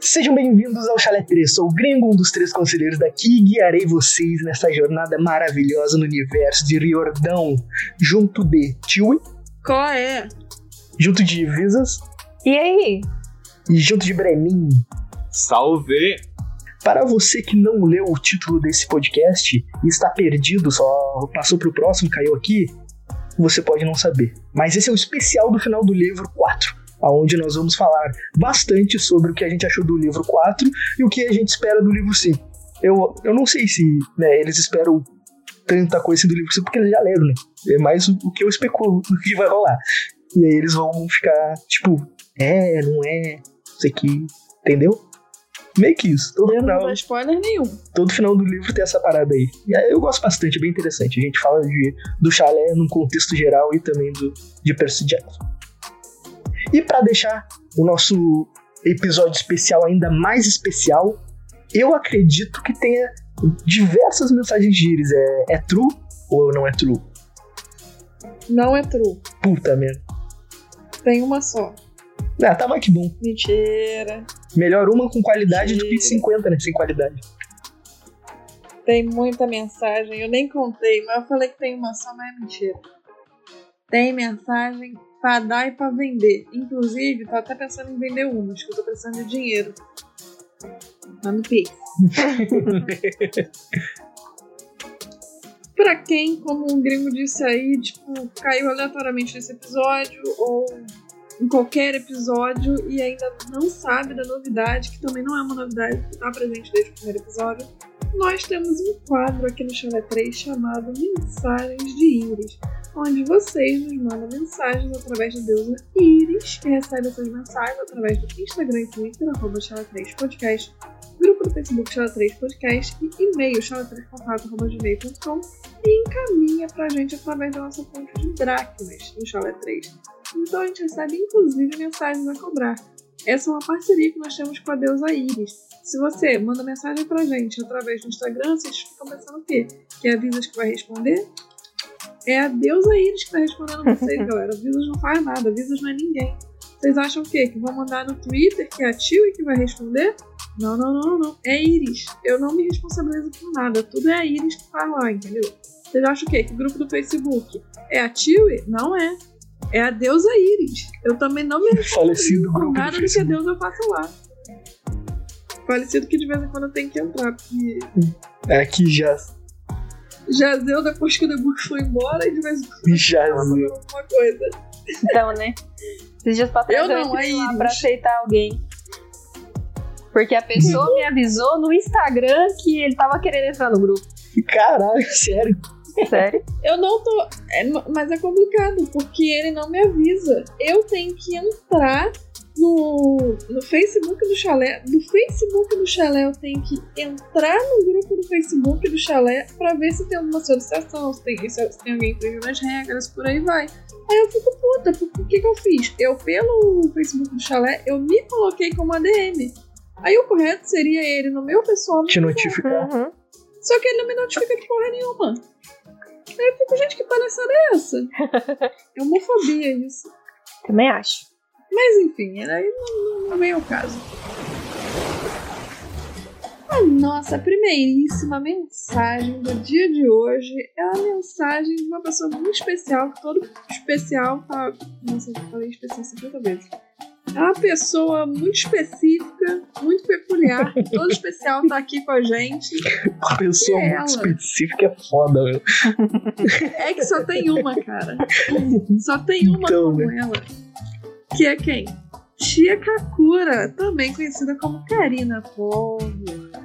Sejam bem-vindos ao Chalé 3. Sou o Gringo, um dos três conselheiros daqui, e guiarei vocês nessa jornada maravilhosa no universo de Riordão, junto de Tiwi, Qual é? junto de Visas E aí? e junto de Brenin. Salve! Para você que não leu o título desse podcast e está perdido, só passou pro próximo, caiu aqui, você pode não saber. Mas esse é o especial do final do livro 4, onde nós vamos falar bastante sobre o que a gente achou do livro 4 e o que a gente espera do livro 5. Eu, eu não sei se né, eles esperam tanta coisa assim do livro 5, porque eles já leram, né? É mais o, o que eu especulo o que vai rolar. E aí eles vão ficar, tipo, é, não é, isso aqui, entendeu? Meio que isso. Todo Eu não final, dar spoiler nenhum. todo final do livro tem essa parada aí. E aí eu gosto bastante, é bem interessante. A gente fala de, do chalé num contexto geral e também do, de Percy Jackson. E para deixar o nosso episódio especial ainda mais especial, eu acredito que tenha diversas mensagens de íris. É, é true ou não é true? Não é true. Puta merda. Tem uma só. Ah, tá mais que bom. Mentira. Melhor uma com qualidade do que Mentira. 50, né? Sem qualidade. Tem muita mensagem. Eu nem contei, mas eu falei que tem uma só, mas é mentira. Tem mensagem pra dar e pra vender. Inclusive, tô até pensando em vender umas, que eu tô precisando de dinheiro. Lá no Pix. pra quem, como o gringo disse aí, tipo, caiu aleatoriamente nesse episódio, ou em qualquer episódio e ainda não sabe da novidade, que também não é uma novidade que está presente desde o primeiro episódio, nós temos um quadro aqui no Chalé 3 chamado Mensagens de Íris, onde vocês nos mandam mensagens através da deusa Íris, que recebe essas mensagens através do Instagram e Twitter, arroba Chalé 3 Podcast, grupo do Facebook Chalé 3 Podcast e e-mail chalé3contato.gmail.com e encaminha pra gente através da nossa fonte de dracmas no Chalé 3. Então a gente recebe inclusive mensagens a cobrar. Essa é uma parceria que nós temos com a deusa Iris. Se você manda mensagem pra gente através do Instagram, vocês ficam pensando o quê? Que é a que vai responder? É a deusa Iris que tá respondendo vocês, galera. Visas não faz nada, Visas não é ninguém. Vocês acham o quê? Que vão mandar no Twitter, que é a Tio e que vai responder? Não, não, não, não. É Iris. Eu não me responsabilizo por nada. Tudo é a Iris que faz lá, entendeu? Vocês acham o quê? Que o grupo do Facebook é a Tio? Não é. É a deusa Iris. Eu também não me grupo do nada do que a deusa faça lá. Falecido que de vez em quando eu tenho que entrar, porque É que já. Já deu depois que o Book foi embora e de vez em quando Já. eu faço alguma coisa. Então, né? Esses dias pra trás Eu não, a entrei lá pra aceitar alguém. Porque a pessoa me avisou no Instagram que ele tava querendo entrar no grupo. Caralho, sério. Sério? Eu não tô. é, mas é complicado, porque ele não me avisa. Eu tenho que entrar no, no Facebook do chalé. Do Facebook do chalé, eu tenho que entrar no grupo do Facebook do chalé pra ver se tem alguma solicitação, se tem, se, se tem alguém infringindo as regras, por aí vai. Aí eu fico puta, porque o que, que eu fiz? Eu, pelo Facebook do chalé, eu me coloquei como ADM. Aí o correto seria ele no meu pessoal. Te notificar. Uhum. Só que ele não me notifica de porra nenhuma. Aí eu fico, gente, que palhaçada é essa? É homofobia isso. Também acho. Mas enfim, aí não, não, vem ao caso. A nossa primeiríssima mensagem do dia de hoje é a mensagem de uma pessoa muito especial, que todo especial tá. Nossa, eu falei especial 50 vezes. É uma pessoa muito específica, muito peculiar. Todo especial tá aqui com a gente. Uma pessoa E muito ela? específica é foda, velho. É que só tem uma, cara. Só tem uma Então, como ela. Que é quem? Tia Kakura, também conhecida como Karina Povo.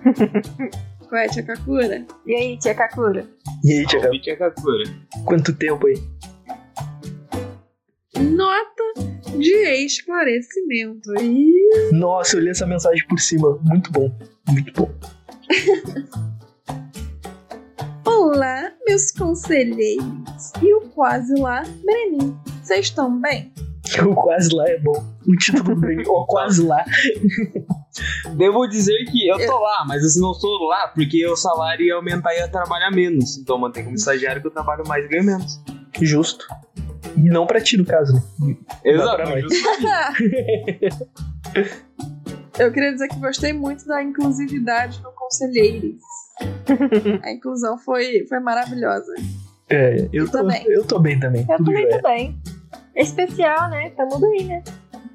Qual é, Tia Kakura? E aí, tia Kakura? E aí, Tia Salve, Tia Kakura. quanto tempo aí? Nota de esclarecimento. E Nossa, eu li essa mensagem por cima. Muito bom. Muito bom. Olá, meus conselheiros. E o quase lá, Brenin. Vocês estão bem? O quase lá é bom. O título dele, o quase lá. Devo dizer que eu tô lá, mas eu não estou lá porque o salário ia aumentar e ia trabalhar menos. Então mantém como estagiário que eu trabalho mais e ganho menos. Justo. E não pra ti, no caso. né? Exato. Eu queria dizer que gostei muito da inclusividade no Conselheiros. A inclusão foi, foi maravilhosa. É, eu tô, também. eu tô bem também. Eu também tô bem. É especial, né? Tamo bem, né?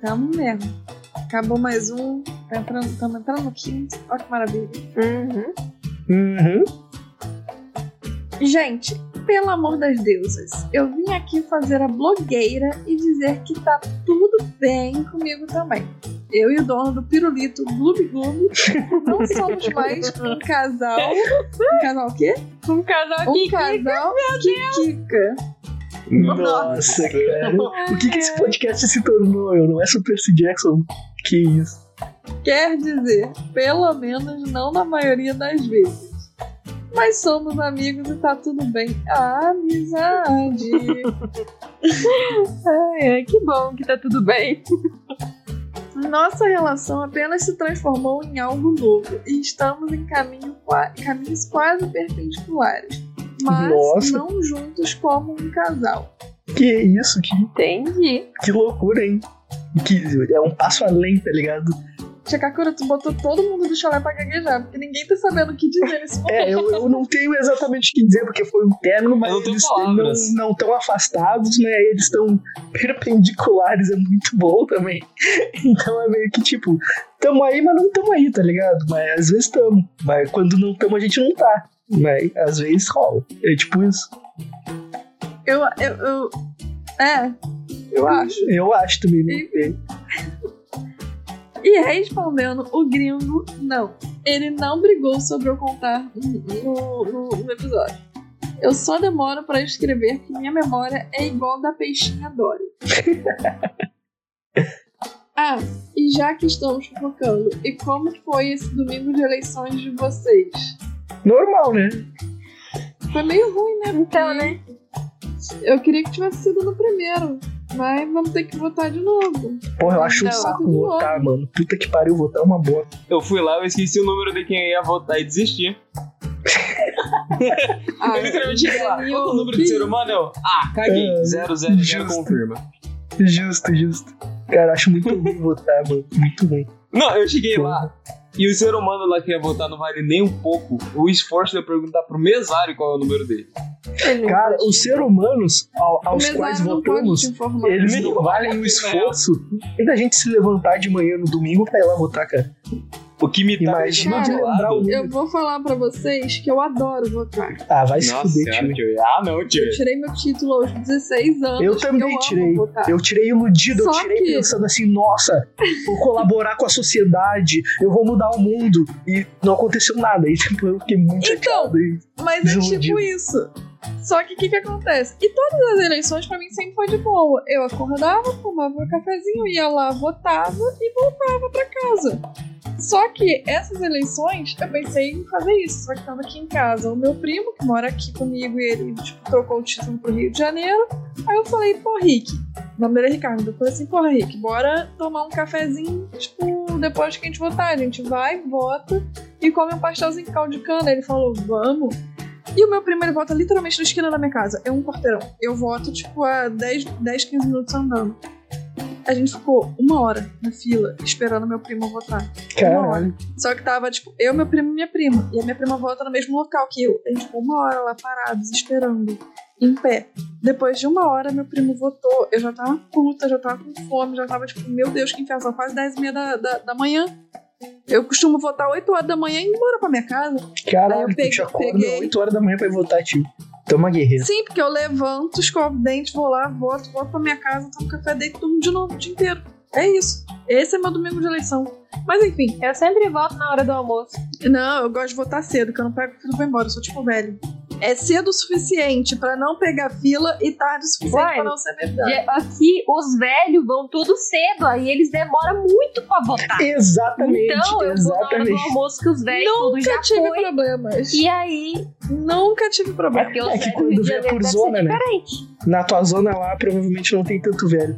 Tamo mesmo. Acabou mais um. Tá entrando, tamo entrando no quinto. Olha que maravilha. Uhum. Uhum. Gente, pelo amor das deusas, eu vim aqui fazer a blogueira e dizer que tá tudo bem comigo também. Eu e o dono do pirulito Gloob Gloob não somos mais um casal. Um casal o quê? Um casal Um aqui. casal Kikika. Nossa, cara. O que, que esse podcast se tornou? Eu não é Super C. Jackson. Que isso. Quer dizer, pelo menos não na maioria das vezes. Mas somos amigos e tá tudo bem. A amizade. Ai, ai, que bom que tá tudo bem. Nossa relação apenas se transformou em algo novo e estamos em caminho caminhos quase perpendiculares, mas Nossa. não juntos como um casal. Que isso, que, Entendi. que loucura, hein? Que é um passo além, tá ligado? Chakakura, tu botou todo mundo do chalé pra gaguejar, porque ninguém tá sabendo o que dizer nesse momento. É, eu, eu não tenho exatamente o que dizer, porque foi um término, mas eles palavras. não estão afastados, né? Eles estão perpendiculares, é muito bom também. Então é meio que tipo, tamo aí, mas não tamo aí, tá ligado? Mas às vezes tamo. Mas quando não tamo, a gente não tá. Mas às vezes rola. É tipo isso. Eu, eu, eu- É, eu acho. Eu acho também, não sei. E respondendo, o gringo, não. Ele não brigou sobre eu contar no, no, no episódio. Eu só demoro pra escrever que minha memória é igual da peixinha Dory. ah, e já que estamos fofocando, e como foi esse domingo de eleições de vocês? Normal, né? Foi meio ruim, né? Então, né? Eu queria que tivesse sido no primeiro, mas vamos ter que votar de novo. Porra, eu acho um Não, saco votar, mano. Puta que pariu, votar é uma boa. Eu fui lá, eu esqueci o número de quem ia votar e desisti. Ah, eu literalmente cheguei lá. Qual é o número que de ser humano? Eu, ah, caguei. É, 000 zero justo. confirma. Justo, justo. Cara, acho muito ruim votar, mano. Muito ruim. Não, eu cheguei lá. E o ser humano lá que ia votar não vale nem um pouco. O esforço de eu perguntar pro mesário qual é o número dele. Cara, os seres humanos ao- aos quais votamos, eles não valem vale o esforço. E da gente se levantar de manhã no domingo pra ir lá votar, cara. O que me tá Imagina de lembrar o Eu vou falar pra vocês que eu adoro votar. Ah, vai se Nossa fuder, senhora, tio. tio. Ah, não, tio. Eu tirei meu título aos 16 anos. Eu também amo tirei. Eu tirei iludido, eu Só tirei que- pensando assim, nossa, vou colaborar com a sociedade, eu vou mudar o mundo. E não aconteceu nada. E tipo, eu fiquei muito Então, Mas é tipo isso. Só que o que, que acontece? E todas as eleições pra mim sempre foi de boa. Eu acordava, tomava meu cafezinho, ia lá, votava e voltava pra casa. Só que essas eleições eu pensei em fazer isso, só que tava aqui em casa. O meu primo, que mora aqui comigo, e ele tipo, trocou o título pro Rio de Janeiro. Aí eu falei, pô, Rick. O nome dele é Ricardo. Eu falei assim, porra, Rick, bora tomar um cafezinho, tipo, depois que a gente votar. A gente vai, vota e come um pastelzinho caldo de cana. Ele falou, vamos. E o meu primo, ele vota literalmente na esquina da minha casa. É um quarteirão. Eu voto, tipo, a 10, 10 15 minutos andando. A gente ficou uma hora na fila esperando meu primo votar. Uma hora. Caralho. Só que tava, tipo, eu, meu primo e minha prima. E a minha prima vota no mesmo local que eu. A gente ficou uma hora lá parados, esperando, em pé. Depois de uma hora, meu primo votou. Eu já tava puta, já tava com fome, já tava, tipo, meu Deus, que inferno, quase 10 e meia da, da, da manhã. Eu costumo votar 8 horas da manhã e ir embora pra minha casa. Aí Caralho, eu tu peguei- te acorda peguei- 8 horas da manhã pra ir votar, tio. Toma guerreiro. Sim, porque eu levanto, escovo o dente, vou lá, voto, volto pra minha casa, tomo café, deito turno de novo o dia inteiro. É isso. Esse é meu domingo de eleição. Mas enfim, Eu sempre voto na hora do almoço. não, eu gosto de votar cedo, que eu não pego o filho e vou embora, eu sou tipo velho. É cedo o suficiente pra não pegar fila e tarde o suficiente pra não ser verdade. Aqui, os velhos vão tudo cedo, aí eles demoram muito pra votar. Exatamente, Então, eu vou na hora do exatamente. almoço que os velhos tudo já Nunca tive foi. problemas. E aí, Nunca tive é problema. porque os É que do quando vê por zona, né? diferente. Na tua zona lá, provavelmente não tem tanto velho.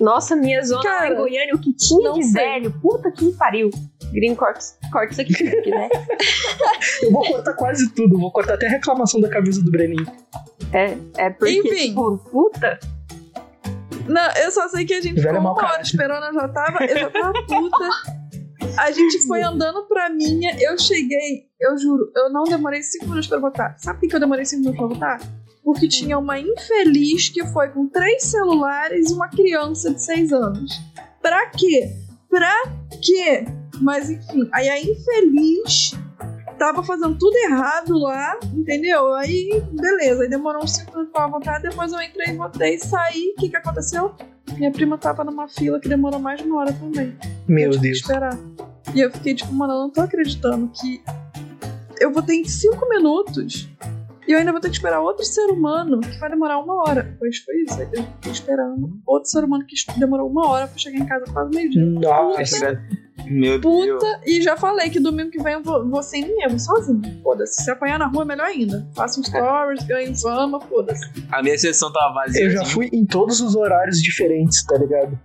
Nossa, minha zona Cara, em Goiânia, o que tinha de sei. velho, puta que pariu. Gringo, corta, corta isso aqui, aqui, né? Eu vou cortar quase tudo, vou cortar até a reclamação da camisa do Breninho. É, é porque, Enfim. tipo, puta. Não, eu só sei que a gente Velho é ficou uma hora esperando, eu já tava, eu já tava puta. A gente foi andando pra minha, eu cheguei, eu juro, eu não demorei cinco minutos pra votar. Sabe por que eu demorei cinco minutos pra votar? Porque tinha uma infeliz que foi com três celulares e uma criança de seis anos. Pra quê? Pra quê? Mas enfim, aí a infeliz tava fazendo tudo errado lá, entendeu? Aí, beleza, aí demorou uns 5 minutos pra votar, depois eu entrei, votei, saí, o que que aconteceu? Minha prima tava numa fila que demorou mais de uma hora também. Meu eu Deus. esperar. E eu fiquei tipo, mano, eu não tô acreditando que eu votei em 5 minutos e eu ainda vou ter que esperar outro ser humano que vai demorar uma hora. Pois foi isso, aí eu fiquei esperando outro ser humano que demorou uma hora pra chegar em casa quase meio-dia. Nossa. Meu Deus. Puta, e já falei que domingo que vem eu vou, vou sem ninguém, vou sozinho. Foda-se. Se apanhar na rua, melhor ainda. Faço um stories, ganho fama, foda-se. A minha sessão tava vazia. Eu já assim. fui em todos os horários diferentes, tá ligado?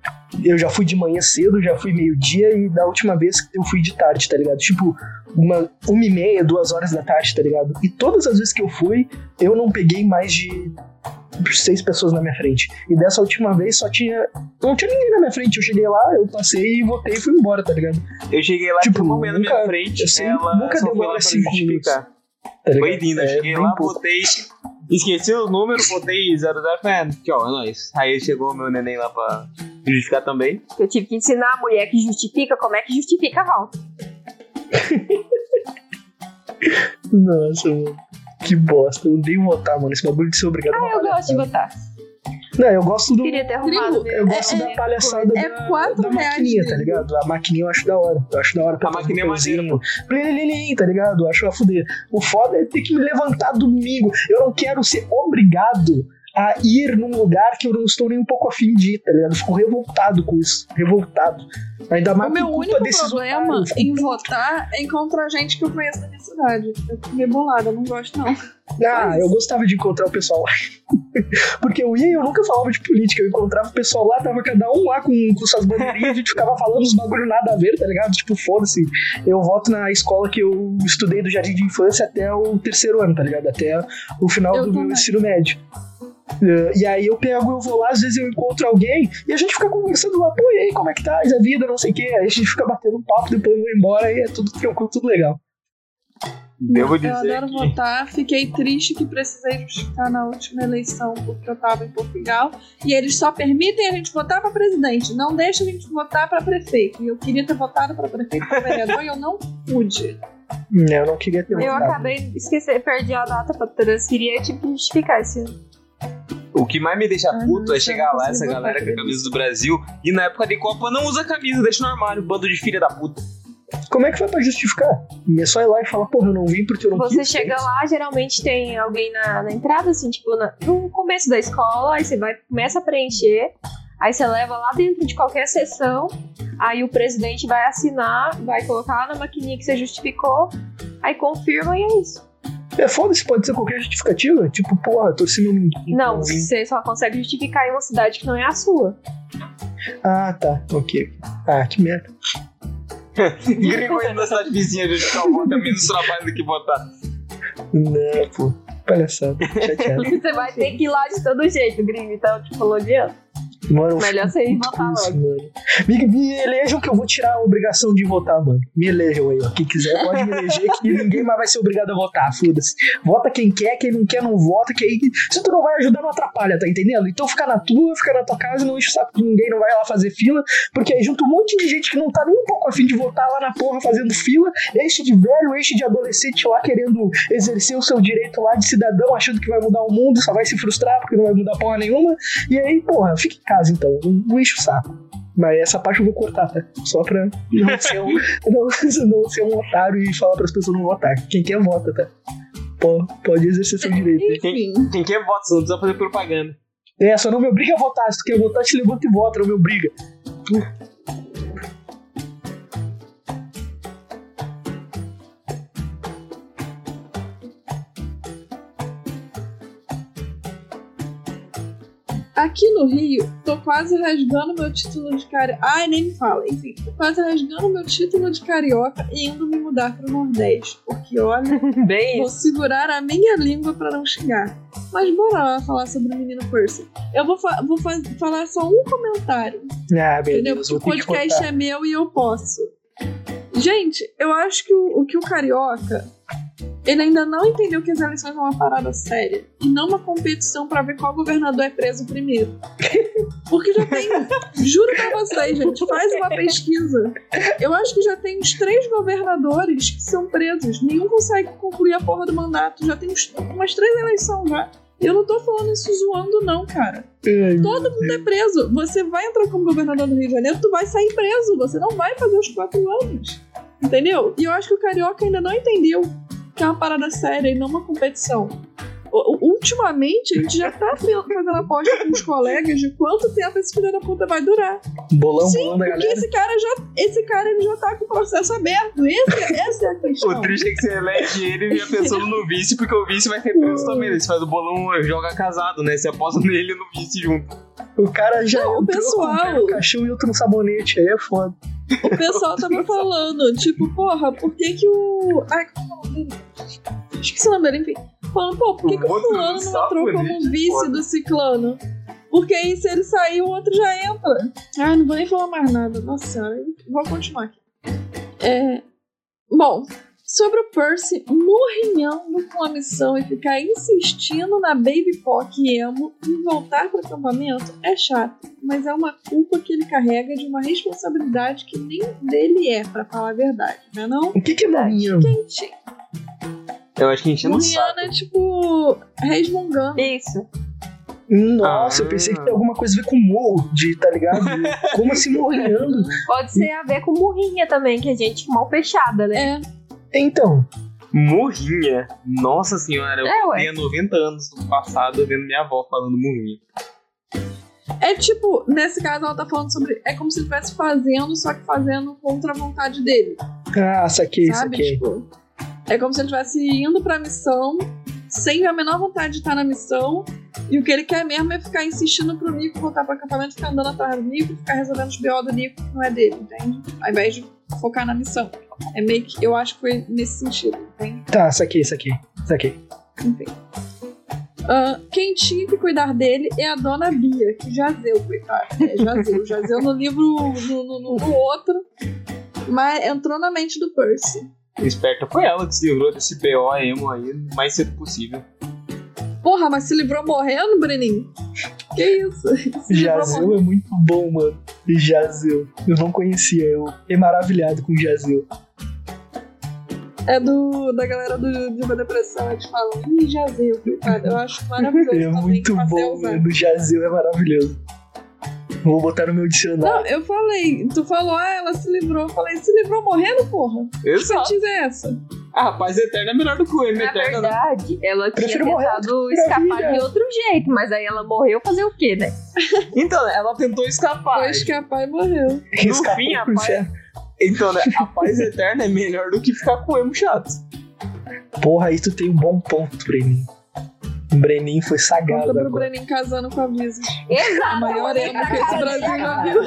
Eu já fui de manhã cedo, já fui meio-dia e da última vez eu fui de tarde, tá ligado? Tipo, uma, uma e meia, duas horas da tarde, tá ligado? E todas as vezes que eu fui, eu não peguei mais de seis pessoas na minha frente. E dessa última vez só tinha. Não tinha ninguém na minha frente. Eu cheguei lá, eu passei e votei e fui embora, tá ligado? Eu cheguei lá, Tipo, uma mulher na minha frente. eu sei, ela nunca lá pra cinco justificar. Tá? Foi lindo. É, cheguei lá, pouco. botei. Esqueci o número, botei 00 fan. Que ó, é nóis. Aí chegou meu neném lá pra justificar também. Eu tive que ensinar a mulher que justifica como é que justifica a volta. Nossa, mano. Que bosta. Eu odeio votar, mano. Esse bagulho de ser obrigado a Ah, eu gosto de votar. Não, eu gosto do. Queria ter arrumado. Eu gosto É- da é- palhaçada é da, quatro da reais maquininha, tá ligado? A maquininha eu acho da hora. Eu acho da hora. A maquininha é maneira, Plililim, tá ligado? Eu acho a fuder. O foda é ter que me levantar domingo. Eu não quero ser obrigado a ir num lugar que eu não estou nem um pouco afim de ir, tá ligado? Eu fico revoltado com isso. Revoltado. Ainda mais O meu único desses problema otários. Em votar é encontrar gente que eu conheço da minha cidade. Eu fico meio bolada, eu não gosto não. Ah, eu gostava de encontrar o pessoal lá. Porque eu ia e eu nunca falava de política. Eu encontrava o pessoal lá, tava cada um lá com, com suas bandeirinhas, a gente ficava falando uns bagulho nada a ver, tá ligado? Tipo, foda-se. Eu voto na escola que eu estudei do jardim de infância até o terceiro ano, tá ligado? Até o final Eu do meu também. ensino médio. Eh, E aí eu pego, eu vou lá, às vezes eu encontro alguém e a gente fica conversando lá, pô, e aí, como é que tá? A vida, não sei o quê. Aí a gente fica batendo um papo, depois eu vou embora e é tudo tranquilo, tudo legal. Devo eu dizer adoro que. votar, fiquei triste que precisei justificar na última eleição porque eu tava em Portugal e eles só permitem a gente votar pra presidente, não deixam a gente votar pra prefeito. E eu queria ter votado pra prefeito e pra vereador e eu não pude. Eu não queria ter Eu votado. acabei de esquecer, perdi a data pra transferir, eu tive que justificar esse. O que mais me deixa Ah, puto não, é chegar lá, essa galera com a camisa do Brasil, e na época de Copa não usa camisa, deixa no armário, bando de filha da puta. Como é que foi pra justificar? É só ir lá e falar, porra, eu não vim porque eu não Você quis. chega lá, geralmente tem alguém na, na entrada, assim, tipo, na- no começo da escola, aí você vai, começa a preencher, aí você leva lá dentro de qualquer sessão, aí o presidente vai assinar, vai colocar na maquininha que você justificou, aí confirma e é isso. É foda-se, pode ser qualquer justificativa. Tipo, porra, torci meu ninguém. Não, vim. você só consegue justificar em uma cidade que não é a sua. Ah, tá, ok. Ah, que merda. Gringo indo na cidade vizinha justificar o voto, é menos trabalho do que votar. Não, pô. Palhaçada. Chateado. Você vai ter que ir lá de todo jeito, gringo, então, tipo, não adianta. Mano, Melhor você ir votar logo. mano. Me, me elejam que eu vou tirar a obrigação de votar, mano. Me elejam aí, ó. Quem quiser pode me eleger que ninguém mais vai ser obrigado a votar, foda-se. Vota quem quer, quem não quer não vota, que aí se tu não vai ajudar não atrapalha, tá entendendo? Então fica na tua, fica na tua casa, não enche o saco de ninguém, não vai lá fazer fila, porque aí junta um monte de gente que não tá nem um pouco afim de votar lá na porra fazendo fila, enche de velho, enche de adolescente lá querendo exercer o seu direito lá de cidadão, achando que vai mudar o mundo, só vai se frustrar porque não vai mudar porra nenhuma. E aí, porra, fica em casa então, não, não enche o saco. Mas essa parte eu vou cortar, tá? Só pra não ser um, não, não ser um otário e falar pras pessoas não votar. Quem quer, vota, tá? Pô, pode exercer seu direito. Enfim. Quem quer voto, você não precisa fazer propaganda. É, só não me obriga a votar. Se tu quer votar, te levanta e vota, não me obriga. Aqui no Rio, tô quase rasgando meu título de carioca. Ai, nem me fala. Enfim, tô quase rasgando meu título de carioca e indo me mudar pro Nordeste. Porque, olha, Bem vou segurar a minha língua pra não xingar. Mas bora lá falar sobre o menino Percy. Eu vou, fa- vou fa- falar só um comentário. Ah, meu Entendeu? Deus, Porque o podcast é meu e eu posso. Gente, eu acho que o, o que o carioca. Ele ainda não entendeu que as eleições são uma parada séria e não uma competição pra ver qual governador é preso primeiro. Porque já tem. juro pra vocês, gente, faz uma pesquisa. Eu acho que já tem uns três governadores que são presos. Nenhum consegue concluir a porra do mandato. Já tem uns- umas três eleições já. Eu não tô falando isso zoando, não, cara. Ai, Todo mundo é preso. Você vai entrar como governador do Rio de Janeiro, tu vai sair preso. Você não vai fazer os quatro anos. Entendeu? E eu acho que o Carioca ainda não entendeu que é uma parada séria e não uma competição. Ultimamente, a gente já tá fazendo aposta com os colegas de quanto tempo esse filho da puta vai durar. Bolão, Sim, bolão da porque galera. esse cara já, esse cara ele já tá com o processo aberto. Esse, essa é a questão. O triste é que você elege ele já pensando no vice, porque o vice vai ser preso também. né? Você faz o bolão, joga casado, né? Você aposta nele e no vice junto. O cara já Não, o com um pessoal- no caixão e outro no sabonete. Aí é foda. O pessoal tava falando, tipo, porra, por que que o. Ai, como Esqueci o nome dele, enfim. Falando, pô, por que, O que o fulano não entrou como vice do ciclano? Porque aí se ele sair, o outro já entra. Ai, não vou nem falar mais nada. Nossa senhora, vou continuar aqui. É. Bom, sobre o Percy morrinhando com a missão e ficar insistindo na Baby Pock emo em voltar pro acampamento é chato, mas é uma culpa que ele carrega de uma responsabilidade que nem dele é, pra falar a verdade, né não? O que que é morrinho? Gente, Eu acho que a gente não sabe. morriana é tipo resmungando. Isso. Nossa, Ah. eu pensei que tinha alguma coisa a ver com morro, de, tá ligado? Como assim morrinhando? Pode ser a ver com murrinha também, que a gente mal fechada, né? É, Então, Murrinha. Nossa senhora, eu É, tenho 90 anos no passado vendo minha avó falando murrinha. É tipo, nesse caso ela tá falando sobre. É como se ele estivesse fazendo, só que fazendo contra a vontade dele. ah, saquei, sabe? saquei. Tipo, é como se ele estivesse indo pra missão sem a menor vontade de estar na missão. E o que ele quer mesmo é ficar insistindo pro Nico voltar pro acampamento, ficar andando atrás do Nico, ficar resolvendo os BO do Nico que não é dele, entende? Ao invés de focar na missão. É meio que. Eu acho que foi nesse sentido, entende? Tá, saquei, saquei, saquei. Enfim. Ah, quem tinha que cuidar dele é a dona Bia, que jazeu, coitada. É, jazeu. Jazeu no livro, no, no- no- no outro, mas entrou na mente do Percy. Esperta foi ela que se livrou desse BO emo aí o mais cedo possível. Porra, mas se livrou morrendo, Breninho? Que isso? Livrou Jazeu é muito bom, mano. Jazeu. Eu não conhecia, eu fiquei maravilhado com Jazeu. É do, da galera do, de uma depressão, eles falam, ih, jazeu, coitado. Eu acho maravilhoso É também muito que bom, mano. Jazeu é maravilhoso. Vou botar no meu dicionário. Não, eu falei, tu falou, ah, ela se livrou. Eu falei, se livrou morrendo, porra? Que Exato. sentido é essa? A paz eterna é melhor do que o emo Na eterno. né? verdade, ela tinha Prefiro tentado escapar de outro jeito, mas aí ela morreu fazer o quê, né? Então, ela tentou escapar. Foi escapar e morreu. Escapou fim, a paz-. Então, né, a paz eterna é melhor do que ficar com o emo chato. Porra, aí tu tem um bom ponto, Breninho. O Breninho foi sagado Conta pro agora. Breninho casando com a Visa. Exato. A maior emo que esse Brasil já viu.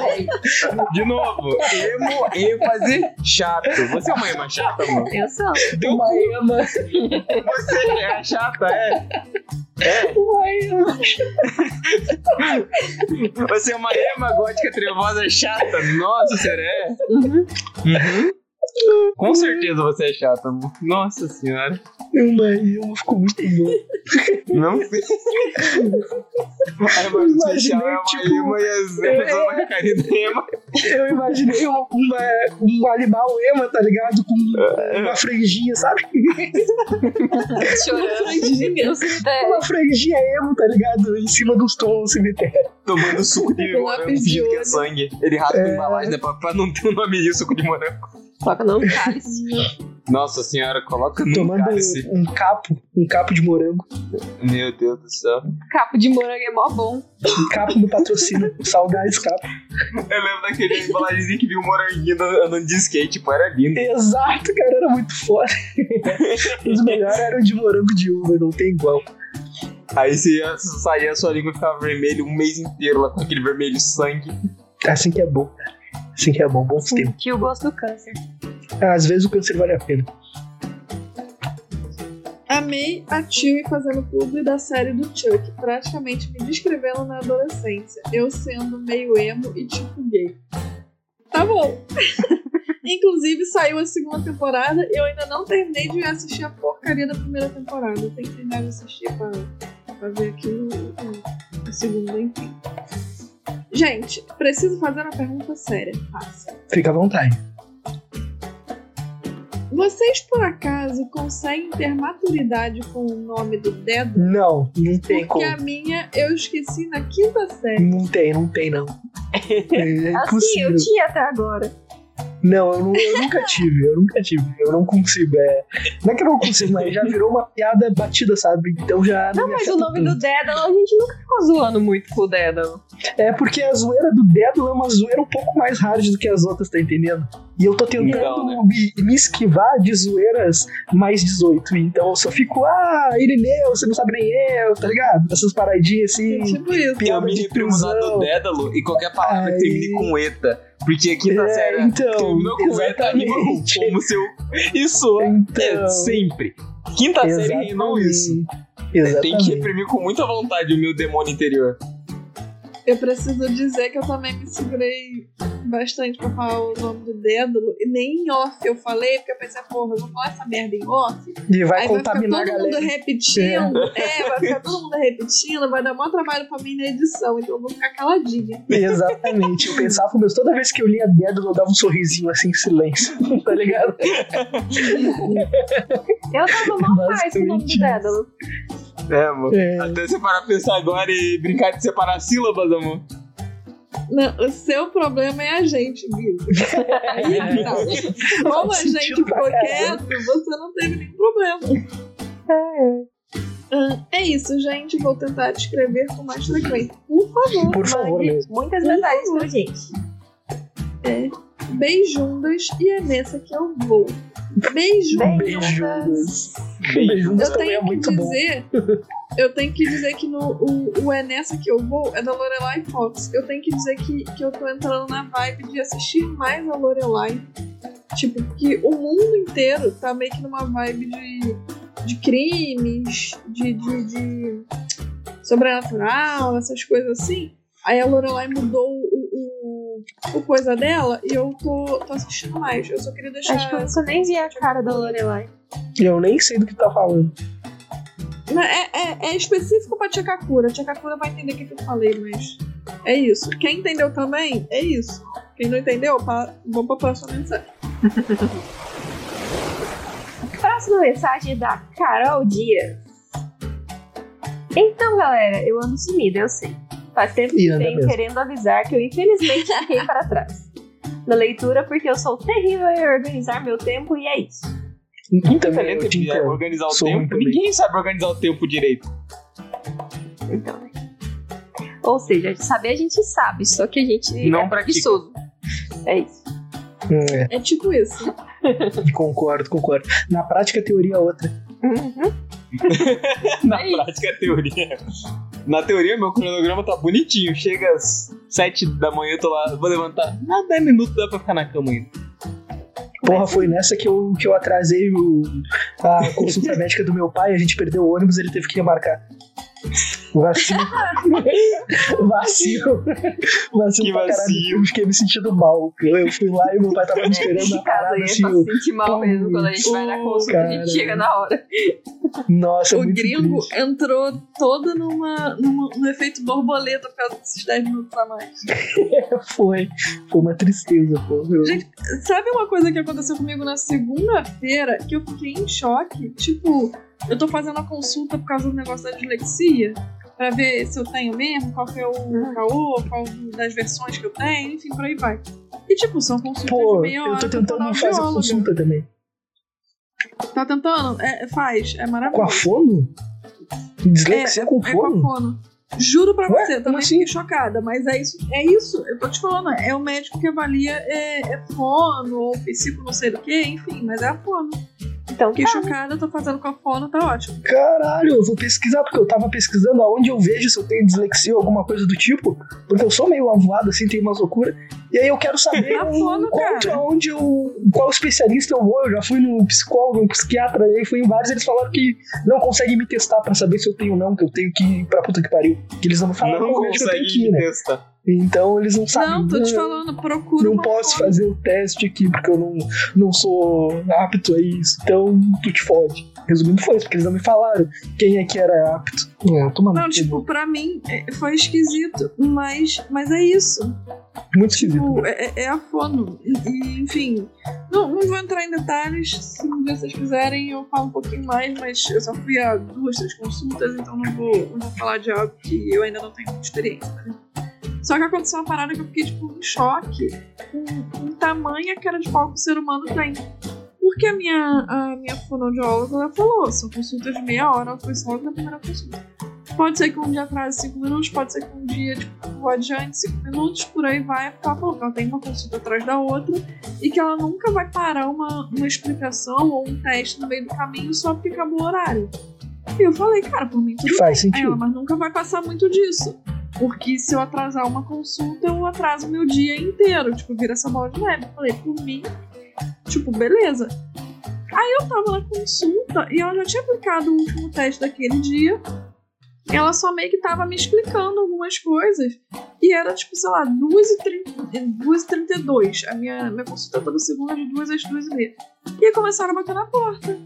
De novo, emo, ênfase, chato. Você é uma ema chata, mano? Eu sou. Teu Uma cu, ema, você é chata, é? É? uma ema. Você é uma ema gótica trevosa chata? Nossa, será? é? Uhum. Uhum. Com certeza você é chata, amor. Nossa senhora. Uma ema ficou muito bom. Não sei. A Imaginei, social é uma tipo, uma ema. Eu imaginei uma, uma- um animal ema, tá ligado? Com uma franjinha, sabe? Chorando. Franjinha. Uma franjinha emo, tá ligado? Em cima dos tons do cemitério. Tomando suco de morango, fingindo que é sangue. Ele rasga a É. embalagem, né? Pra, pra não ter o nome de suco de morango. No cálice. Nossa senhora, coloca no tomando cálice. um, capo, um capo de morango. Meu Deus do céu. Capo de morango é mó bom. Um capo no patrocínio. Salgás capo. Eu lembro daquele embalagemzinho que viu um moranguinho andando de skate, tipo, era lindo. Exato, cara, era muito foda. Os melhores eram de morango de uva, não tem igual. Aí você ia sair a sua língua ficava vermelha um mês inteiro lá com aquele vermelho sangue. Assim que é bom, cara. Assim que é bom, bons tempos. Sentiu o gosto do câncer. Às vezes o câncer vale a pena. Amei a Chewie fazendo publi da série do Chuck, praticamente me descrevendo na adolescência, eu sendo meio emo e tipo gay. Tá bom. Inclusive saiu a segunda temporada e eu ainda não terminei de assistir a porcaria da primeira temporada. Eu tenho que terminar de assistir pra, pra ver aqui o- o- a segunda, enfim. Gente, preciso fazer uma pergunta séria. Fácil. Fica à vontade. Vocês por acaso conseguem ter maturidade com o nome do dedo? Não, não tem Porque como. a minha eu esqueci na quinta série. Não tem, não tem, não. É Assim, eu tinha até agora. Não, eu, nu- eu nunca tive, eu nunca tive. Eu não consigo. É... Não é que eu não consigo, mas já virou uma piada batida, sabe? Então já. Não, me mas o nome do tanto. Dédalo, a gente nunca ficou zoando muito com o Dédalo. É porque a zoeira do dedo é uma zoeira um pouco mais hard do que as outras, tá entendendo? E eu tô tentando Então, né? me, me esquivar de zoeiras mais 18. Então eu só fico, ah, Irineu, você não sabe nem eu, tá ligado? Essas paradinhas assim. É tipo isso. Eu me reprimo do. Dédalo e qualquer palavra Ai. que termine com eta. Porque a quinta É, série então, terminou com eta exatamente. como seu. Isso é Então, sempre. Quinta série rimou isso. Tem Exatamente. que reprimir com muita vontade o meu demônio interior. Eu preciso dizer que eu também me segurei bastante pra falar o nome do Dédalo. E nem em off eu falei, porque eu pensei, porra, eu vou falar essa merda em off. E vai aí vai contaminar ficar a todo mundo repetindo. É. vai ficar todo mundo repetindo, vai dar maior trabalho pra mim na edição. Então eu vou ficar caladinha. Exatamente. Eu pensava, mas toda vez que eu lia dedo, eu dava um sorrisinho assim em silêncio. tá ligado? Eu tava mal com o nome do Dédalo. É, amor. É. Até você parar pra pensar agora e brincar de separar sílabas, amor. Não, o seu problema é a gente, Guido. Aí que tá. Como a gente ficou quieto, você não teve nenhum problema. Ah, É isso, gente. Vou tentar descrever com mais frequência. Por favor. Por favor, muitas mensagens pra gente. Beijundas e é nessa que eu vou. Beijundas. Beijundas. Beijundas Eu é tenho que muito bom. dizer. Eu tenho que dizer que no, o, o É Nessa Que Eu Vou é da Lorelai Fox. Eu tenho que dizer que, que eu tô entrando na vibe de assistir mais a Lorelai. Tipo, que o mundo inteiro tá meio que numa vibe de, de crimes, de, de, de sobrenatural, essas coisas assim. Aí a Lorelai mudou o, o, coisa dela e eu tô, tô assistindo mais. Eu só queria deixar. Acho que eu nunca nem vi a cara da Lorelai. Eu nem sei do que tá falando. É, é, é específico pra Tia Kakura. Tia Kakura vai entender o que, que eu falei, mas é isso. Quem entendeu também, é isso. Quem não entendeu, pa- vamos pra próxima mensagem. Próxima mensagem é da Carol Dias. Então, galera, eu ando sumida, eu sei. Faz tempo que venho mesmo. querendo avisar que eu infelizmente fiquei para trás. Na leitura, porque eu sou terrível em organizar meu tempo e é isso. E também eu te de entendo. organizar o Sou tempo. também. Ninguém sabe organizar o tempo direito. Então, né? Ou seja, saber a gente sabe, só que a gente Não é preguiçoso. É isso. É, É tipo isso. concordo, concordo. Na prática, a teoria é outra. Uhum. Na É prática, é teoria. Na teoria, meu cronograma tá bonitinho. Chega às 7 da manhã, eu tô lá, vou levantar. Na 10 minutos dá pra ficar na cama ainda. Porra, foi nessa que eu, que eu atrasei o- a consulta médica do meu pai, a gente perdeu o ônibus, ele teve que remarcar. Vacilo. vacilo. Vacilo Que pra caralho. Eu fiquei me sentindo mal. Eu, fui lá e meu pai tava me esperando na parada aí assim. é pra eu- se sentir mal mesmo quando a gente vai na consulta, a cara. gente chega na hora. Nossa, o muito gringo triste. entrou todo numa, numa, no efeito borboleta por causa desses 10 minutos a mais. Foi. Foi uma tristeza, pô. Gente, Sabe uma coisa que aconteceu comigo na segunda-feira que eu fiquei em choque? Tipo, eu tô fazendo a consulta por causa do negócio da dislexia. Pra ver se eu tenho mesmo, qual que é o caô, qual das versões que eu tenho, enfim, por aí vai. E tipo, são consultas de Pô, meia hora. eu tô com tentando fazer fonoaudióloga. consulta também. Tá tentando? É, faz, é Com a maravilhoso. fono? Dislexia com É com a fono? fono. Juro pra Ué, você, também assim? fiquei chocada, mas é isso, é isso, eu tô te falando, é o médico que avalia é, é fono ou psico não sei do que, enfim, mas é a fono. Então Fiquei tá. chocada, tô fazendo com a fono, tá ótimo. Caralho, eu vou pesquisar, porque eu tava pesquisando aonde eu vejo se eu tenho dislexia ou alguma coisa do tipo, porque eu sou meio avoado, assim, tenho umas loucuras. E aí eu quero saber Tá cara. aonde eu. qual especialista eu vou. Eu já fui no psicólogo, no psiquiatra, aí fui em vários, eles falaram que não conseguem me testar pra saber se eu tenho ou não, que eu tenho que ir pra puta que pariu. Que eles não me falaram Não qual médico eu tenho consegue que ir, né? testar. Então eles não sabem. não, tô te falando, procura Não posso fazer o teste aqui porque eu não, não sou apto a isso. Então, tu te fode. Resumindo, foi isso, porque eles não me falaram quem é que era apto. É, no Não, tipo, pra mim é, foi esquisito, mas, mas é isso. muito esquisito. Tipo, é, é- a fono. E, enfim, não, não vou entrar em detalhes. Se um dia vocês quiserem, eu falo um pouquinho mais, mas eu só fui a duas, três consultas, então não vou, não vou falar de algo que eu ainda não tenho muita experiência. Né? Só que aconteceu uma parada que eu fiquei, tipo, em choque com, com o tamanho a cara de pau que o ser humano tem. Porque a minha, a minha fonoaudióloga ela falou, são consultas de meia hora, ela foi só na primeira consulta. Pode ser que um dia atrase 5 minutos, pode ser que um dia tipo, vou adiante 5 minutos, por aí vai. Porque ela falou que ela tem uma consulta atrás da outra e que ela nunca vai parar uma, uma explicação ou um teste no meio do caminho só porque acabou o horário. E eu falei, cara, por mim tudo Faz Aí ela, sentido. mas nunca vai passar muito disso. Porque se eu atrasar uma consulta, eu atraso meu dia inteiro. Tipo, vira essa bola de neve. Falei, por mim, tipo, beleza. Aí eu tava na consulta e ela já tinha aplicado o último teste daquele dia. Ela só meio que tava me explicando algumas coisas. E era, tipo, sei lá, 2h32. A minha, minha consulta toda segunda de 2 às 2h30. E aí começaram a bater na porta.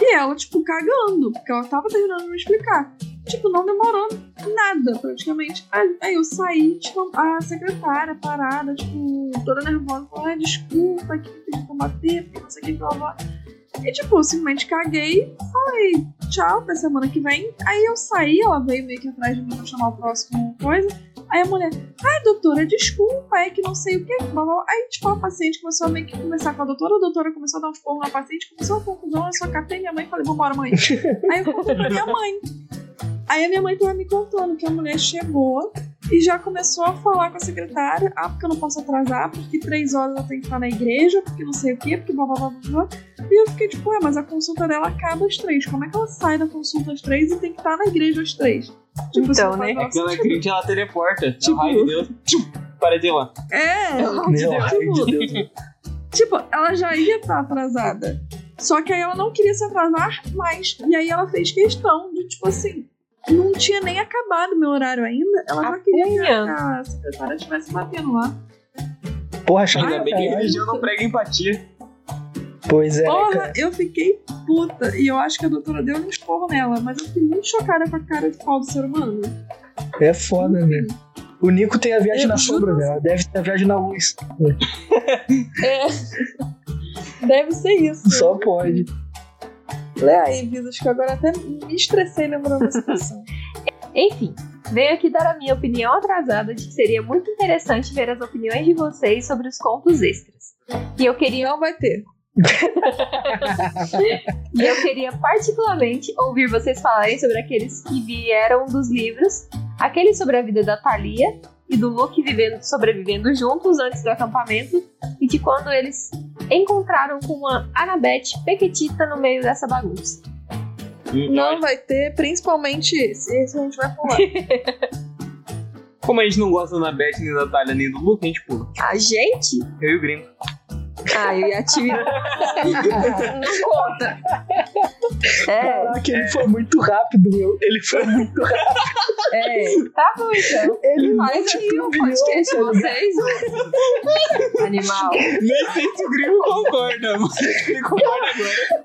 E ela, tipo, cagando, porque ela tava terminando de me explicar. Tipo, não demorou nada, praticamente. Aí, eu saí, tipo, a secretária parada, tipo, toda nervosa, falou, ai, desculpa, que me pediu pra bater, porque não sei o que, blá blá. E, tipo, eu simplesmente caguei, falei, tchau, até semana que vem. Aí eu saí, ela veio meio que atrás de mim pra chamar o próximo coisa. Aí a mulher, ai, doutora, desculpa, é que não sei o que. Aí, tipo, a paciente começou a meio que conversar com a doutora, a doutora começou a dar uns porros na paciente, começou a confusão, eu só catei minha mãe e falei, vambora, mãe. Aí eu contei pra minha mãe. Aí a minha mãe tava me contando que a mulher chegou e já começou a falar com a secretária. Ah, porque eu não posso atrasar, porque três horas eu tenho que estar na igreja, porque não sei o quê, porque blá blá blá blá. blá. E eu fiquei tipo, ué, mas a consulta dela acaba às três. Como é que ela sai da consulta às três e tem que estar na igreja às três? Tipo, Então, né? o menor É que ela é sentido. crente, ela teleporta. Tipo- de Deus. Tchum, Parede lá. É, Meu, ai de Deus. tipo, ela já ia estar atrasada. Só que aí ela não queria se atrasar mais. E aí ela fez questão de, tipo assim, não tinha nem acabado meu horário ainda. Ela já queria que a, que a secretária estivesse batendo lá. Porra, chato. Ainda bem que religião não prega empatia. Pois é, Porra, cara. eu fiquei puta. E eu acho que a doutora deu um esporro nela, mas eu fiquei muito chocada com a cara de pau do ser humano. É foda, né? O Nico tem a viagem Eu na juro sombra, né? Ela deve ter a viagem na luz. É. Deve ser isso. Só pode. Lê aí, Visas, que agora até me estressei lembrando da situação. Enfim, venho aqui dar a minha opinião atrasada de que seria muito interessante ver as opiniões de vocês sobre os contos extras. E eu queria, Não vai ter. e eu queria particularmente ouvir vocês falarem sobre aqueles que vieram dos livros, aquele sobre a vida da Thalia e do Luke vivendo, sobrevivendo juntos antes do acampamento e de quando eles encontraram com uma Anabete pequetita no meio dessa bagunça. Não vai ter, principalmente esse. Esse a gente vai pular. Como a gente não gosta da Beth, nem da Natália, nem do Luke, a gente pula. A gente? Eu e o Gringo. Ah, eu e a Tia. Não conta. É, Caraca, ele foi muito rápido, meu. Ele foi muito rápido. é. Tá bom então. Ele Faz aí o podcast de vocês. Animal. Nem sei se o Gringo concorda, mas ele concorda agora.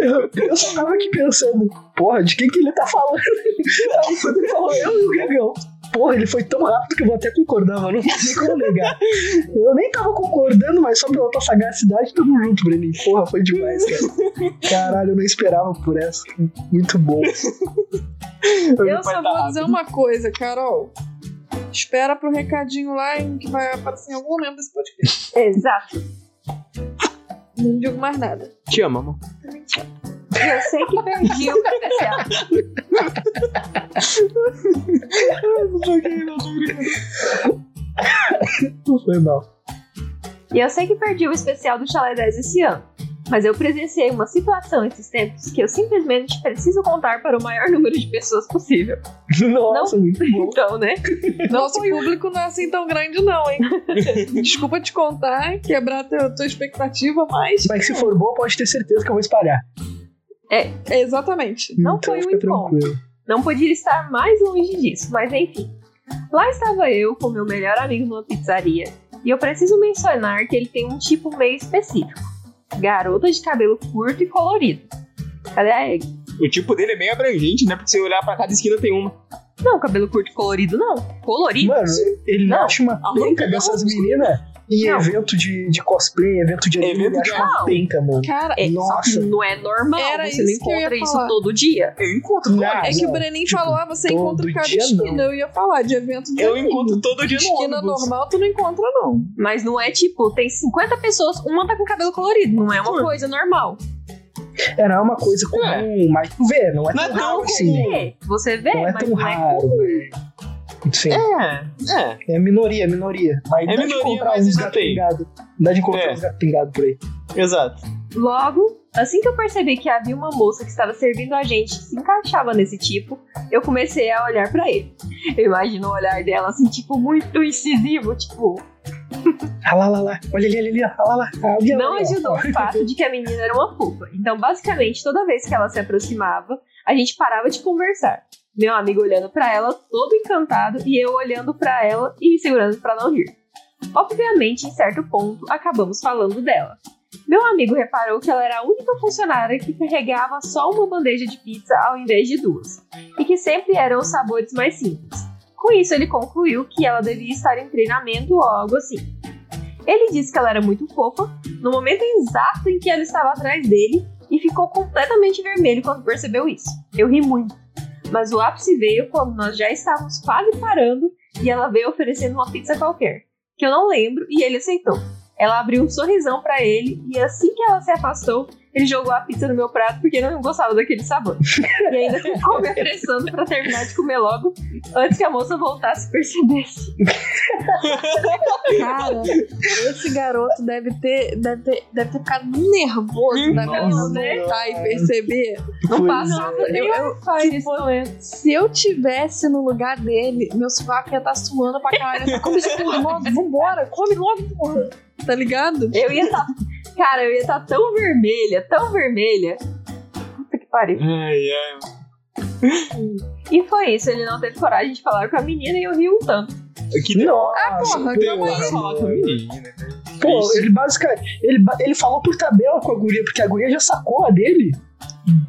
Eu, eu só tava aqui pensando, porra, de quem que ele tá falando? Aí quando ele falou eu e o Gregão. Porra, ele foi tão rápido que eu vou até concordar, mano. Não tem como negar. Eu nem tava concordando, mas só pela tua sagacidade, tamo junto, Breninho. Porra, foi demais, cara. Caralho, eu não esperava por essa. Muito bom. Eu só vou dizer uma coisa, Carol. Espera pro recadinho lá em que vai aparecer em algum momento desse podcast. Exato. Não digo mais nada. Te amo, amor. Eu sei que perdi o especial. Não foi mal. E eu sei que perdi o especial do Chalé 10 esse ano. Mas eu presenciei uma situação esses tempos que eu simplesmente preciso contar para o maior número de pessoas possível. Nossa, muito bom. Então, né? Não Nosso foi público não é assim tão grande, não, hein? Desculpa te contar, quebrar teu, tua expectativa, mas. Mas se for bom, pode ter certeza que eu vou espalhar. Exatamente. Não então foi um encontro. tranquilo. Não podia estar mais longe disso, mas enfim. Lá estava eu com meu melhor amigo numa pizzaria, e eu preciso mencionar que ele tem um tipo meio específico: garota de cabelo curto e colorido. Cadê a Egg? O tipo dele é meio abrangente, né? Porque se olhar pra cada esquina tem uma. Não, cabelo curto e colorido não. Colorido? Mano, ele Não. acha uma penca dessas meninas em Não. evento de, de cosplay, evento de anime, Evento ele de- acha uma penca, mano. Cara, É, Nossa. não é normal. Era você não encontra isso falar. todo dia. Eu encontro Não. é que o. Brenin Tipo, falou, ah, você todo encontra em cada dia, esquina. não. Eu ia falar de evento de Eu anime. encontro todo dia no Esquina ônibus. normal tu não encontra, não. Mas não é tipo, tem 50 pessoas, uma tá com cabelo colorido. Não é uma Sim. coisa normal. É, não é uma coisa comum, É. mas tu vê, não é Não tão é tão raro assim. É, você vê, Não é mas tão não é raro, velho. Sim, É, é. é minoria, minoria. Mas É dá de minoria, encontrar mas uns tem. pingados. Dá de encontrar É. uns gatos pingados por aí. Exato. Logo, assim que eu percebi que havia uma moça que estava servindo a gente que se encaixava nesse tipo, eu comecei a olhar pra ele. Eu imagino o olhar dela assim, tipo, muito incisivo, tipo, Ah lá, lá, lá. Olha ali, olha ali. Ah lá, lá. Ah, ali, não ó. ajudou o fato de que a menina era uma fofa. Então, basicamente, toda vez que ela se aproximava, a gente parava de conversar. Meu amigo olhando pra ela, todo encantado, e eu olhando pra ela e me segurando pra não rir. Obviamente, em certo ponto, acabamos falando dela. Meu amigo reparou que ela era a única funcionária que carregava só uma bandeja de pizza ao invés de duas, e que sempre eram os sabores mais simples. Com isso, ele concluiu que ela devia estar em treinamento ou algo assim. Ele disse que ela era muito fofa, no momento exato em que ela estava atrás dele, e ficou completamente vermelho quando percebeu isso. Eu ri muito. Mas o ápice veio quando nós já estávamos quase parando e ela veio oferecendo uma pizza qualquer, que eu não lembro, e ele aceitou. Ela abriu um sorrisão pra ele e assim que ela se afastou, ele jogou a pizza no meu prato porque não gostava daquele sabor. E ainda ficou me apressando pra terminar de comer logo, antes que a moça voltasse e percebesse. Cara, esse garoto deve ter, deve ter, deve ter ficado nervoso Nossa, voltar e perceber. Não passava Eu- eu- tipo. Se eu tivesse no lugar dele, meu sovaco ia estar suando pra caralho. Eu Come isso tudo logo, vambora, come logo, porra. Tá ligado? Eu ia estar. Cara, eu ia estar tão vermelha, tão vermelha. Puta que pariu. Ai, ai. E foi isso, ele não teve coragem de falar com a menina e eu ri um tanto. Que Nossa, Ah, porra, que aí. falar com a menina, né? Pô, Isso. ele basicamente. Ele, ele falou por tabela com a guria, porque a guria já sacou a dele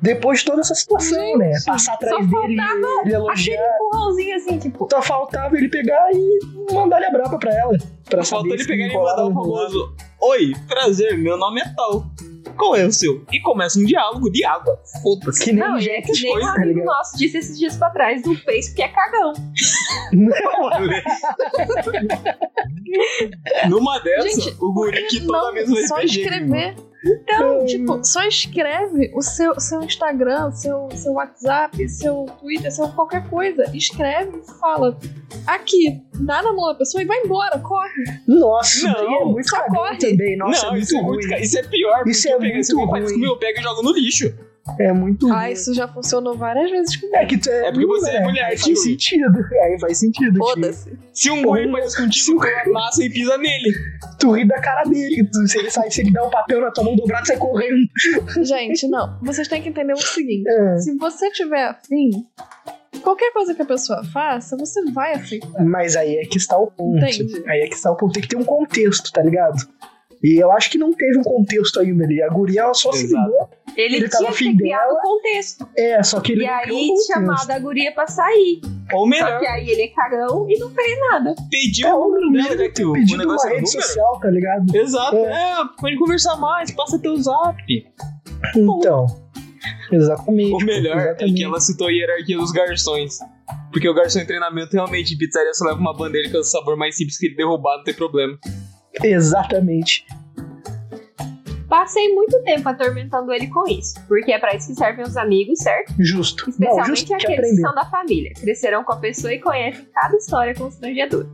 depois de toda essa situação, né? Passar atrás só dele, ele Aquele elogiar. empurrãozinho assim, tipo. Só faltava ele pegar e mandar-lhe a braba pra ela. Pra Faltou saber ele pegar e mandar o famoso Oi, prazer, meu nome é tal. Qual é o seu? E começa um diálogo de água. Foda-se. Que nem Não, é gente que nem um coisa, tá amigo ligado? nosso disse esses dias pra trás do Face que é cagão. Numa dessa, Gente, o guri que toda Não, vez no só escrever. Então, tipo, só escreve o seu, seu Instagram, seu, seu WhatsApp, seu Twitter, seu qualquer coisa. Escreve e fala. Aqui, dá na mão da pessoa e vai embora, corre. Nossa, isso Não, é muito só corre. também. Nossa, não, é isso é muito muito. ruim. ca- Isso é pior. Isso porque é pega, muito você faz ruim. comigo, eu pego e jogo no lixo. É muito Ah, isso já funcionou várias vezes comigo. É que tu é, É porque você é mulher, Aí sabe? faz sentido. Aí faz sentido. Foda-se. Se um guri faz contigo, tu amassa e pisa nele. Tu ri da cara dele. Tu, se, ele sai, se ele dá um papel na tua mão dobrada, sai correndo. Gente, não. Vocês têm que entender o seguinte. É. Se você tiver afim, qualquer coisa que a pessoa faça, você vai aceitar. Mas aí é que está o ponto. Entendi. Aí é que está o ponto. Tem que ter um contexto, tá ligado? E eu acho que não teve um contexto ainda ali. A guria ela só se Exato. ligou. Ele, Ele tava tinha que dela. o contexto. É, só que ele E não aí chamado a guria pra sair. Ou Só melhor, que aí ele é cagão e não fez nada. pedir É, o número dela, já que o, o uma negócio é rede número. social, tá ligado? Exato. É. É, pode conversar mais, passa teu zap. Então. Exatamente. O melhor é exatamente. que ela citou a hierarquia dos garçons. Porque o garçom em treinamento realmente em pizzaria só leva uma bandeja que é o sabor mais simples que ele derrubar, não tem problema. Exatamente. Passei muito tempo atormentando ele com isso, porque é pra isso que servem os amigos, certo? Justo. Não, Especialmente justo que aqueles que são da família. Crescerão com a pessoa e conhecem cada história constrangedora.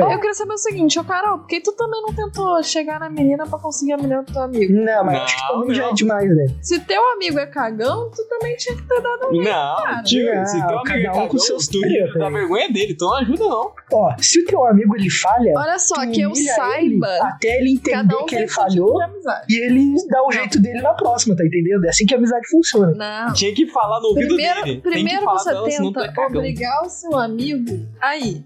Eu queria saber o seguinte, ô Carol, por que tu também não tentou chegar na menina pra conseguir a menina do teu amigo? Não, mas Não, acho que também já é demais, né? Se teu amigo é cagão, tu também tinha que ter dado um Não, cara. tio, Não, se teu amigo é com cagão, seus tu dá aí. vergonha dele, então não ajuda não. Ó, se o teu amigo ele falha, Olha só, tu que eu saiba, ele até ele entender um que ele tipo falhou amizade. e ele dá o jeito dele na próxima, tá entendendo? É assim que a amizade funciona. Não. Tinha que falar no ouvido Primeiro, dele. Tem que primeiro falar você pra ela, senão tu é tenta cagão. obrigar o seu amigo aí.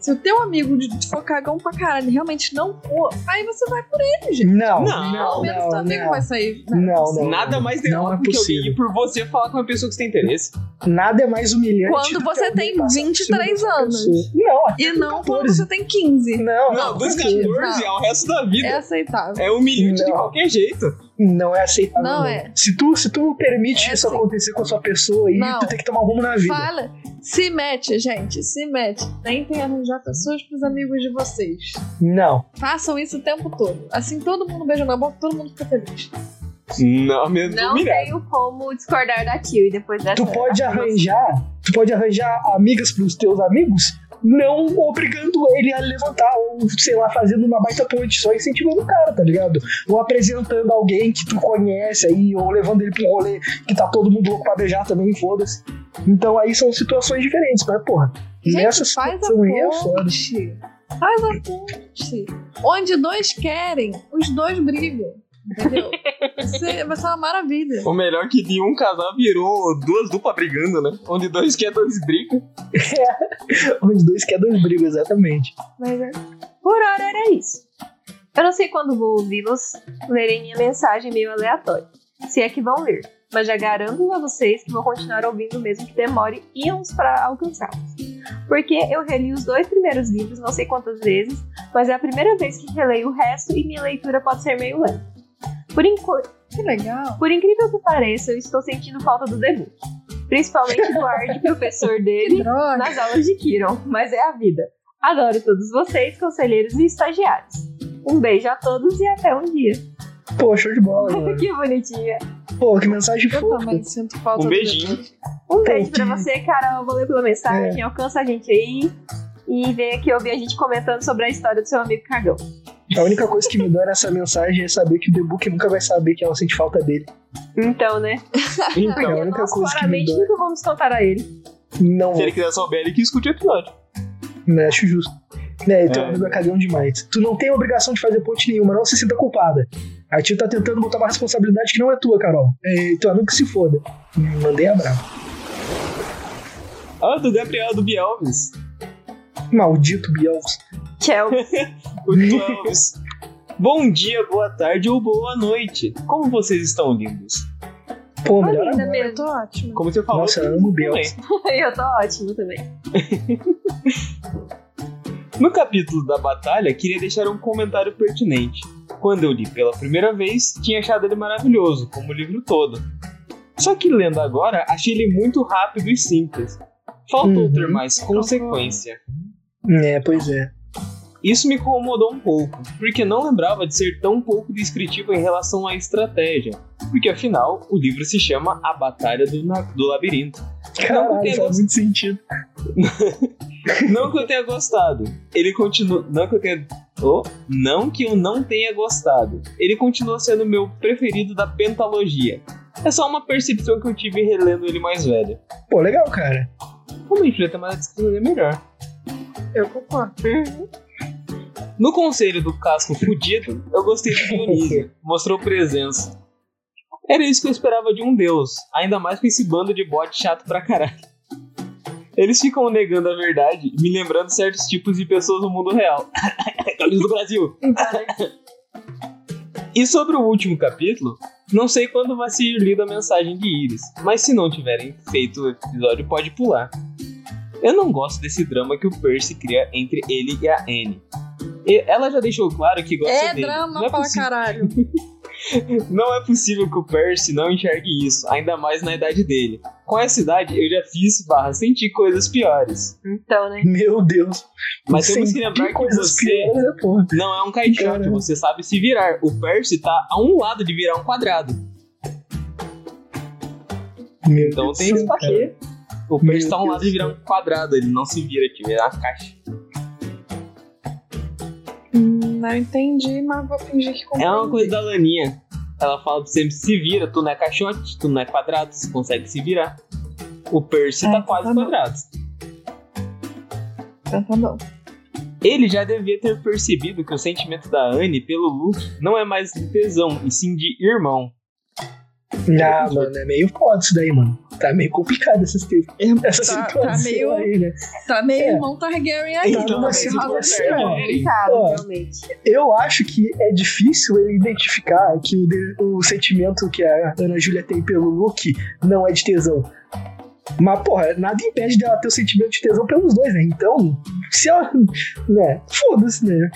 Se o teu amigo de- for cagão pra caralho e realmente não for, aí você vai por ele, gente. Não, Não, não, Pelo menos teu não, amigo não. vai sair. né? Não, não. Nada mais Não derrota é do que por você falar com uma pessoa que você tem interesse. Nada é mais humilhante. Quando você tem passar por 23 cima dessa anos. Não, até E não quando 14. você tem 15. Não, Não, dos com 14 Não. ao resto da vida. É É, aceitável. humilhante de Não. qualquer jeito. Não é aceitável. Não é. Se tu, se tu permite É isso sim. acontecer com a sua pessoa aí, Não. tu tem que tomar um rumo na vida. Fala. Se mete, gente. Se mete. Tentem arranjar pessoas pros amigos de vocês. Não. Façam isso o tempo todo. Assim todo mundo beija na boca, todo mundo fica feliz. Não, mesmo Não humilhado. tenho como discordar da e depois dessa. Tu pode arranjar, tu pode arranjar amigas pros teus amigos, não obrigando ele a levantar, ou sei lá, fazendo uma baita ponte, só incentivando o cara, tá ligado? Ou apresentando alguém que tu conhece aí, ou levando ele pra um rolê que tá todo mundo louco pra beijar também, foda-se. Então aí são situações diferentes, mas porra, Gente, nessa situação aí é foda. Faz a ponte. Onde dois querem, os dois brigam. Entendeu? Vai ser, vai ser uma maravilha. O melhor é que de um casal virou duas duplas brigando, né? Onde dois quer, dois brigam. Onde dois quer dois brigam, exatamente. Mas é. Por hora era isso. Eu não sei quando vou ouvi-los lerem minha mensagem meio aleatória. Se é que vão ler. Mas já garanto a vocês que vou continuar ouvindo mesmo que demore anos para alcançá-los. Porque eu reli os dois primeiros livros não sei quantas vezes, mas é a primeira vez que releio o resto e minha leitura pode ser meio lenta. Por, Que legal. por incrível que pareça, eu estou sentindo falta do debut. Principalmente do ar de professor dele nas aulas de Kiron, mas é a vida. Adoro todos vocês, conselheiros e estagiários. Um beijo a todos e até um dia. Pô, show de bola, que bonitinha. Pô, que mensagem Eu fofa. também sinto falta Um beijinho. Um beijo pra você, Carol. Vou ler pela mensagem, alcança a gente aí. E vem aqui ouvir a gente comentando sobre a história do seu amigo Cagão. A única coisa que me dói nessa mensagem é saber que o The Book nunca vai saber que ela sente falta dele. Então, né? Então, a única nós coisa que me claramente dói. nunca vamos contar a ele. Não, se ele quiser souber, ele que escute o episódio. não acho justo. É, teu É. amigo é cagão demais. Tu não tem obrigação de fazer ponte nenhuma, não se sinta culpada. A tia tá tentando botar uma responsabilidade que não é tua, Carol. É, teu amigo que se foda. Mandei a brava. Ah, do Gabriel do Bielvis. Maldito Bielvis. Tchau. O Elvis. Bom dia, boa tarde ou boa noite. Como vocês estão lindos? Pô, Tô melhor linda agora. Eu mesmo. tô ótima. Como você falou, Nossa, eu amo. Bielvis. Eu tô ótimo também. No capítulo da batalha, queria deixar um comentário pertinente. Quando eu li pela primeira vez, tinha achado ele maravilhoso, como o livro todo. Só que lendo agora, achei ele muito rápido e simples. Faltou Uhum. ter mais consequência. É, pois é. Isso me incomodou um pouco, porque não lembrava de ser tão pouco descritivo em relação à estratégia. Porque afinal, o livro se chama A Batalha do, Na- do Labirinto. Caralho, tem faz gosto. muito sentido. Não que eu tenha gostado. Ele continua. Não que eu tenha. Oh, não que eu não tenha gostado. Ele continua sendo o meu preferido da pentalogia. É só uma percepção que eu tive relendo ele mais velho. Pô, legal, cara. Realmente, podia ter mais descrição é melhor. Eu concordo. No conselho do casco fudido, eu gostei do Dionísio. Mostrou presença. Era isso que eu esperava de um deus, ainda mais com esse bando de bot chato pra caralho. Eles ficam negando a verdade, me lembrando certos tipos de pessoas no mundo real. Galinhos do Brasil. E sobre o último capítulo, não sei quando vai ser lida a mensagem de Iris, mas se não tiverem feito o episódio, pode pular. Eu não gosto desse drama que o Percy cria entre ele e a Anne. E ela já deixou claro que gosta É dele. drama não é pra possível. caralho. Não é possível que o Percy não enxergue isso, ainda mais na idade dele. Com essa idade, eu já fiz barra senti coisas piores. Então, né? Meu Deus. Mas temos que lembrar que coisas você piores, né, não é um caixote, você sabe se virar. O Percy tá a um lado de virar um quadrado. Meu Então Deus tem isso aqui. cara. O Percy Meu tá a um Deus lado de virar um quadrado, ele não se vira, de virar uma caixa. Hum, não entendi, mas vou fingir que comprei. É uma coisa da Laninha. Ela fala pra você, se vira, tu não é caixote, tu não é quadrado, você consegue se virar. O Percy É, tá quase tá quadrado. Então tá bom. Ele já devia ter percebido que o sentimento da Anne pelo Luke não é mais de tesão, e sim de irmão. Ah, mano, é meio foda isso daí, mano. Tá meio complicado essa, situ- essa Tá- situação tá meio- aí, né? Tá meio É. irmão Targaryen aí. Então, tá assim. Complicado, Ó. realmente. Eu acho que é difícil ele identificar que o, o sentimento que a Ana Júlia tem pelo Luke não é de tesão. Mas, porra, nada impede dela ter o sentimento de tesão pelos dois, né? Então, se ela. né? Foda-se, né?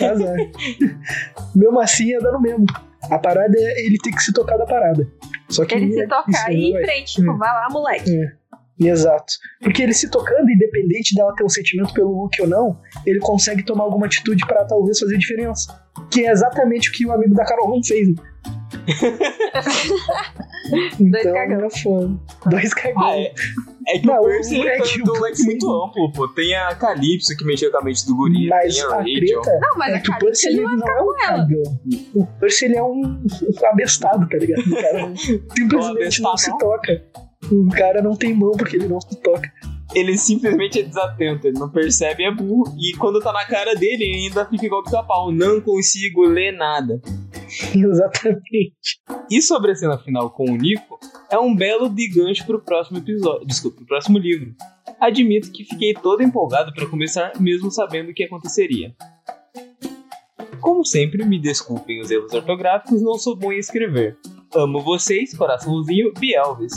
Azar. Mesmo assim, é dando mesmo. A parada é ele ter que se tocar da parada. Só que. Ele se é tocar isso, aí em frente, tipo, Hum. vai lá, moleque. Exato. Porque ele se tocando, independente dela ter um sentimento pelo Luke ou não, ele consegue tomar alguma atitude pra talvez fazer diferença. Que é exatamente o que o amigo da Carol Ron fez. né? Então cagão. é foda. Dois cagão. Ah, é. É que Não, o Percy é que tem o um leque Percy- muito amplo, pô. Tem a Calypso que mexeu com a mente do guri, Mas tem a a treta Não, mas é a que o Percy ele não vai não ficar é um com ela. cagão. O Percy ele é um, um abestado, tá ligado? O cara não- simplesmente não se toca. O cara não tem mão porque ele não se toca. Ele simplesmente é desatento, ele não percebe, é burro. E quando tá na cara dele, ele ainda fica igual pica-pau. Não consigo ler nada. Exatamente. E sobre a cena final com o Nico, é um belo de gancho pro próximo episódio. Desculpa, pro próximo livro. Admito que fiquei todo empolgado para começar, mesmo sabendo o que aconteceria. Como sempre, me desculpem os erros ortográficos, não sou bom em escrever. Amo vocês, coraçãozinho, Bielvis.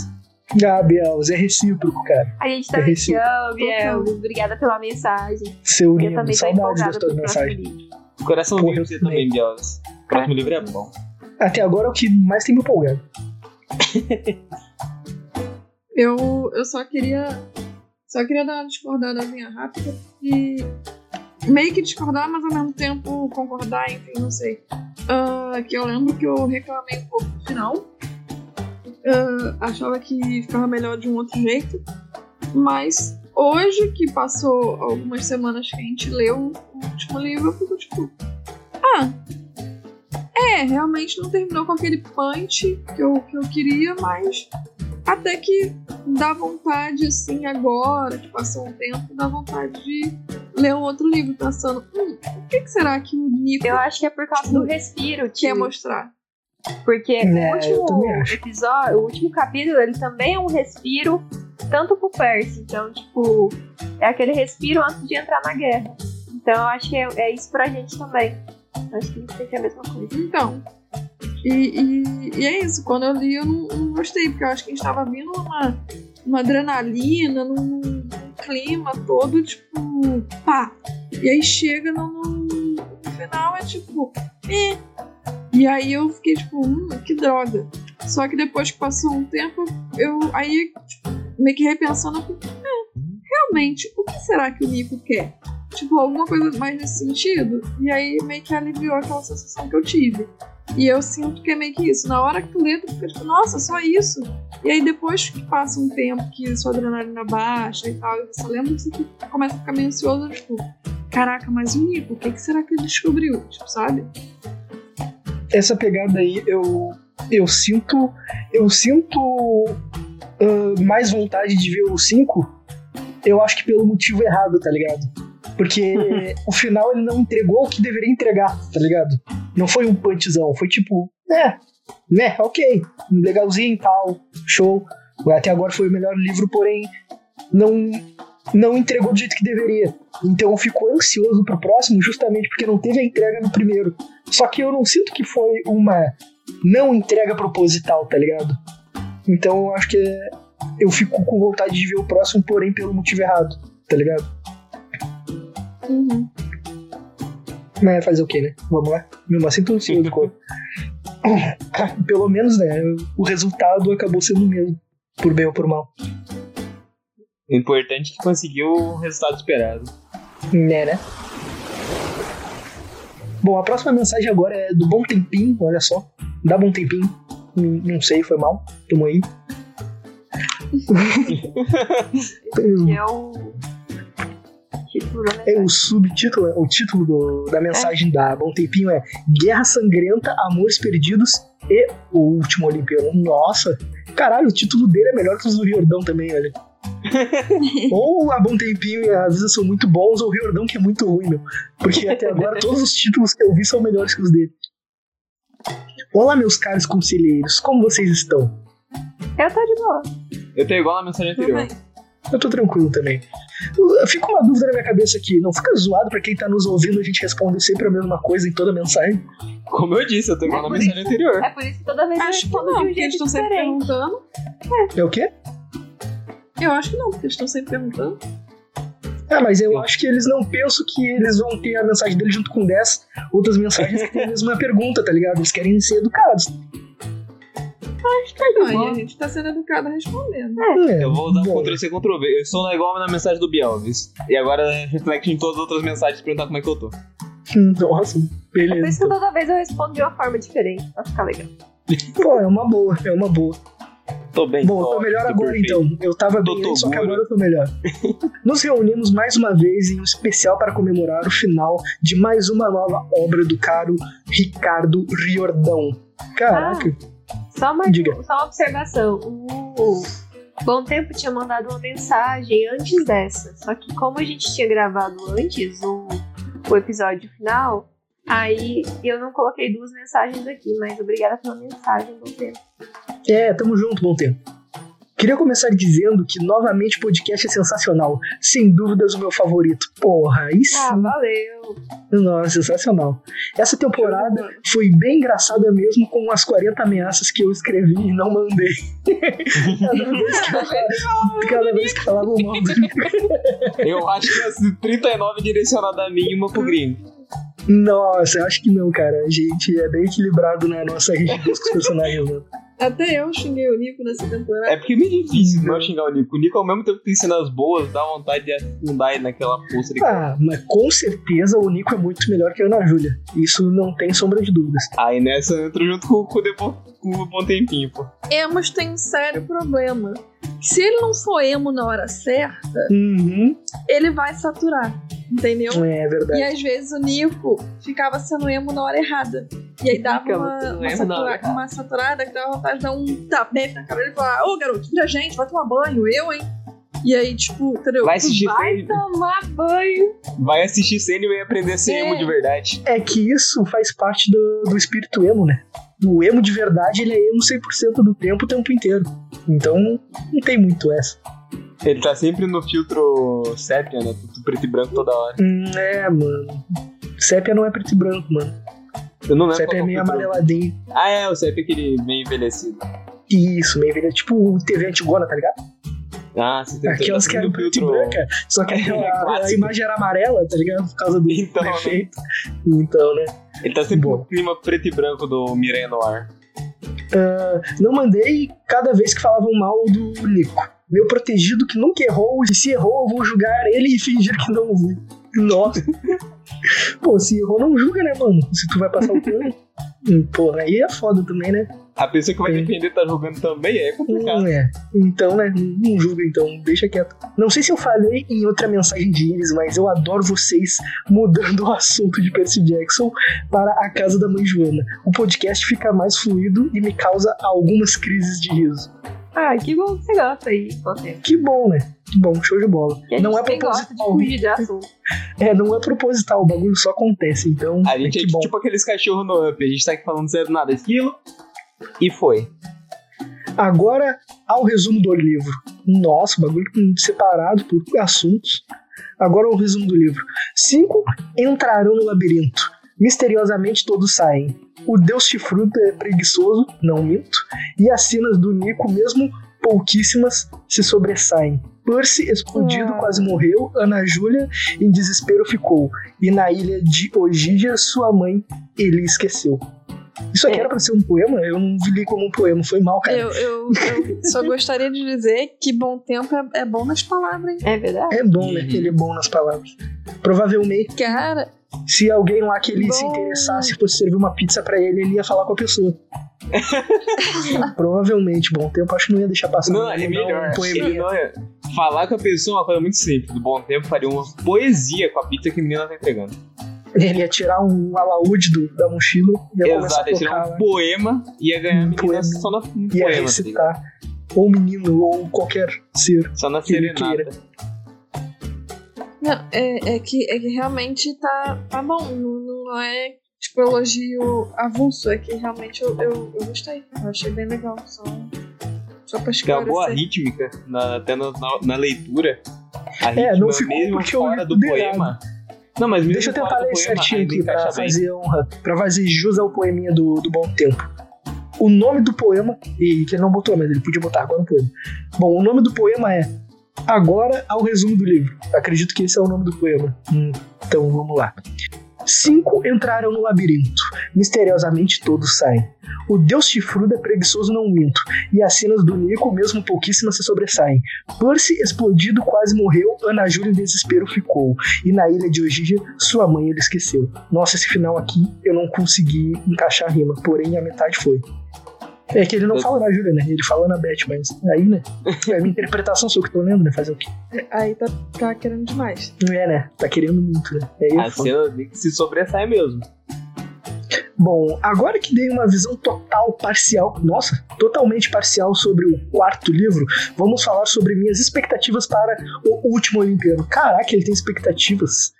Ah, Biel, é recíproco, cara. A gente também te Recife. ama, Biel. Obrigada pela mensagem. Seu Eu lindo, saudades próximo mensagens. livro. Coraçãozinho Porra, você também. também, Bielvis. O próximo livro é bom. Até agora é o que mais tem me empolgado. Eu, eu só queria. Só queria dar uma discordadazinha rápida e. Meio que discordar, mas ao mesmo tempo concordar, enfim, não sei. Ah, que eu lembro que eu reclamei um pouco do final. Ah, achava que ficava melhor de um outro jeito. Mas hoje, que passou algumas semanas que a gente leu o último livro, eu fico tipo. Ah. É, realmente não terminou com aquele punch que eu, que eu queria, mas até que dá vontade, assim, agora que passou um tempo, dá vontade de ler um outro livro, pensando, hum, o que, que será que o Nico Eu acho que é por causa do respiro, quer tio. mostrar? Porque É, o último episódio, o último capítulo, ele também é um respiro tanto pro Percy. Então, tipo, é aquele respiro antes de entrar na guerra. Então, eu acho que é, é isso pra gente também. Acho que ser a mesma coisa. Então, e, e, e é isso, quando eu li eu não, não gostei, porque eu acho que a gente tava vindo numa, numa adrenalina, num, num clima todo, tipo, pá. E aí chega no, no- final, é tipo, eh. E aí eu fiquei tipo, hum, que droga. Só que depois que passou um tempo, eu aí, tipo, meio que repensando, eu fiquei, é, realmente, o que será que o Nico quer? Tipo, alguma coisa mais nesse sentido? E aí meio que aliviou aquela sensação que eu tive. E eu sinto que é meio que isso. Na hora que tu lê, tu fica tipo, nossa, só isso. E aí depois que passa um tempo que sua adrenalina baixa e tal, e você lembra, você fica- começa a ficar meio ansioso, tipo, caraca, mas o Nico, o que, que será que ele descobriu? Tipo, sabe? Essa pegada aí, eu, eu sinto. Eu sinto ah, mais vontade de ver o 5. Eu acho que pelo motivo errado, tá ligado? Porque o final ele não entregou o que deveria entregar, tá ligado? Não foi um punchzão, foi tipo, é, né, ok, legalzinho e tal, show. Até agora foi o melhor livro, porém não não entregou do jeito que deveria. Então eu fico ansioso pro próximo justamente porque não teve a entrega no primeiro. Só que eu não sinto que foi uma não entrega proposital, tá ligado? Então eu acho que é- eu fico com vontade de ver o próximo, porém pelo motivo errado, tá ligado? Uhum. Mas fazer o quê, né? Vamos lá. Mesmo assim, tô ansioso. com- Pelo menos, né? O resultado acabou sendo o mesmo, por bem ou por mal. O importante é que conseguiu o resultado esperado. Né, né? Bom, a próxima mensagem agora é do Bom Tempinho, olha só. Dá Bom Tempinho. Não, não sei, foi mal. Tamo aí. Que é o título da É o subtítulo, o título do- da mensagem da Bom Tempinho é Guerra Sangrenta, Amores Perdidos e o Último Olimpiano. Nossa, caralho, o título dele é melhor que os do Riordão também, olha. ou a Bom Tempinho e a Avisa são muito bons, ou o Riordão que é muito ruim, meu. Porque até agora todos os títulos que eu vi são melhores que os dele. Olá, meus caros conselheiros, como vocês estão? Eu tô de boa. Eu tenho igual na mensagem anterior. Também. Eu tô tranquilo também. Eu- Fica uma dúvida na minha cabeça aqui. Não fica zoado pra quem tá nos ouvindo a gente responde sempre a mesma coisa em toda mensagem? Como eu disse, eu tenho igual na mensagem anterior. É por isso que toda vez eu Acho que respondo não, de um porque eles jeito estão sempre diferente. perguntando. É o quê? Eu acho que não, porque eles estão sempre perguntando. Ah, mas eu acho que eles não pensam que eles vão ter a mensagem dele junto com 10 outras mensagens que tem a mesma pergunta, tá ligado? Eles querem ser educados. Não, e a gente tá sendo educado respondendo. É, Eu vou usar bom. Ctrl C, Ctrl V. Eu na- igual na mensagem do Bielvis. E agora reflete em todas as outras mensagens perguntar como é que eu tô. Nossa, É por beleza. isso que toda vez eu respondo de uma forma diferente, pra ficar legal. Pô, é uma boa, é uma boa. Tô bem. Bom, eu tô ótimo, melhor tô agora perfeito. então. Eu tava bem antes, só que agora eu tô melhor. Nos reunimos mais uma vez em um especial para comemorar o final de mais uma nova obra do caro Ricardo Riordão. Caraca, Só, mais Diga. só uma observação. O Bom Tempo tinha mandado uma mensagem antes dessa. Só que como a gente tinha gravado antes o, o episódio final, aí eu não coloquei duas mensagens aqui, mas obrigada pela mensagem, Bom Tempo. É, tamo junto, bom tempo. Queria começar dizendo que novamente o podcast é sensacional. Sem dúvidas o meu favorito. Porra, sim. Ah, valeu. Nossa, sensacional. Essa temporada foi bem engraçada mesmo com as 40 ameaças que eu escrevi e não mandei. cada, vez que eu falava, cada vez que mal do Eu acho que as 39 direcionadas a mim e uma pro gringo. Nossa, eu acho que não, cara. A gente é bem equilibrado na nossa rigidez com os personagens, né? Até eu xinguei o Nico nessa temporada. É porque é meio difícil não xingar o Nico. O Nico, ao mesmo tempo que tem cenas boas, dá vontade de afundar ele naquela poça de Ah, mas com certeza o Nico é muito melhor que a Ana Júlia. Isso não tem sombra de dúvidas. Aí nessa eu entro junto com, com, o Depo- com o Bom Tempinho, pô. Emos tem um sério problema. Se ele não for emo na hora certa, Uhum. ele vai saturar. Entendeu? É verdade. E às vezes o Nico ficava sendo emo na hora errada. E aí dava uma, uma, satura- uma saturada que dava vontade de dar um tapete na dele e falar: Ô garoto, tira a gente, vai tomar banho, eu, hein? E aí, tipo, entendeu? Vai assistir Vai Sandman. tomar banho. Vai assistir Sandman e aprender a ser É. emo de verdade. É que isso faz parte do, do espírito emo, né? O emo de verdade, ele é emo 100% do tempo, o tempo inteiro. Então, não tem muito essa. Ele tá sempre no filtro sépia, né? Tudo preto e branco toda hora. Hum, é, mano. Sépia não é preto e branco, mano. Eu não lembro Sépia é meio é o filtro. amareladinho. Ah, é, o sépia é aquele meio envelhecido. Isso, meio velho. Tipo o TV antigona, tá ligado? Ah, você tem Aquelas que tá eram preto e branca. Só que aquela, a imagem era amarela, tá ligado? Por causa do, Então, né? efeito. Então, né? Ele tá sempre Bom. no clima preto e branco do Miranha Noir. Não mandei cada vez que falavam mal do Nico. Meu protegido que nunca errou, e se errou, eu vou julgar ele e fingir que não vi. Nossa. Pô, se errou, não julga, né, mano? Se tu vai passar o pano. Porra, aí é foda também, né? A pessoa que vai defender tá jogando também é complicado. Hum, é. Então, né? Não julga, então. Deixa quieto. Não sei se eu falei em outra mensagem de Iris, mas eu adoro vocês mudando o assunto de Percy Jackson para a casa da mãe Joana. O podcast fica mais fluido e me causa algumas crises de riso. Ah, que bom que você gosta aí, Tempo. Que bom, né? Que bom, show de bola. Que a Não gente é nem gosta de proposital. fugir de assunto. É, não é proposital, o bagulho só acontece, então. A gente é que bom. tipo aqueles cachorros no up. A gente tá aqui falando zero nada aquilo. E foi. Agora ao resumo do livro. Nossa, o bagulho separado por assuntos. Agora ao resumo do livro. Cinco entrarão no labirinto. Misteriosamente todos saem. O deus chifrudo é preguiçoso, não minto. E as cenas do Nico, mesmo pouquíssimas, se sobressaem. Percy, explodido, Ah. quase morreu. Ana Júlia, em desespero, ficou. E na ilha de Ogígia, sua mãe, ele esqueceu. Isso aqui É. era pra ser um poema? Eu não li como um poema, foi mal, cara. Eu, eu, eu só gostaria de dizer que bom tempo é, é bom nas palavras, hein? É verdade? É bom, né? Uhum. Ele é bom nas palavras. Provavelmente, Cara, se alguém lá que ele se Bom. interessasse fosse servir uma pizza pra ele, ele ia falar com a pessoa. Provavelmente, bom tempo, acho que não ia deixar passar. Não, ia é melhor. Um Ele não é- Falar com a pessoa é uma coisa muito simples. Do bom tempo faria uma poesia com a pizza que a menina tá entregando. Ele ia tirar um alaúde do, da mochila e ia começar Exato, a ia tirar tocar um lá. poema e ia ganhar a Um poema. só na, no Ia poema. tá ligado? recitar. Ou menino, ou qualquer ser. Só na que ele serenata. não, é, é, que, é que realmente tá, tá bom. Não, não é tipo elogio avulso, é que realmente eu, eu, eu gostei. Eu achei bem legal. Só, só pra Tem uma boa esclarecer. rítmica na, até na, na, na leitura. A É, rítmica não ficou mesmo porque fora do poema. Não, mas Deixa eu tentar ler certinho aqui pra encaixa bem. fazer honra, pra fazer jus ao poeminha do, do Bom Tempo. O nome do poema, e que ele não botou, mas ele podia botar agora no poema. Bom, o nome do poema é Agora ao resumo do livro. Acredito que esse é o nome do poema. Então vamos lá. Cinco entraram no labirinto. Misteriosamente todos saem. O deus chifrudo é preguiçoso, não minto. E as cenas do Nico, mesmo pouquíssimas, se sobressaem. Percy, explodido, quase morreu. Ana Júlia, em desespero, ficou. E na ilha de Ogígia, sua mãe ele esqueceu. Nossa, esse final aqui eu não consegui encaixar a rima, porém a metade foi. É que ele não Eu- fala na Júlia, né? Ele fala na Beth, mas aí, né? É a minha interpretação, sou eu que tô lendo, né? Fazer o quê? Aí tá, tá querendo demais. Não é, né? Tá querendo muito, né? É A cena que se sobressai mesmo. Bom, agora que dei uma visão total, parcial, nossa, totalmente parcial sobre o quarto livro, vamos falar sobre minhas expectativas para o último Olimpiano. Caraca, ele tem expectativas.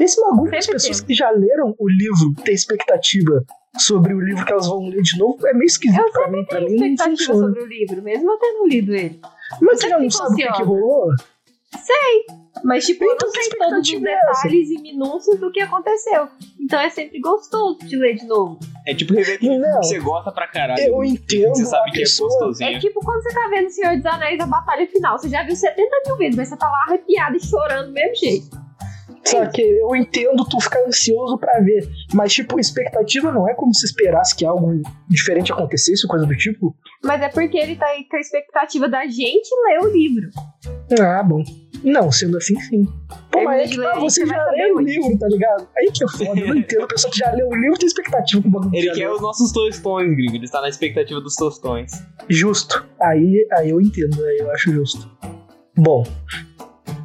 Esse bagulho das pessoas que já leram o livro ter expectativa sobre o livro que elas vão ler de novo é meio esquisito Eu pra mim. Pra mim não expectativa funciona. sobre o livro, mesmo eu tendo lido ele. Mas você já não sabe o que, que funciona. Rolou? Mas, tipo, eu não sei todos os é essa? detalhes e minúcias do que aconteceu. Então é sempre gostoso de ler de novo. É tipo rever aquele filme Não. que você gosta pra caralho. Eu entendo Você sabe que é gostosinho. É tipo quando você tá vendo O Senhor dos Anéis, a batalha final. Você já viu 70 mil vezes, mas você tá lá arrepiado e chorando do mesmo jeito. Só que eu entendo tu ficar ansioso pra ver. Mas, tipo, expectativa não é como se esperasse que algo diferente acontecesse, coisa do tipo. Mas é porque ele tá aí com a expectativa da gente ler o livro. Ah, bom. Não, sendo assim, sim. Pô, mas é que tá, de ler, você já leu o livro, tá ligado? Aí que é foda, eu não entendo. A pessoa que já leu o livro tem expectativa com o bagulho. Ele quer os nossos tostões, gringo. Ele está na expectativa dos tostões. Justo. Aí, aí eu entendo, aí eu acho justo. Bom,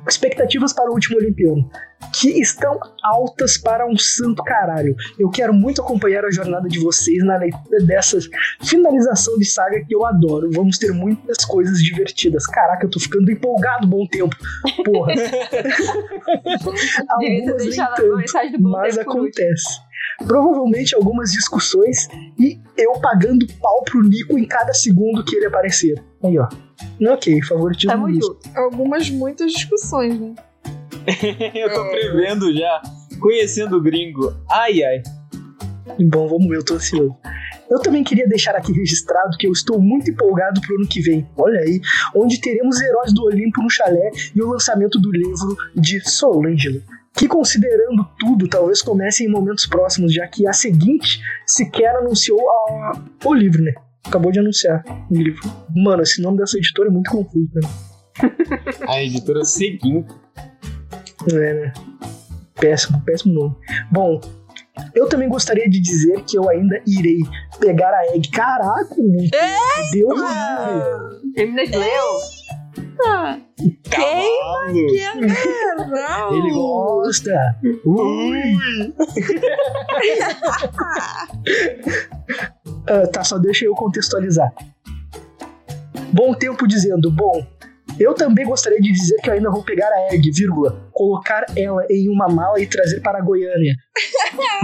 expectativas para o último Olimpiano. Que estão altas para um santo caralho. Eu quero muito acompanhar a jornada de vocês na leitura dessa finalização de saga que eu adoro. Vamos ter muitas coisas divertidas. Caraca, eu tô ficando empolgado, bom tempo. Porra. Algumas nem tanto mas acontece. Provavelmente algumas discussões e eu pagando pau pro Nico em cada segundo que ele aparecer. Aí, ó. Ok, favoritismo. Tamo junto. Algumas, muitas discussões, né? eu tô prevendo já. Conhecendo o gringo. Ai, ai. Bom, vamos ver, eu tô ansioso. Eu também queria deixar aqui registrado que eu estou muito empolgado pro ano que vem. Olha aí, onde teremos Heróis do Olimpo no chalé e o lançamento do livro de Solângelo. Que considerando tudo, talvez comece em momentos próximos, já que a seguinte sequer anunciou a- o livro, né? Acabou de anunciar o livro. Mano, esse nome dessa editora é muito confuso, né? A editora seguinte. É, né? Péssimo, péssimo nome. Bom, eu também gostaria de dizer que eu ainda irei pegar a egg. Caraca, meu Deus me livre. Termina Ah, Cavalo. que é não. Ele gosta. Ui. Ah, tá, só deixa eu contextualizar. Bom tempo dizendo, bom, eu também gostaria de dizer que eu ainda vou pegar a egg, vírgula, colocar ela em uma mala e trazer para a Goiânia.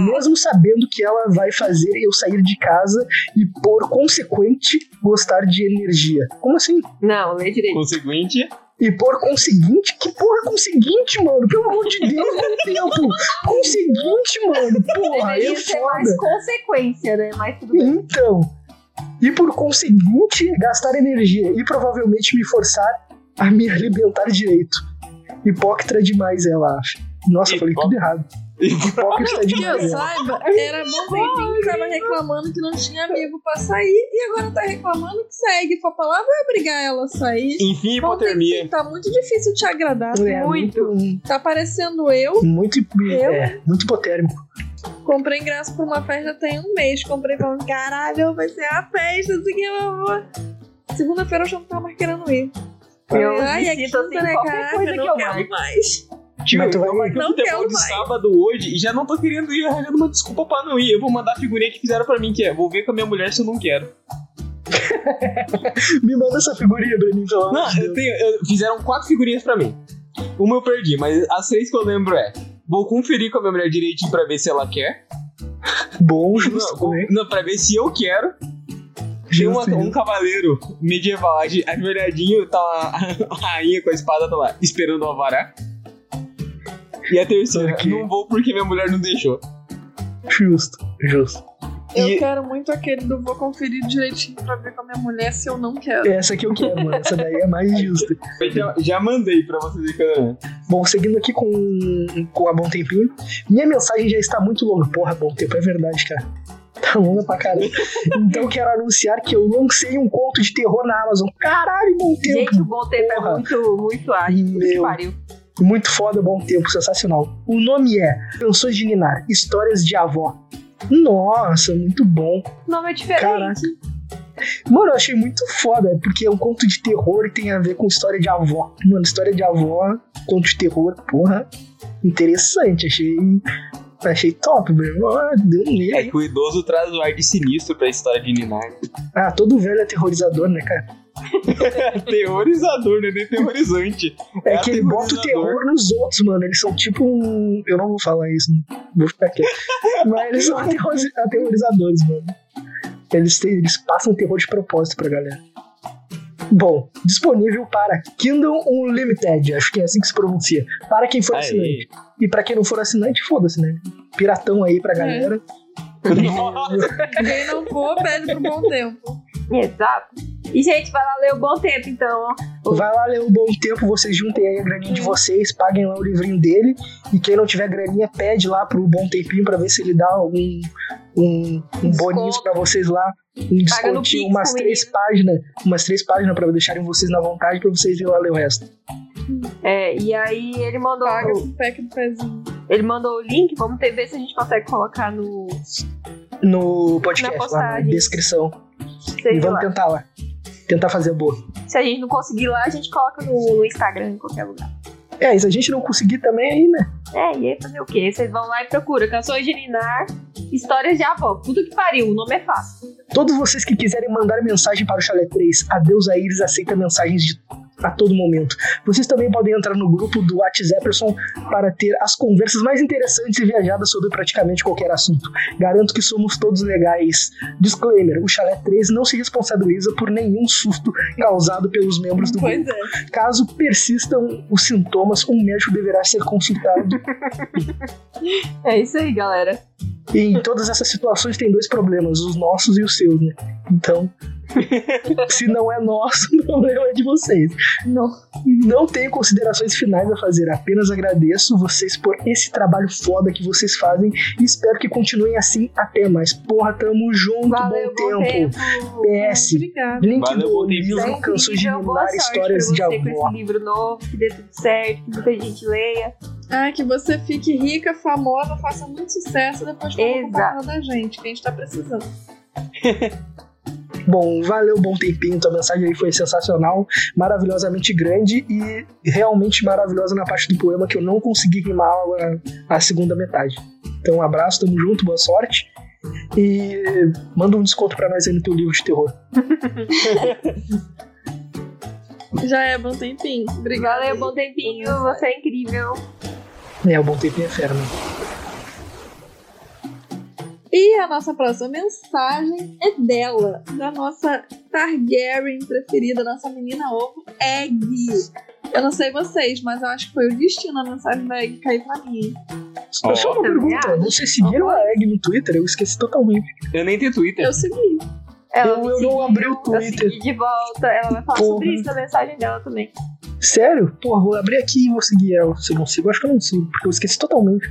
Mesmo sabendo que ela vai fazer eu sair de casa e, por consequente, gostar de energia. Como assim? Não, lê direito. Conseguinte. E por conseguinte, que porra conseguinte, mano? Pelo amor de Deus, meu tempo. Conseguinte, mano. Porra, é Deveria mais foda. consequência, né? Mas tudo bem. Então. E por conseguinte, gastar energia e provavelmente me forçar a me alimentar direito. Hipócrita demais, ela acha. Nossa, eu falei tudo errado. Pipoca está de Que eu saiba, era bom que tava reclamando que não tinha amigo pra sair e agora tá reclamando que se a Egg for pra lá, vai obrigar ela a sair. Enfim, hipotermia. tempinho, Tá muito difícil te agradar. É, muito. Tá parecendo eu. Muito, Eu? é, muito hipotérmico. Comprei ingresso pra uma festa tem um mês. Comprei falando, caralho, vai ser a festa, assim que eu vou. Segunda-feira eu já não tava mais querendo ir. Eu Ai, me sinto assim, né, qualquer caraca, coisa não que eu quero mais. Tio, Mas tu vai- eu marquei Não futebol quero de mais. sábado hoje e já não tô querendo ir arranjando uma desculpa pra não ir. Eu vou mandar a figurinha que fizeram pra mim, que é vou ver com a minha mulher se eu não quero. Me manda essa figurinha, Breninho, pelo amor Não, de eu Deus. tenho, eu- fizeram quatro figurinhas pra mim. Uma eu perdi, mas as três que eu lembro é vou conferir com a minha mulher direitinho pra ver se ela quer. Bom, justo Não, também. não, pra ver se eu quero. Tem uma- um cavaleiro medieval, ajoelhadinho, tá lá, a rainha com a espada tá lá, esperando o alvará. E a terceira, Ok. não vou porque minha mulher não deixou. Justo, justo. Eu E- quero muito aquele do vou conferir direitinho pra ver com a minha mulher se eu não quero. Essa aqui eu quero, mano. Essa daí é mais justa. Já, já mandei pra você ver que eu... Bom, seguindo aqui com, com a Bom Tempinho. Minha mensagem já está muito longa. Porra, Bom Tempo, é verdade, cara. Pra caralho. Então quero anunciar que eu lancei um conto de terror na Amazon. Caralho, Bom Tempo. Gente, o bom tempo Porra. é muito, muito ágil. Meu. pariu. Muito foda, Bom Tempo, sensacional. O nome é Canções de Ninar, Histórias de Avó. Nossa, muito bom. O nome é diferente. Caraca. Mano, eu achei muito foda, porque é um conto de terror e tem a ver com história de avó. Mano, história de avó, conto de terror, porra, interessante. Achei. Achei top, meu. Ah, Deu um ler É que o idoso traz o ar de sinistro pra história de Ninar. Ah, todo velho é terrorizador, né, cara? Terrorizador, não é nem terrorizante. É, É que ele bota o aterrorizador. terror nos outros, mano. Eles são tipo um. Eu não vou falar isso, vou ficar quieto. Mas eles são aterroriz- aterrorizadores, mano. Eles, têm- eles passam terror de propósito pra galera. Bom, disponível para Kindle Unlimited, acho que é assim que se pronuncia. Para quem for assinante. Aí. E pra quem não for assinante, foda-se, né? Piratão aí pra galera. Quem não for, pede pro bom tempo. Exato. E, gente, vai lá ler o bom tempo, então. ó. Vai lá ler o bom tempo, vocês juntem aí a graninha de vocês, paguem lá o livrinho dele. E quem não tiver graninha, pede lá pro bom tempinho pra ver se ele dá algum um, um boninho pra vocês lá. Um descontinho, Pix umas três menino. páginas. Umas três páginas pra deixarem vocês na vontade pra vocês ir lá ler o resto. É, e aí ele mandou, Paga o pack do pezinho. Ele mandou o link, vamos ver se a gente consegue colocar no. No podcast, Na lá na descrição. E vamos lá. tentar lá. Tentar fazer boa. Se a gente não conseguir lá, a gente coloca no, no Instagram, em qualquer lugar. É, e se a gente não conseguir também aí, né? É, e aí fazer o quê? Vocês vão lá e procuram Canções de Ninar, Histórias de Avó. Puta que pariu, o nome é fácil. Todos vocês que quiserem mandar mensagem para o Chalé 3, a Deusa Iris aceita mensagens de, a todo momento. Vocês também podem entrar no grupo do WhatsApp para ter as conversas mais interessantes e viajadas sobre praticamente qualquer assunto. Garanto que somos todos legais. Disclaimer: o Chalé 3 não se responsabiliza por nenhum susto causado pelos membros do Pois grupo. é. Caso persistam os sintomas, um médico deverá ser consultado. É isso aí, galera. E em todas essas situações tem dois problemas, os nossos e os seus, né? Então, se não é nosso, o problema é de vocês. Não. Não tenho considerações finais a fazer, apenas agradeço vocês por esse trabalho foda que vocês fazem e espero que continuem assim até mais. Porra, tamo junto, Valeu, bom, tempo. PS, Obrigada. link Valeu, do tempo. livro Canções de sorte Histórias de você com esse livro novo, que dê tudo certo, que muita gente leia. Ah, que você fique rica, famosa, faça muito sucesso depois de compartilhar da gente, que a gente tá precisando. Bom, valeu, bom tempinho. Tua mensagem aí foi sensacional, maravilhosamente grande e realmente maravilhosa na parte do poema que eu não consegui rimar a, a segunda metade. Então, um abraço, tamo junto, boa sorte. E manda um desconto pra nós aí no teu livro de terror. Já é bom tempinho. Obrigada. Valeu, bom tempinho, você é incrível. É, o bom tempinho fera, né? E a nossa próxima mensagem é dela, da nossa Targaryen preferida, nossa menina ovo, Egg. Eu não sei vocês, mas eu acho que foi o destino a mensagem da Egg cair pra mim. Só só uma pergunta: vocês seguiram a Egg no Twitter? Eu esqueci totalmente. Eu nem tenho Twitter. Eu segui. Ela Eu- eu não abri o Eu Twitter. segui de volta, ela vai falar Porra. sobre isso na mensagem dela também. Sério? Pô, vou abrir aqui e vou seguir ela. Se eu não sigo, acho que eu não sigo, porque eu esqueci totalmente.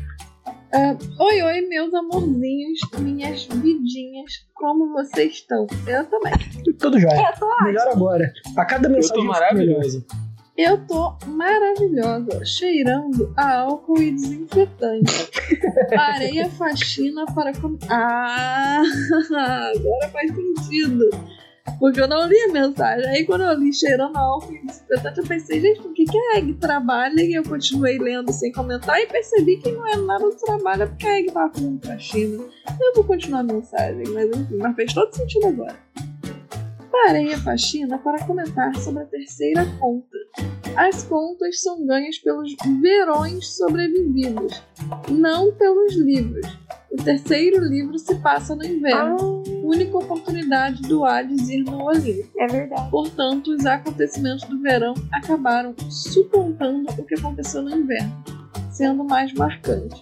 Ah, oi, oi, meus amorzinhos, minhas vidinhas, como vocês estão? Eu também. Tudo jóia. Eu tô Melhor agora. A cada Eu mensagem. tô fica maravilhoso. Eu tô maravilhosa, cheirando a álcool e desinfetante. Parei a faxina para. Com... Ah, agora faz sentido. Porque eu não li a mensagem. Aí quando eu li cheirando a álcool e desinfetante, eu pensei, gente, por que, que a Egg trabalha? E eu continuei lendo sem comentar e percebi que não é nada do trabalho, é porque a Egg tava fazendo faxina. Eu vou continuar a mensagem, mas enfim, mas fez todo sentido agora. Parei a faxina para comentar sobre a terceira conta. As contas são ganhas pelos verões sobrevividos, não pelos livros. O terceiro livro se passa no inverno, única oportunidade do Hades ir no Olimpo. É verdade. Portanto, os acontecimentos do verão acabaram suplantando o que aconteceu no inverno, sendo mais marcantes.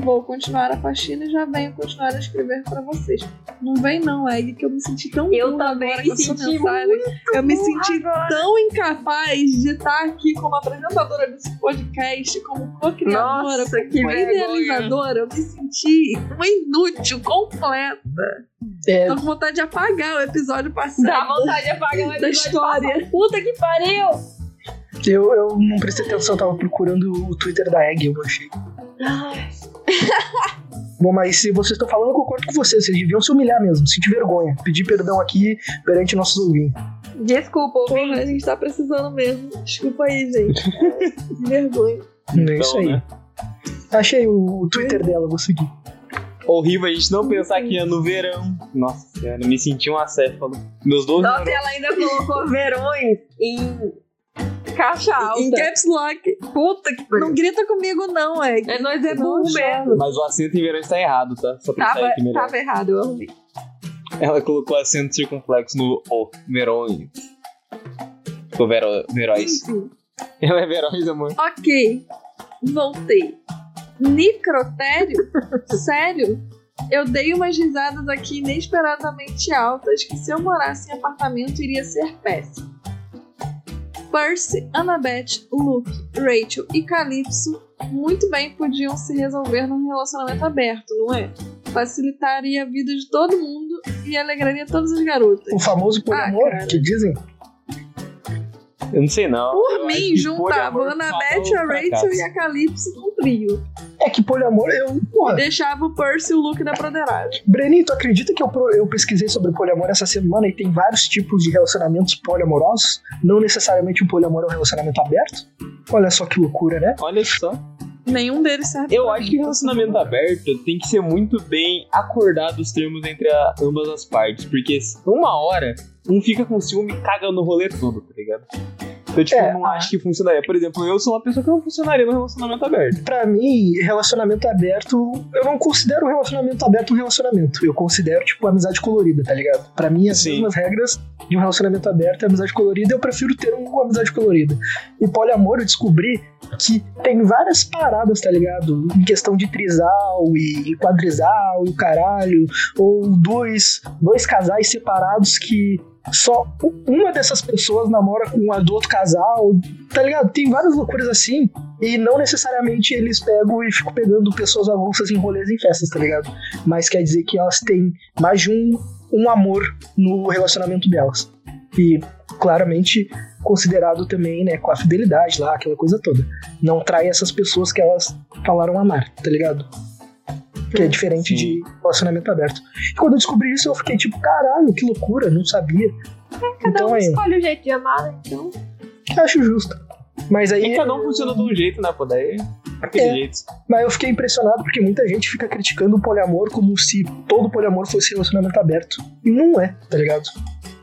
Vou continuar a faxina e já venho continuar a escrever para vocês. Não vem não, Egg, que eu me senti tão Eu burra também agora me com a sua senti. Eu me senti agora. tão incapaz de estar aqui como apresentadora desse podcast, como co-criadora, como idealizadora. Eu me senti uma inútil, completa. É, Tô com vontade de apagar o episódio passado. Dá vontade de apagar o Da episódio história. passado. Puta que pariu! eu, eu não prestei atenção, eu tava procurando o Twitter da Egg, eu achei. Bom, mas se vocês estão falando, eu concordo com vocês. Vocês deviam se humilhar mesmo, sentir vergonha. Pedir perdão aqui perante nossos ouvintes. Desculpa, Porra, ouvinte. a gente tá precisando mesmo. Desculpa aí, gente. É, vergonha. é isso aí. né? Achei o, o Twitter dela, vou seguir. Horrível a gente não pensar que é no verão. Nossa senhora, me senti um acéfalo. Meus 12 Nossa, ela ainda colocou verões em caixa alta. Em caps lock. Puta que pariu. Não grita comigo, não, é. É nós é Não burro mesmo. Mas o acento em verão está errado, tá? Só pra Tava, sair aqui melhor. tava errado, eu arrumei. Ela colocou acento circunflexo no O, verões. Ficou vero, veróis. Enfim. Ela é veróis, amor. Ok. Voltei. Necrotério? Sério? Eu dei umas risadas aqui inesperadamente altas que se eu morasse em apartamento iria ser péssimo. Percy, Annabeth, Luke, Rachel e Calypso muito bem podiam se resolver num relacionamento aberto, não é? Facilitaria a vida de todo mundo e alegraria todas as garotas. O famoso poliamor, Ah, cara. que dizem. Eu não sei não. Por mim, juntava a fala a o Rachel e a Calypso num trio. É que poliamor, eu. Porra, Deixava o Percy e o Luke na broderagem. Breninho, tu acredita que eu, pro- eu pesquisei sobre poliamor essa semana e tem vários tipos de relacionamentos poliamorosos? Não necessariamente um poliamor é um relacionamento aberto? Olha só que loucura, né? Olha só. Nenhum deles serve Eu acho mim. que relacionamento aberto tem que ser muito bem acordado os termos entre a- ambas as partes. Porque uma hora, um fica com ciúme e caga no rolê todo, tá ligado? Então, tipo, É, não ah. acho que funcionaria. Por exemplo, eu sou uma pessoa que não funcionaria no relacionamento aberto. Pra mim, relacionamento aberto, eu não considero um relacionamento aberto um relacionamento. Eu considero, tipo, amizade colorida, tá ligado? Pra mim, as Sim. mesmas regras de um relacionamento aberto é amizade colorida, eu prefiro ter uma amizade colorida. E poliamor, eu descobri que tem várias paradas, tá ligado? Em questão de trisal e quadrisal e o caralho, ou dois, dois casais separados que só uma dessas pessoas namora com a do outro casal, tá ligado? Tem várias loucuras assim, e não necessariamente eles pegam e ficam pegando pessoas avulsas em rolês em festas, tá ligado? Mas quer dizer que elas têm mais de um, um amor no relacionamento delas. E claramente considerado também, né, com a fidelidade lá, aquela coisa toda. Não trai essas pessoas que elas falaram amar, tá ligado? Que é diferente Sim. de relacionamento aberto. E quando eu descobri isso, eu fiquei tipo, caralho, que loucura, não sabia. Cada então um aí, escolhe o jeito de amar, né? Então. acho justo. Mas aí. E cada um funciona de um jeito, né? Pô, daí. Aquele É. jeito. Mas eu fiquei impressionado porque muita gente fica criticando o poliamor como se todo poliamor fosse relacionamento aberto. E não é, tá ligado?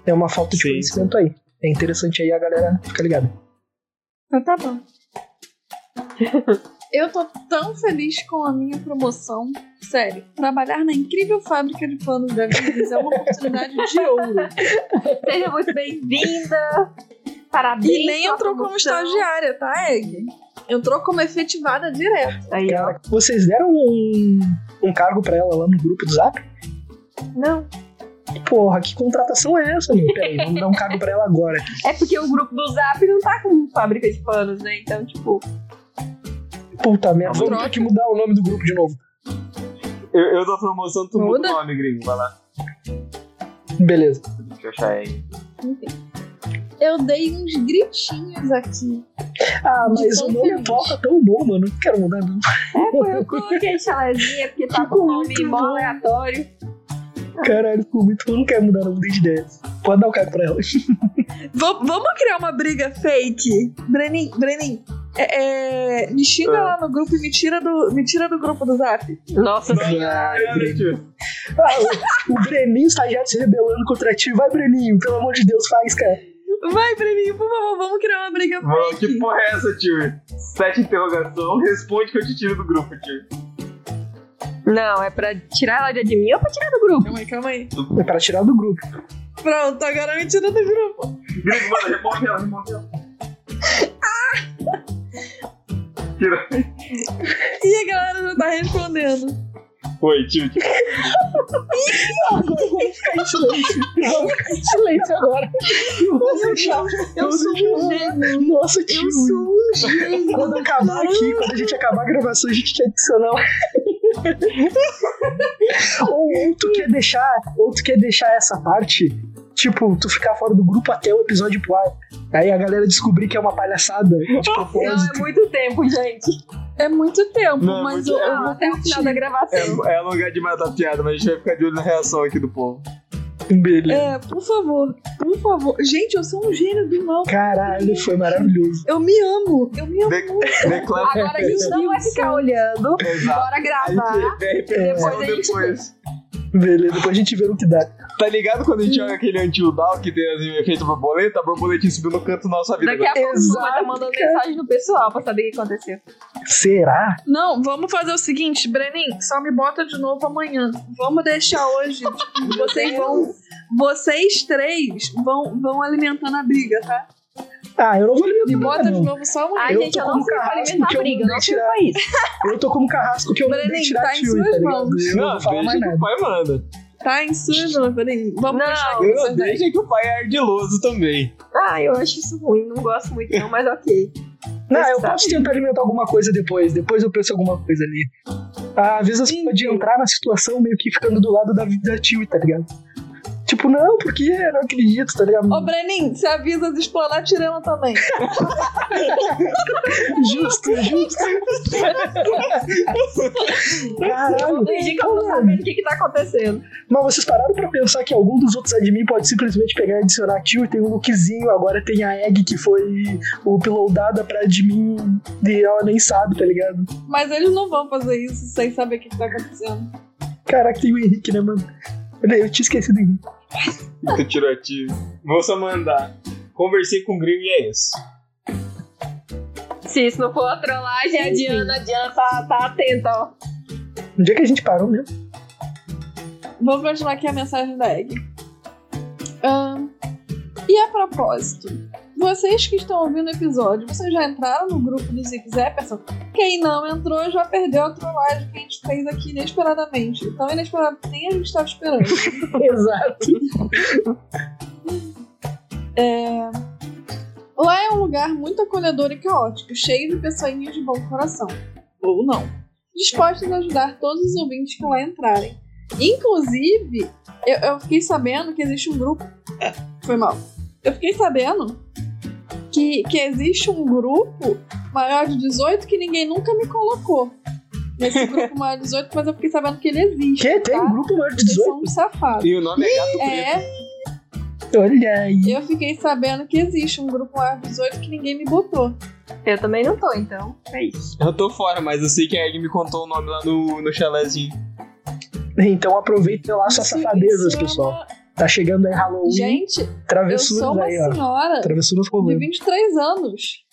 É uma falta de Sim, conhecimento aí. É interessante aí a galera ficar ligada. Então tá bom. Eu tô tão feliz com a minha promoção. Sério, trabalhar na incrível fábrica de panos da Vives é uma oportunidade de ouro. Seja muito bem-vinda. Parabéns. E nem entrou como estagiária, tá, Egg? Entrou como efetivada direto. Aí. Cara, vocês deram um, um cargo pra ela lá no grupo do Zap? Não. Porra, que contratação é essa, meu? Peraí, vamos dar um cargo pra ela agora. É porque o grupo do Zap não tá com fábrica de panos, né? Então, tipo. Puta merda, vamos ter que mudar o nome do grupo de novo. Eu, eu dou promoção, tu muda o nome, gringo. Vai lá. Beleza. Deixa eu achar aí. Eu dei uns gritinhos aqui. Ah, mas o nome tá tão bom, mano. Não quero mudar, não. É, eu coloquei chalezinha porque tá com Ficou nome muito mó bom. aleatório. Caralho, ficou muito bom. Não quero mudar, não. Mudei de ideia. Pode dar o cargo pra ela. Va- vamos criar uma briga fake? Brenin, Brenin, é, é, me xinga Ah. lá no grupo e me tira do, me tira do grupo do zap. Nossa. Ah, o, o Breninho, estagiário, se rebelando contra ti. Vai, Breninho. Pelo amor de Deus, faz, cara. Vai, Breninho, por favor, vamos criar uma briga Mano, fake. que porra é essa, tio? Sete interrogação, responde que eu te tiro do grupo, tio. Não, é pra tirar ela de admin ou pra tirar do grupo? Calma aí, calma aí. É pra tirar do grupo. Pronto, agora me tira do grupo. Gringo, mano, remove ela, remove ela. E a galera já tá respondendo. Oi, tio. ficar em silêncio. Vamos ficar em silêncio agora. Eu vou fechar. Eu sou um gênio. Nossa, tio. Eu sou um gênio. Quando acabar aqui, quando a gente acabar a gravação, a gente quer adicionar. ou, ou tu quer deixar, ou tu quer deixar essa parte, tipo, tu ficar fora do grupo até o episódio pro ar. Aí a galera descobrir que é uma palhaçada de Não, propósito. é muito tempo, gente. É muito tempo, Não, mas muito eu, eu vou até o final da gravação. É, é lugar de matar piada, mas a gente vai ficar de olho na reação aqui do povo. Beleza. É, por favor, por favor. Gente, eu sou um gênio do mal. Caralho, foi maravilhoso. Eu me amo. Eu me amo. De declara. Agora a gente não vai ficar olhando. Exato. Bora A gravar. gente der Depois repercussão a gente depois. Beleza, depois a gente vê no que dá. Tá ligado quando a gente joga aquele anti-udal que tem assim, efeito borboleta? A borboletinha subiu no canto da nossa vida. Daqui a pouco você vai estar Exato, mandando cara. mensagem no pessoal pra saber o que aconteceu. Será? Não, vamos fazer o seguinte, Brenin, só me bota de novo amanhã. Vamos deixar hoje. tipo, vocês vão. Vocês três vão, vão alimentando a briga, tá? Ah, eu não vou Me alimentar. bota de não. novo só amanhã. Ai, Eu gente, eu não carrasco alimentar que eu briga, não não vou pra isso. Eu tô como carrasco que eu Brenin, tirar tá em tio, suas tá mãos. Não Não, vou falar mais que o nada. pai manda. Tá em mãos, Brenin. Vamos Não, deixar Eu né? deixa que o pai é ardiloso também. Ah, eu acho isso ruim, não gosto muito não, mas ok. Não, eu Sabe? posso tentar alimentar alguma coisa depois. Depois eu penso alguma coisa ali. Às vezes você pode entrar na situação meio que ficando do lado da, da tio, tá ligado? Tipo, não, porque eu não acredito, tá ligado? Ô, Brenin, você avisa de explanar a tirana também. Justo, justo. Caralho. Fingi que eu tô sabendo o que que tá acontecendo. Mas vocês pararam pra pensar que algum dos outros admin pode simplesmente pegar e adicionar tio e tem um lookzinho, agora tem a egg que foi uploadada pra admin e ela nem sabe, tá ligado? Mas eles não vão fazer isso sem saber o que, que tá acontecendo. Caraca, tem o Henrique, né, mano? Eu eu tinha esquecido do Henrique. Tu tirou ativo. Vou só mandar. Conversei com o gringo e é isso. Se isso não for uma trollagem, a Diana, a Diana tá, tá atenta, ó. Onde é que a gente parou mesmo? Vou continuar aqui a mensagem da Egg. Ahn, e a propósito, vocês que estão ouvindo o episódio, vocês já entraram no grupo do Zig Zepperson? Quem não entrou já perdeu a trollagem que a gente fez aqui inesperadamente. Tão inesperado que nem a gente estava esperando. Exato. É, Lá é um lugar muito acolhedor e caótico, cheio de pessoinhas de bom coração. Ou não. Dispostos a ajudar todos os ouvintes que lá entrarem. Inclusive, eu, eu fiquei sabendo que existe um grupo. É, foi mal. Eu fiquei sabendo que, que existe um grupo maior de 18 que ninguém nunca me colocou. Nesse grupo maior de 18, mas eu fiquei sabendo que ele existe. Que? Tem tá? um grupo maior de Vocês 18? são uns safados. E o nome é Gato Preto. É, Olha aí. eu fiquei sabendo que existe um grupo maior de 18 que ninguém me botou. Eu também não tô, então. É isso. Eu tô fora, mas eu sei que a Egg me contou o nome lá no, no chalézinho. Então aproveitem lá suas safadezas, é pessoal. uma- Tá chegando aí Halloween. Gente, eu travessuras sou uma aí, ó. senhora Travessuras de rolando. 23 anos.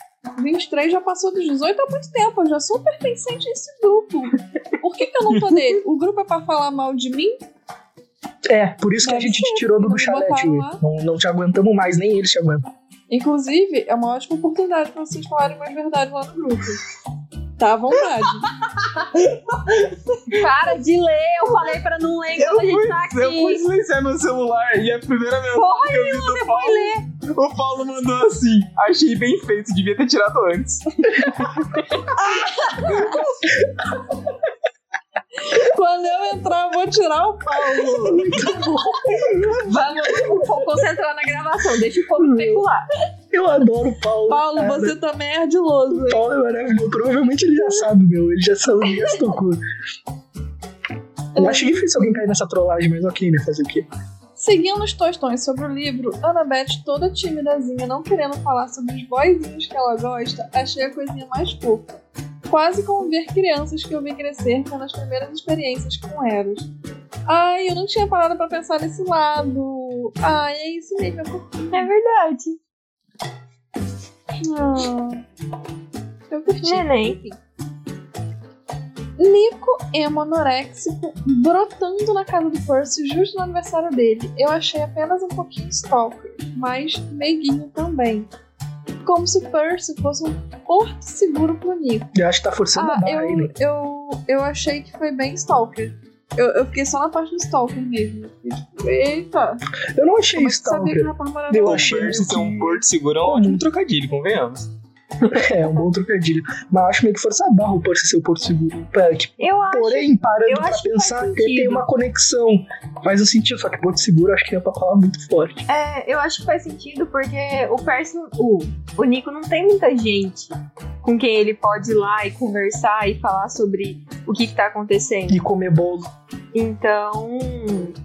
23 já passou dos 18 há muito tempo. Eu já sou pertencente a esse grupo. Por que, que eu não tô nele? O grupo é pra falar mal de mim? É, por isso que a Deve gente ser, te tirou do, chalé. Não, não te aguentamos mais, nem eles te aguentam. Inclusive, é uma ótima oportunidade pra vocês falarem mais verdade lá no grupo. Tá à vontade. Para de ler, eu falei pra não ler quando a gente tá Eu fui aqui. silenciar meu celular e a primeira mensagem que eu vi do Paulo, o Paulo mandou assim: achei bem feito, devia ter tirado antes. vou tirar o Paulo. Vamos concentrar na gravação, deixa o povo especular. Eu adoro o Paulo. Paulo, cara. você também é ardiloso. O? Paulo é maravilhoso. Provavelmente ele já sabe, meu. Ele já sabe, já se tocou. Eu acho difícil alguém cair nessa trollagem, mas ok, né? Fazer o quê? Seguindo os tostões sobre o livro, Annabeth, toda timidazinha, não querendo falar sobre os boyzinhos que ela gosta, achei a coisinha mais fofa. Quase como ver crianças que eu vi crescer tendo as primeiras experiências com Eros. Ai, eu não tinha parado pra pensar nesse lado. Ai, é isso mesmo. é verdade. Ah, eu curti. Neném. Nico emo anoréxico brotando na casa do Percy justo no aniversário dele. Eu achei apenas um pouquinho stalker, mas meiguinho também. Como se o Percy fosse um porto seguro pro Nico. Eu acho que tá forçando a Ah, barra aí, né? eu, eu, eu achei que foi bem stalker. Eu, eu fiquei só na parte do stalker mesmo. Tipo, eita, Eu não achei como é que que Stalker. Eu achei Percy ser um que- porto seguro é um ótimo trocadilho, convenhamos. É, um bom trocadilho. Mas eu acho meio que forçar a barra o Percy ser o Porto Seguro. Pra que, Eu acho. porém, parando pra pensar, que tem uma conexão. Faz o sentido, só que Porto Seguro acho que é pra falar muito forte. É, eu acho que faz sentido porque o Percy, o, o Nico não tem muita gente com quem ele pode ir lá e conversar e falar sobre o que, que tá acontecendo. E comer bolo. Então,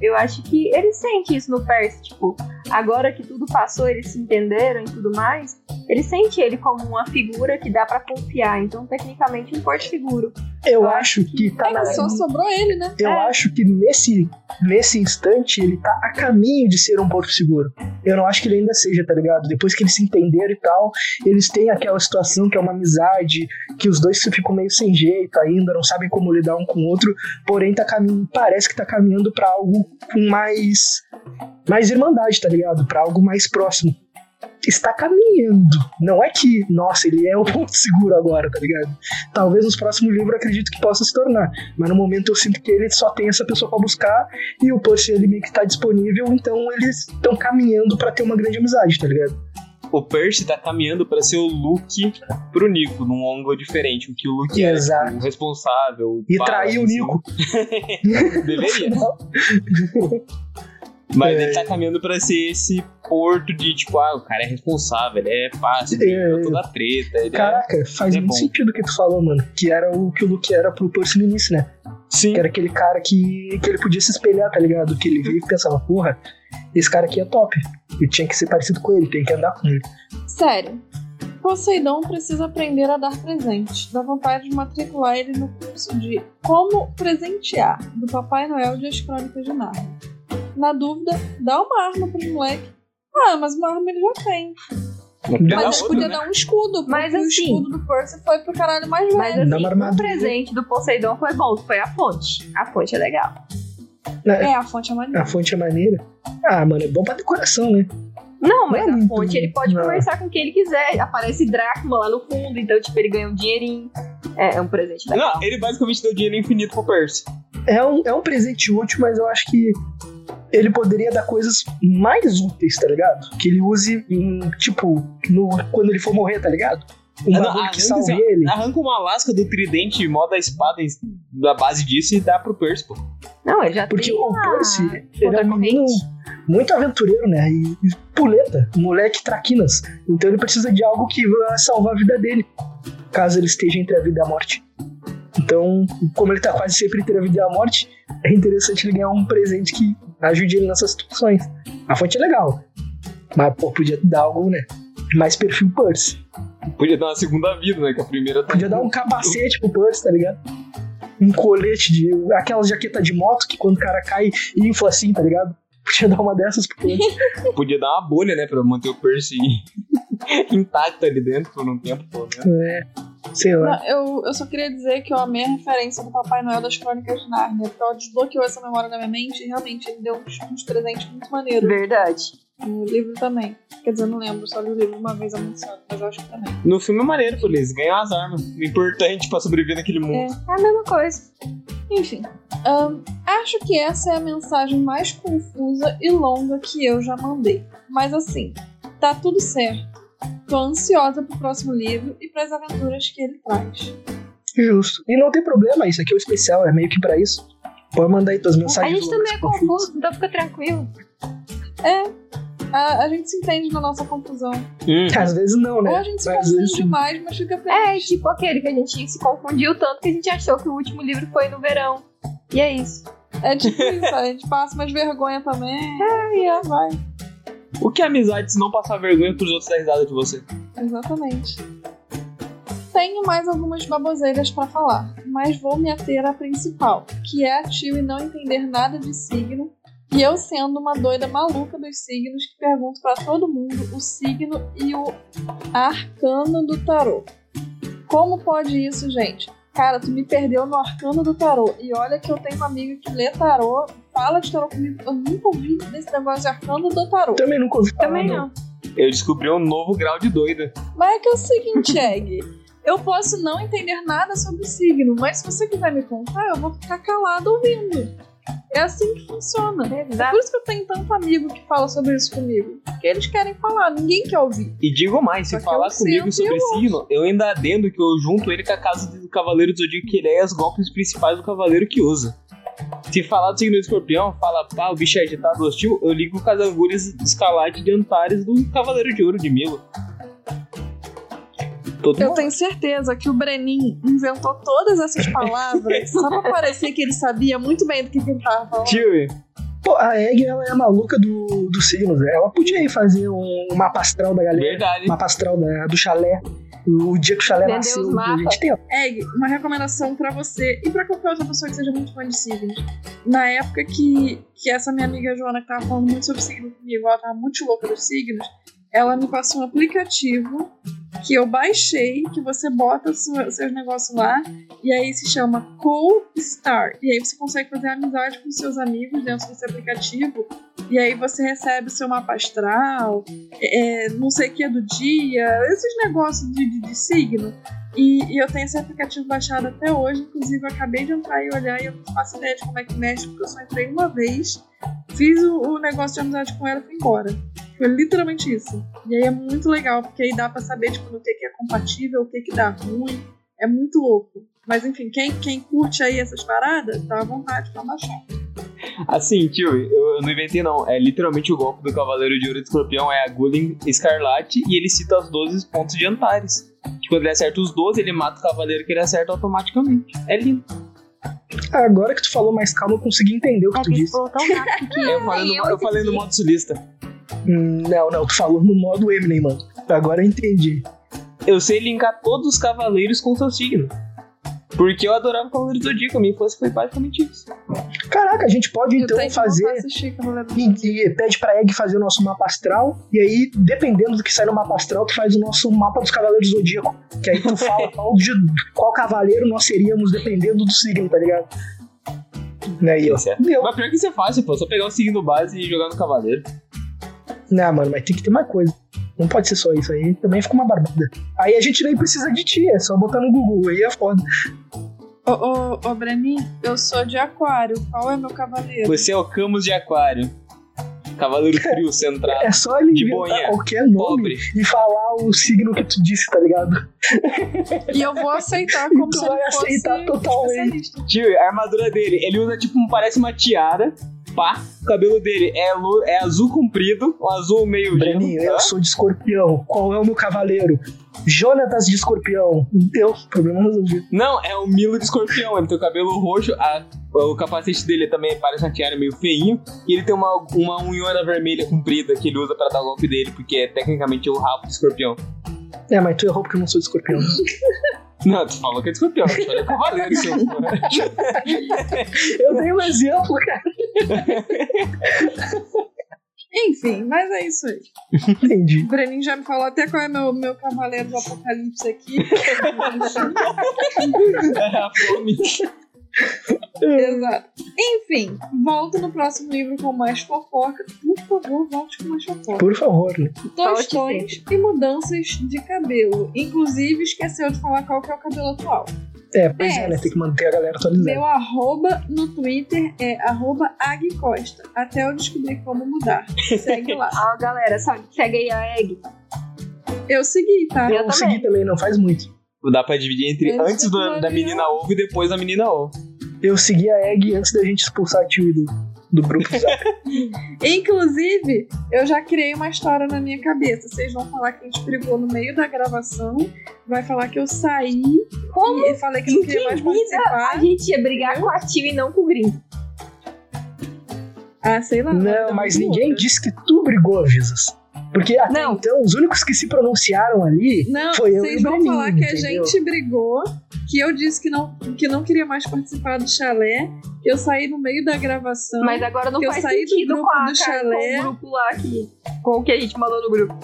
eu acho que ele sente isso no Percy, tipo, agora que tudo passou, eles se entenderam e tudo mais, ele sente ele como uma figura que dá pra confiar. Então, tecnicamente, um porto seguro. Eu Eu acho que tá É na. que só sobrou ele, né? Eu É. acho que nesse, nesse instante ele tá a caminho de ser um porto seguro. Eu não acho que ele ainda seja, tá ligado? Depois que eles se entenderam e tal, eles têm aquela situação que é uma amizade, que os dois ficam meio sem jeito ainda, não sabem como lidar um com o outro, porém tá caminho, parece que tá caminhando pra algo com mais mais irmandade, tá ligado? Pra algo mais próximo. Está caminhando. Não é que, nossa, ele é o ponto seguro agora, tá ligado? Talvez nos próximos livros acredito que possa se tornar. Mas no momento eu sinto que ele só tem essa pessoa pra buscar e o Percy ele meio que tá disponível, então eles estão caminhando pra ter uma grande amizade, tá ligado? O Percy tá caminhando pra ser o Luke pro Nico, num ângulo diferente. O que o Luke é Exato. tipo, o responsável. E pá, trair o assim. Nico. Deveria. Mas É. ele tá caminhando pra ser esse porto de tipo, ah, o cara é responsável, ele é fácil, É. ele é toda a treta. Ele é... Caraca, faz é muito bom. sentido o que tu falou, mano. Que era o que o Luke era pro Percy no início, né? Sim. Que era aquele cara que, que ele podia se espelhar, tá ligado? Que ele veio e pensava, porra, esse cara aqui é top. Eu tinha que ser parecido com ele, tem que andar com ele. Sério. Poseidon precisa aprender a dar presente. Dá vontade de matricular ele no curso de Como Presentear, do Papai Noel de As Crônicas de Nárnia. Na dúvida, dá uma arma pros moleques. Ah, mas uma arma ele já tem. Podia Mas ele podia né? dar um escudo, Mas o assim- escudo do Percy foi pro caralho mais velho. Mas assim, uma um armadura. presente do Poseidon foi bom, foi a fonte. A fonte é legal. É, a fonte é maneira. A fonte é maneira. Ah, mano, é bom pra decoração, né? Não, mas Não é a fonte ele pode não. conversar com quem ele quiser. Aparece Drácula lá no fundo, então, tipo, ele ganha um dinheirinho. É, é um presente legal. Não, ele basicamente deu dinheiro infinito pro Percy. É um, é um presente útil, mas eu acho que ele poderia dar coisas mais úteis, tá ligado? Que ele use em, tipo, no, quando ele for morrer, tá ligado? Um Ah, não, ah, que salve ele. Arranca uma lasca do tridente, moda a espada da base disso e dá pro Percy, pô. Não, ele já Porque tem o a Percy, ele é um menino muito aventureiro, né? E, e puleta, moleque traquinas. Então ele precisa de algo que vai salvar a vida dele, caso ele esteja entre a vida e a morte. Então, como ele tá quase sempre entre a vida e a morte, é interessante ele ganhar um presente que ajude ele nessas situações. A fonte é legal, mas pô, podia dar algo, né? Mais perfil Percy. Podia dar uma segunda vida, né? Que a primeira tá. Podia dar um capacete pro Percy, tá ligado? Um colete de. aquela jaqueta de moto que quando o cara cai infla assim, tá ligado? Podia dar uma dessas pro Percy. Podia dar uma bolha, né? Pra manter o Percy intacto ali dentro por um tempo todo, né? É, sei lá. Não, eu, eu só queria dizer que eu amei a referência do Papai Noel das Crônicas de Nárnia, porque ela desbloqueou essa memória na minha mente e realmente ele deu uns, uns presentes muito maneiros. Verdade. No livro também. Quer dizer, eu não lembro, só li o livro uma vez há muitos anos, mas eu acho que também. No filme é maneiro, pô, eles ganham as armas. Importante pra sobreviver naquele mundo. É a mesma coisa. Enfim. ahn, acho que essa é a mensagem mais confusa e longa que eu já mandei. Mas assim, tá tudo certo. Tô ansiosa pro próximo livro e pras aventuras que ele traz. Justo. E não tem problema, isso aqui é o especial, é meio que pra isso. Pode mandar aí tuas A mensagens. gente também é confuso, então fica tranquilo. A, a gente se entende na nossa confusão. Hum. Às vezes não, né? Ou a gente se confunde demais, mas fica feliz. É, tipo aquele que a gente se confundiu tanto que a gente achou que o último livro foi no verão. E é isso. É tipo isso, a gente passa umas vergonha também. É, e vai. O que é amizade se não passar vergonha pros outros dar risada de você? Exatamente. Tenho mais algumas baboseiras pra falar, mas vou me ater à principal, que é a tio e não entender nada de signo, e eu sendo uma doida maluca dos signos que pergunto pra todo mundo o signo e o arcano do tarô. Como pode isso, gente? Cara, tu me perdeu no arcano do tarô. E olha que eu tenho uma amiga que lê tarô, fala de tarô comigo. Eu nunca ouvi desse negócio de arcano do tarô. Também nunca ouvi Também não. não. Eu descobri um novo grau de doida. Mas é que é o seguinte, Egg. Eu posso não entender nada sobre signo, mas se você quiser me contar, eu vou ficar calado ouvindo. É assim que funciona. É Exato. por isso que eu tenho tanto amigo que fala sobre isso comigo. Porque eles querem falar, ninguém quer ouvir. E digo mais, se Só que falar comigo sobre eu signo, eu ainda adendo que eu junto ele com a casa do Cavaleiro do Zodíaco, que ele é os golpes principais do Cavaleiro que usa. Se falar do signo do escorpião, fala, pá, o bicho é agitado hostil, eu ligo com as agulhas de escalate de Antares do Cavaleiro de Ouro de Milo. Todo Eu mundo. tenho certeza que o Brenin inventou todas essas palavras só pra parecer que ele sabia muito bem do que, ele tava falando. Tio, Pô, a Egg, ela é a maluca do, dos signos. né? Ela podia ir fazer um mapa astral da galera. verdade. Mapa astral da, do chalé. O dia que o chalé Vender nasceu. a gente tem. Egg, uma recomendação pra você e pra qualquer outra pessoa que seja muito fã de signos. Na época que, que essa minha amiga Joana, que tava falando muito sobre signo comigo, ela tava muito louca dos signos, ela me passou um aplicativo que eu baixei, que você bota sua- seus negócios lá, e aí se chama Co-Star. E aí você consegue fazer amizade com seus amigos dentro desse aplicativo, e aí você recebe seu mapa astral, é, não sei o que do dia, esses negócios de, de- de signo. E, e eu tenho esse aplicativo baixado até hoje, inclusive eu acabei de entrar e olhar e eu não faço ideia de como é que mexe, porque eu só entrei uma vez, fiz o, o negócio de amizade com ela e fui embora. Foi literalmente isso. E aí é muito legal, porque aí dá pra saber tipo, no que, que é compatível, o que, que dá ruim. É muito louco. Mas enfim, quem, quem curte aí essas paradas, tá à vontade pra baixar. Assim, tio, eu, eu não inventei não. É literalmente o golpe do Cavaleiro de Ouro de Escorpião, é a Gulin Escarlate, e ele cita os 12 pontos de Antares. Que quando ele acerta os 12, ele mata o Cavaleiro que ele acerta automaticamente. É lindo. Agora que tu falou mais calma, eu consegui entender o que É tu disse. falou tão rápido que Eu falei, no, eu falei no modo sulista. Hum, não, não, tu falou no modo Eminem, mano. Agora eu entendi. Eu sei linkar todos os cavaleiros com seu signo. Porque eu adorava o Cavaleiro do Zodíaco, a minha infância foi basicamente isso. Caraca, a gente pode eu então fazer. assistir E, e pede pra Egg fazer o nosso mapa astral. E aí, dependendo do que sai no mapa astral, tu faz o nosso mapa dos Cavaleiros do Zodíaco. Que aí tu fala qual, de- qual cavaleiro nós seríamos dependendo do signo, tá ligado? Né, aí, ó. Isso. Deu. Mas pior que isso é fácil, pô. Só pegar o signo base e jogar no Cavaleiro. Não, mano, mas tem que ter mais coisa. Não pode ser só isso aí, também fica uma barbada. Aí a gente nem precisa de ti, é só botar no Google, aí é foda. Ô, ô, ô, Brenin, eu sou de aquário. Qual é meu cavaleiro? Você é o Camus de Aquário. Cavaleiro frio, centrado. É só ele De inventar boinha. qualquer nome Pobre. e falar o signo que tu disse, tá ligado? E eu vou aceitar como tu se vai ele fosse aceitar totalmente. Tio, a armadura dele, ele usa tipo, um- parece uma tiara. Pá, o cabelo dele é, é azul comprido, um azul meio Breninho, eu tá? sou de escorpião. Qual é o meu cavaleiro? Jonatas de escorpião. Deu, problema resolvido. Não, é o Milo de escorpião. Ele tem o cabelo roxo, a- o capacete dele também parece uma tiara meio feinho. E ele tem uma, uma unhona vermelha comprida que ele usa pra dar o golpe dele, porque é tecnicamente o rabo de escorpião. É, mas tu errou porque eu não sou de escorpião. Não, tu falou que é de escorpião, que é cavaleiro, seu. eu dei um exemplo, cara. Enfim, mas é isso aí. Entendi. O Brenin já me falou até qual é meu, meu cavaleiro do apocalipse aqui. É a fome. Exato. Enfim, volto no próximo livro com mais fofoca. Por favor, volte com mais fofoca. Por favor, né? Tostões e mudanças de cabelo. Inclusive, esqueceu de falar qual que é o cabelo atual. É, pois é, É. né? Tem que manter a galera atualizada. Meu arroba no Twitter é arroba agcosta. Até eu descobrir como mudar. Segue lá. Ó, galera, sabe, segue aí a Egg. Eu segui, tá? Eu Eu também. segui também, não faz muito. Dá pra dividir entre antes do- da menina ovo e depois da menina ovo. Eu segui a Egg antes da gente expulsar a Tio do, do grupo Zap. Inclusive, eu já criei uma história na minha cabeça. Vocês vão falar que a gente brigou no meio da gravação. Vai falar que eu saí Como? e falei que não queria mais que participar. a gente ia brigar com a Tio e não com o gringo? Ah, sei lá. Não, mas ninguém disse que tu brigou, Avisas. Porque até Não. então, os únicos que se pronunciaram ali Não, foi eu e vocês o vão Breninho, falar que a gente brigou, que eu disse que não, que não queria mais participar do chalé, que eu saí no meio da gravação. Mas agora não que eu faz saí do sentido grupo com, a, do chalé. com o grupo lá que, com o que a gente mandou no grupo.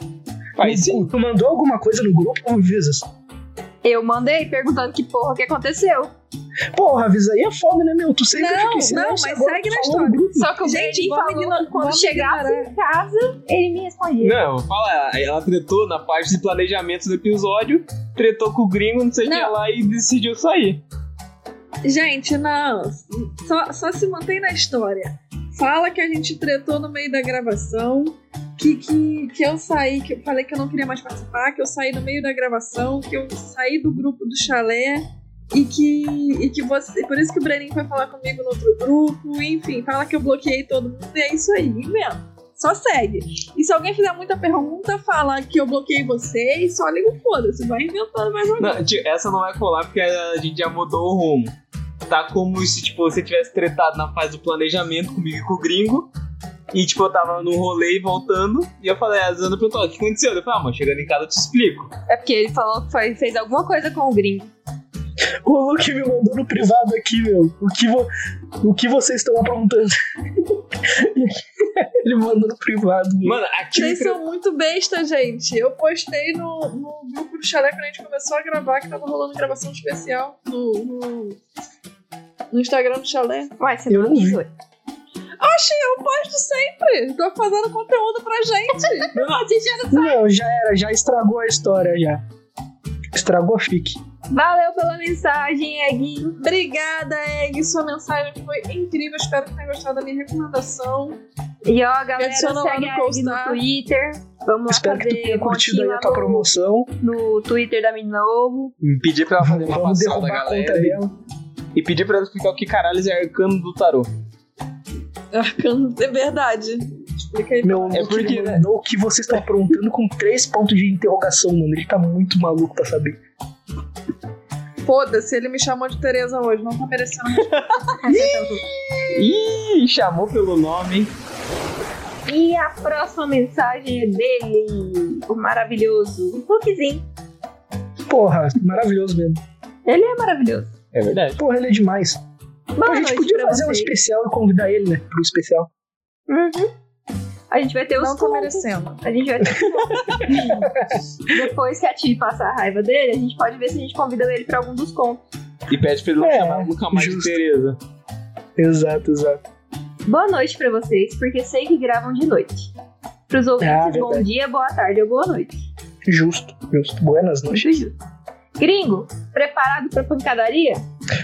Faz sim. Tu mandou alguma coisa no grupo, Avisas? Eu mandei perguntando que porra que aconteceu. Porra, avisa aí é foda, né, meu? Tu sempre Não, fica em não, mas agora segue na história. grupo. Só que o Gente, falou quando chegasse ignorar. em casa, ele me respondia. Não, fala, ela tretou na parte de planejamento do episódio, tretou com o gringo, não sei o que lá, e decidiu sair. Gente, não. Só, só se mantém na história. Fala que a gente tretou no meio da gravação. Que, que, que eu saí, que eu falei que eu não queria mais participar, que eu saí no meio da gravação, que eu saí do grupo do chalé e que, e que você. Por isso que o Breninho foi falar comigo no outro grupo, enfim, fala que eu bloqueei todo mundo e é isso aí, inventa. Só segue. E se alguém fizer muita pergunta, fala que eu bloqueei você e só liga o foda-se. Vai inventando mais uma Não, tio, essa não vai colar porque a gente já mudou o rumo. Tá como se tipo, você tivesse tretado na fase do planejamento comigo e com o gringo. E tipo, eu tava no rolê e voltando. E eu falei, a Zana perguntou, o que aconteceu? Eu falei, ah, mano, chegando em casa eu te explico. É porque ele falou que foi- fez alguma coisa com o gringo. O Luke me mandou no privado aqui, meu. O que, vo- o que vocês estão aprontando? Ele mandou no privado. meu. Mano, aqui Vocês são muito besta, gente. Eu postei no, no grupo do Chalé quando a gente começou a gravar, que tava rolando gravação especial no, no, no Instagram do Chalé. Uai, você Eu não não vi. avisou. Oxi, eu posto sempre. Tô fazendo conteúdo pra gente. Não, já era, já estragou a história já. Estragou a fique. Valeu pela mensagem, Egg. Obrigada, Egg. Sua mensagem foi incrível. Espero que tenha gostado da minha recomendação. E ó, galera, adiciona lá segue no a Egg no Coastar. Twitter. Vamos lá Espero que tu fazer tenha curtido aí a tua no, promoção. no Twitter da Minovo. Pedir pra ela fazer uma Vamos da derrubar a conta galera. dela. E pedir pra ela explicar o que caralho é arcano do tarô. Arcano, é verdade. Explica aí. Meu, É porque, né? o que vocês estão aprontando com três pontos de interrogação, mano. Ele tá muito maluco pra saber. Foda-se, ele me chamou de Tereza hoje. Não tá merecendo. Ih, chamou pelo nome, hein? E a próxima mensagem é dele, o maravilhoso Lukezinho. Porra, maravilhoso mesmo. Ele é maravilhoso. É verdade. Porra, ele é demais. Pô, Boa a gente podia fazer um especial e convidar ele, né? Pro especial. Uhum. A gente vai ter os Não tô merecendo. A gente vai ter. Depois que a Ti passar a raiva dele, a gente pode ver se a gente convida ele pra algum dos contos. E pede pra ele não É, chamar nunca mais justo. de Tereza. Exato, exato. Boa noite pra vocês, porque sei que gravam de noite. Pros ouvintes, Ah, bom dia, boa tarde ou boa noite. Justo, justo. Buenas noites. Justo. Gringo, preparado pra pancadaria?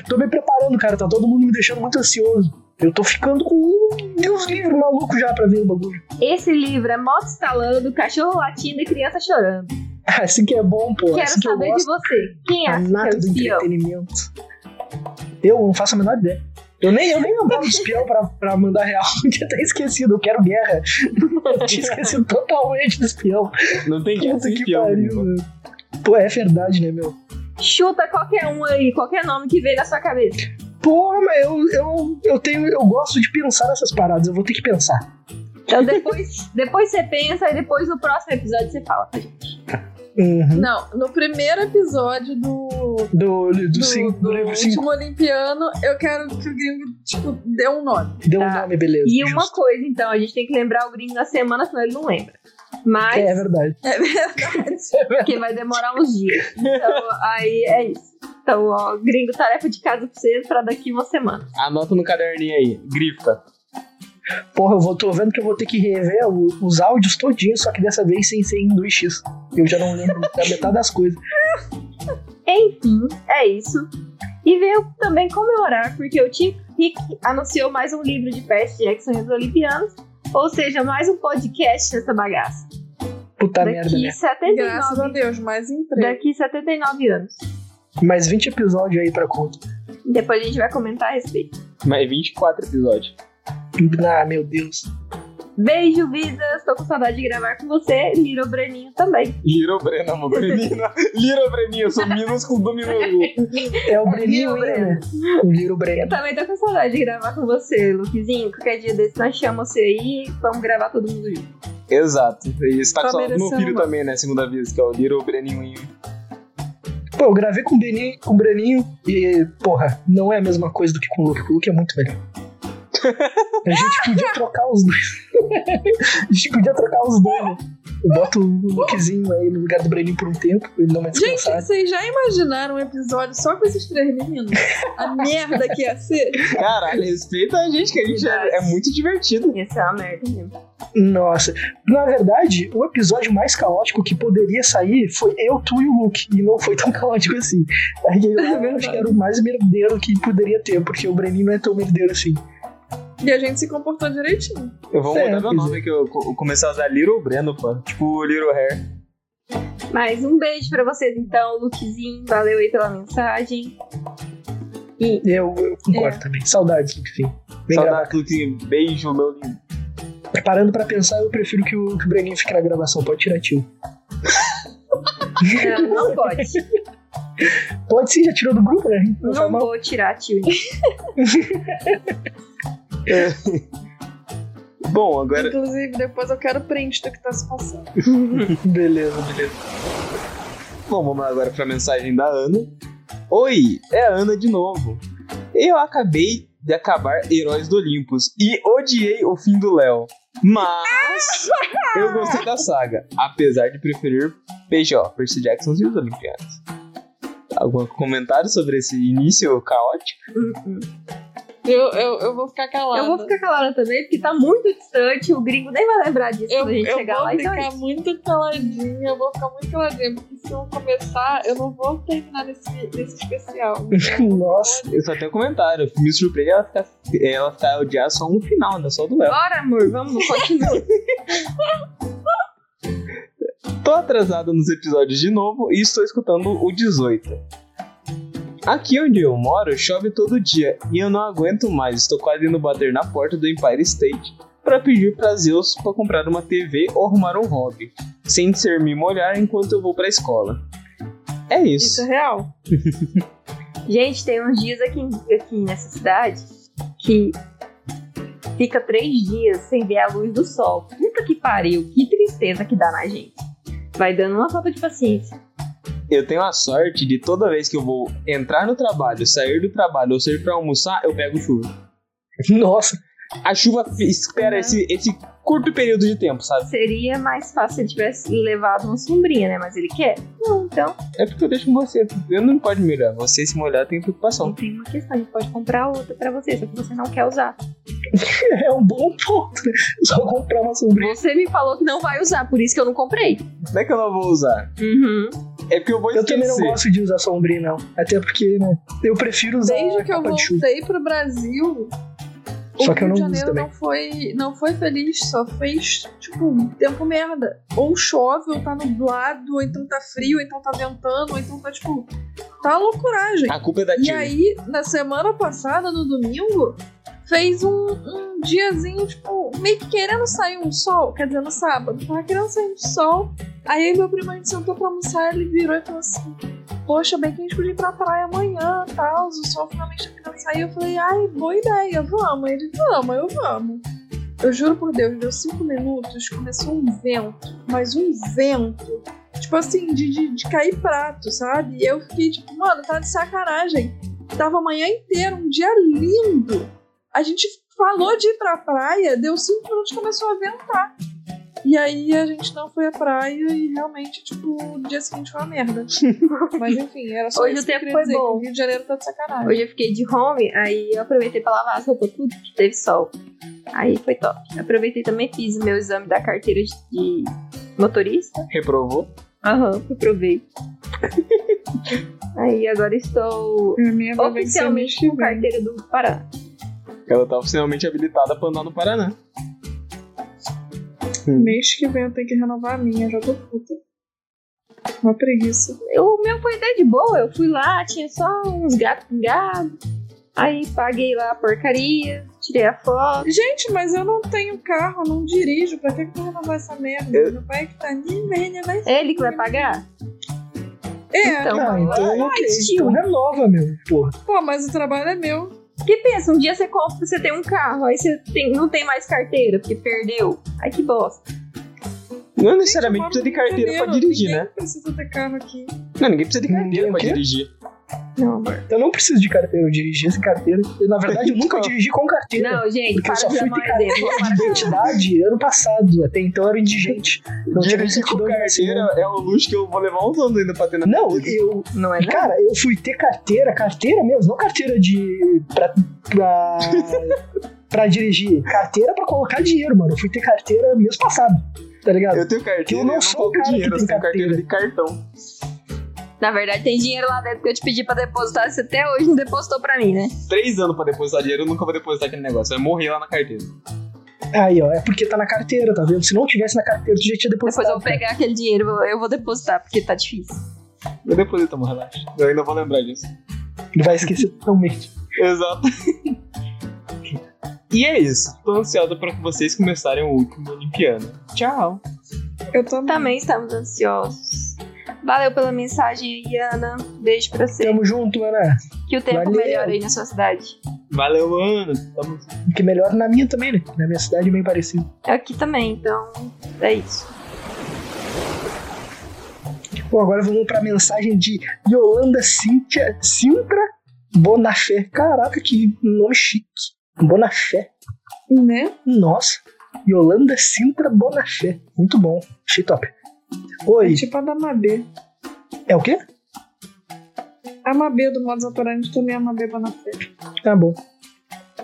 Tô me preparando, cara. Tá todo mundo me deixando muito ansioso. Eu tô ficando com um Deus livre maluco já pra ver o bagulho. Esse livro é moto estalando, cachorro latindo e criança chorando. Assim que é bom, pô. Quero assim que saber de você. Quem A é nata o do espião? entretenimento. Eu não faço a menor ideia. Eu nem, eu nem do espião pra, pra mandar real. Eu tinha até esquecido. Eu quero guerra. Eu tinha esquecido totalmente do espião. Não tem guerra Puta sem que espião, pariu, gringo. mano. Pô, é verdade, né, meu? Chuta qualquer um aí, qualquer nome que vem na sua cabeça. Porra, mas eu, eu, eu tenho. Eu gosto de pensar nessas paradas. Eu vou ter que pensar. Então depois, depois você pensa e depois no próximo episódio você fala pra gente. Uhum. Não, no primeiro episódio do, Do, do, do, cinco, do, do livro 5. último Olimpiano, eu quero que o gringo, tipo, dê um nome. Deu um Tá. nome, beleza. E uma justo. coisa, então, a gente tem que lembrar o gringo na semana, senão ele não lembra. Mas, É, é verdade. É verdade. É verdade. porque vai demorar uns dias. Então, aí é isso. Então, ó, gringo, tarefa de casa pra vocês pra daqui uma semana. Anota no caderninho aí, grifa. Porra, eu vou, tô vendo que eu vou ter que rever os áudios todinhos, só que dessa vez sem ser em 2x. Eu já não lembro da metade das coisas. Enfim, é isso. E veio também comemorar, porque o Tim Rick anunciou mais um livro de Percy Jackson e os Olimpianos. Ou seja, mais um podcast nessa bagaça. Puta merda, Daqui né? 79, Graças a Deus, mais emprego. daqui 79 anos. Mais 20 episódios aí pra conta. Depois a gente vai comentar a respeito. Mas 24 episódios. Ah, meu Deus. Beijo, vidas. Tô com saudade de gravar com você. Little Breninho também. Little Breno, amor. Breninho. Little Breninho, eu sou minúsculo do minúsculo. É o Breninho né? O Little Eu Breno. também tô com saudade de gravar com você, Luquezinho. Qualquer dia desse nós chamamos você aí e vamos gravar todo mundo junto. Exato. E você tá com saudade do meu filho mano. também, né? Segunda vez, que é o Little Breninho. Pô, eu gravei com o Breninho, com o Breninho e, porra, não é a mesma coisa do que com o Luke. O Luke é muito melhor. A gente podia trocar os dois. a gente podia trocar os dois, né? Eu boto o Lukezinho aí no lugar do Breninho por um tempo, ele não mais Gente, vocês já imaginaram um episódio só com esses três meninos? A merda que ia ser? Caralho, respeita a gente, que a gente é, é muito divertido. Ia ser uma merda mesmo. Nossa, na verdade, o episódio mais caótico que poderia sair foi eu, tu e o Luke. E não foi tão caótico assim. Aí eu verdade. acho que era o mais merdeiro que poderia ter, porque o Breninho não é tão merdeiro assim. E a gente se comportou direitinho. Eu vou É, mudar meu nome, que eu, comecei a usar Little Breno, pô. Tipo Little Hair. Mas um beijo pra vocês então, Luquezinho. Valeu aí pela mensagem. E Eu, eu concordo É. também. Saudades, Lukezinho. Vem gravar. Saudade, Luquinho. Beijo, meu lindo. Parando pra pensar, eu prefiro que o, que o Breninho fique na gravação. Pode tirar tio. não, não pode. Pode sim, já tirou do grupo, né? Não, Não mal. vou tirar, tio. Bom, agora. Inclusive, depois eu quero print do que tá se passando. Beleza, beleza. Bom, vamos agora pra mensagem da Ana. Oi, é a Ana de novo. Eu acabei de acabar Heróis do Olympus e odiei o fim do Léo. Mas eu gostei da saga, apesar de preferir PJ, Percy Jackson e os Olimpianos. Algum comentário sobre esse início caótico? Eu, eu, eu vou ficar calada. Eu vou ficar calada também, porque tá muito distante. O gringo nem vai lembrar disso Eu, quando a gente eu chegar vou lá. Então é ficar isso. muito caladinha, eu vou ficar muito caladinha, porque se eu começar, eu não vou terminar nesse, nesse especial. Nossa. Eu só tenho um comentário. Me surpreende ela ficar, ela ficar odiar só um final, né? Só do Léo. Bora, amor, vamos, continua. Tô atrasado nos episódios de novo e estou escutando o 18. Aqui onde eu moro chove todo dia e eu não aguento mais. Estou quase indo bater na porta do Empire State para pedir para Zeus para comprar uma TV ou arrumar um hobby, sem ser me molhar enquanto eu vou para a escola. É Isso isso. é real. Gente, tem uns dias aqui, aqui nessa cidade que fica três dias sem ver a luz do sol. Puta que pariu, que tristeza que dá na gente. Vai dando uma falta de paciência. Eu tenho a sorte de toda vez que eu vou entrar no trabalho, sair do trabalho ou sair para almoçar, eu pego chuva. Nossa. A chuva espera Uhum. esse, esse curto período de tempo, sabe? Seria mais fácil se ele tivesse levado uma sombrinha, né? Mas ele quer? Não, então É porque eu deixo com você. Eu não pode me olhar. Você se molhar tem não preocupação. tem uma questão. A gente pode comprar outra pra você, só que você não quer usar. É um bom ponto. né? Só comprar uma sombrinha. Você me falou que não vai usar, por isso que eu não comprei. Não é que eu não vou usar. Uhum. É porque eu vou Eu esquecer. também não gosto de usar sombrinha, não. Até porque, né? Eu prefiro usar Desde a que eu voltei pro Brasil, Só o que eu Rio de não Janeiro também. não foi, não foi feliz, só fez, tipo, tempo merda. Ou chove, ou tá nublado, ou então tá frio, ou então tá ventando, ou então tá, tipo, tá loucuragem. A culpa é da E tia. aí, na semana passada, no domingo, fez um, um diazinho, tipo, meio que querendo sair um sol. Quer dizer, no sábado, tava querendo sair um sol. Aí meu primo a gente sentou pra almoçar, ele virou e falou assim: Poxa, bem que a gente podia ir pra praia amanhã tal. O sol finalmente tá querendo sair. Eu falei, ai, boa ideia, vamos. Ele, vamos, eu vamos. Eu juro por Deus, deu cinco minutos, começou um vento, mas um vento. Tipo assim, de, de, de cair prato, sabe? E eu fiquei tipo, mano, tá de sacanagem. Tava a manhã inteira, um dia lindo. A gente falou de ir pra praia, deu cinco minutos e começou a ventar. E aí a gente não foi à praia e realmente, tipo, o dia seguinte foi uma merda. Mas enfim, era só Hoje isso o que eu tempo queria foi dizer, que bom. o Rio de Janeiro tá de sacanagem. Hoje eu fiquei de home, aí eu aproveitei pra lavar as roupas tudo, que teve sol. Aí foi top. Aproveitei também, fiz o meu exame da carteira de, motorista. Reprovou. Aham, reprovei. aí agora estou mês oficialmente que com carteira do Pará. Ela tá oficialmente habilitada pra andar no Paraná. Mês que vem eu tenho que renovar a minha, já tô puta. Uma preguiça. O meu foi até de boa, eu fui lá, tinha só uns gatos pingados. Aí paguei lá a porcaria, tirei a foto. Gente, mas eu não tenho carro, não dirijo. Pra que que eu vou renovar essa merda? Eu- Meu pai que tá nem vai renovar essa Ele que vai pagar? É, Então, Ah, então ah, ok. estilo. Então renova, meu. Porra. pô, mas o trabalho é meu. Porque pensa, um dia você compra, você tem um carro, aí você tem- não tem mais carteira, porque perdeu. Ai que bosta. Não necessariamente precisa de carteira pra dirigir, ninguém né? precisa ter carro aqui. Não, ninguém precisa de Ninguém carteira pra dirigir. Não, amor. Eu não preciso de carteira, eu dirigi sem carteira. Eu, na verdade, eu nunca dirigi com carteira. Não, gente, Porque eu só fui ter carteira de identidade ano passado. Até então eu era indigente. Não Dirigir com carteira é um luxo que eu vou levar uns anos ainda pra ter na Não, vida. eu. Não é não? Cara, eu fui ter carteira, carteira mesmo, não carteira de. pra. pra, pra dirigir. Carteira pra colocar dinheiro, mano. Eu fui ter carteira mês passado. Tá ligado? Eu tenho carteira, Que eu eu não não, sou o cara que dinheiro, eu tem tenho carteira de carteira. cartão. Na verdade, tem dinheiro lá dentro que eu te pedi pra depositar, você até hoje não depositou pra mim, né? Três anos pra depositar dinheiro, eu nunca vou depositar aquele negócio. Vai morrer lá na carteira. Aí, ó, é porque tá na carteira, tá vendo? Se não tivesse na carteira, tu já tinha Depois depositado. eu vou pegar aquele dinheiro, eu vou- depositar, porque tá difícil. Eu deposito, amor, relaxa. Eu ainda vou lembrar disso. Ele vai esquecer totalmente. Exato. e é isso. Tô ansiosa pra que vocês começarem o último Olimpiano. Tchau. Eu também. Também estamos ansiosos. Valeu pela mensagem aí, Ana. Beijo pra você. Tamo junto, Ana. Que o tempo Valeu. melhore aí na sua cidade. Valeu, Ana. Tamo... Que melhor na minha também, né? Na minha cidade é bem parecido. Aqui também, então é isso. Bom, agora vamos pra mensagem de Yolanda Cíntia Sintra Bonafé. Caraca, que nome chique. Bonafé. Né? Nossa. Yolanda Sintra Bonafé. Muito bom. Achei top. Oi. É tipo a da Mabê. É o quê? A Mabê do Modus Operandi também é a Mabê Bonafé. Tá bom.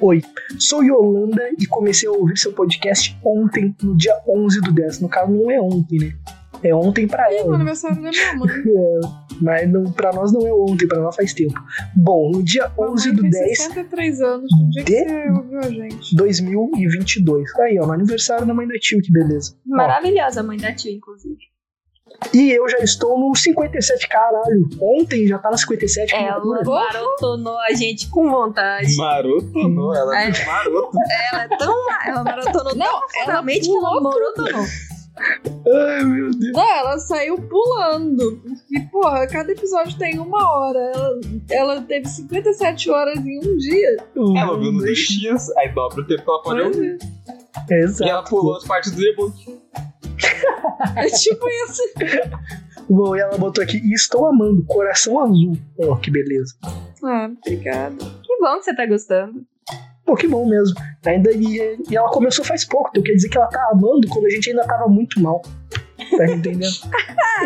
Oi, sou Yolanda e comecei a ouvir seu podcast ontem, no dia 11 do 10. No caso, não é ontem, né? É ontem pra ela. né? aniversário da minha mãe. É, mas não, pra nós não é ontem, pra nós faz tempo. Bom, no dia 11 Mamãe do tem 10 63 anos, no dia que de- você ouviu a gente. 2022. Aí, ó, no aniversário da mãe da tio, que beleza. Ó, Maravilhosa a mãe da tia, inclusive. E eu já estou no 57, caralho. Ontem já tá no 57, que Ela marotonou a gente com vontade. Maroto, não. Ela é maroto. Ela é tão. Ela maratonou Não, tão ela realmente que ela maratonou. Ai, meu Deus. Não, ela saiu pulando. E, porra, cada episódio tem uma hora. Ela, ela teve 57 horas em um dia. Ela ouviu no DX, aí dobra o tempo que ela pode ouvir. é. Exato. E ela pulou as partes do debut. É tipo isso. Bom, e ela botou aqui, e estou amando, coração azul. Ó, que beleza. Ah, obrigada. Que bom que você tá gostando. Bom mesmo. Ainda, e, e ela começou faz pouco, então quer dizer que ela tá amando quando a gente ainda tava muito mal. Tá entendendo?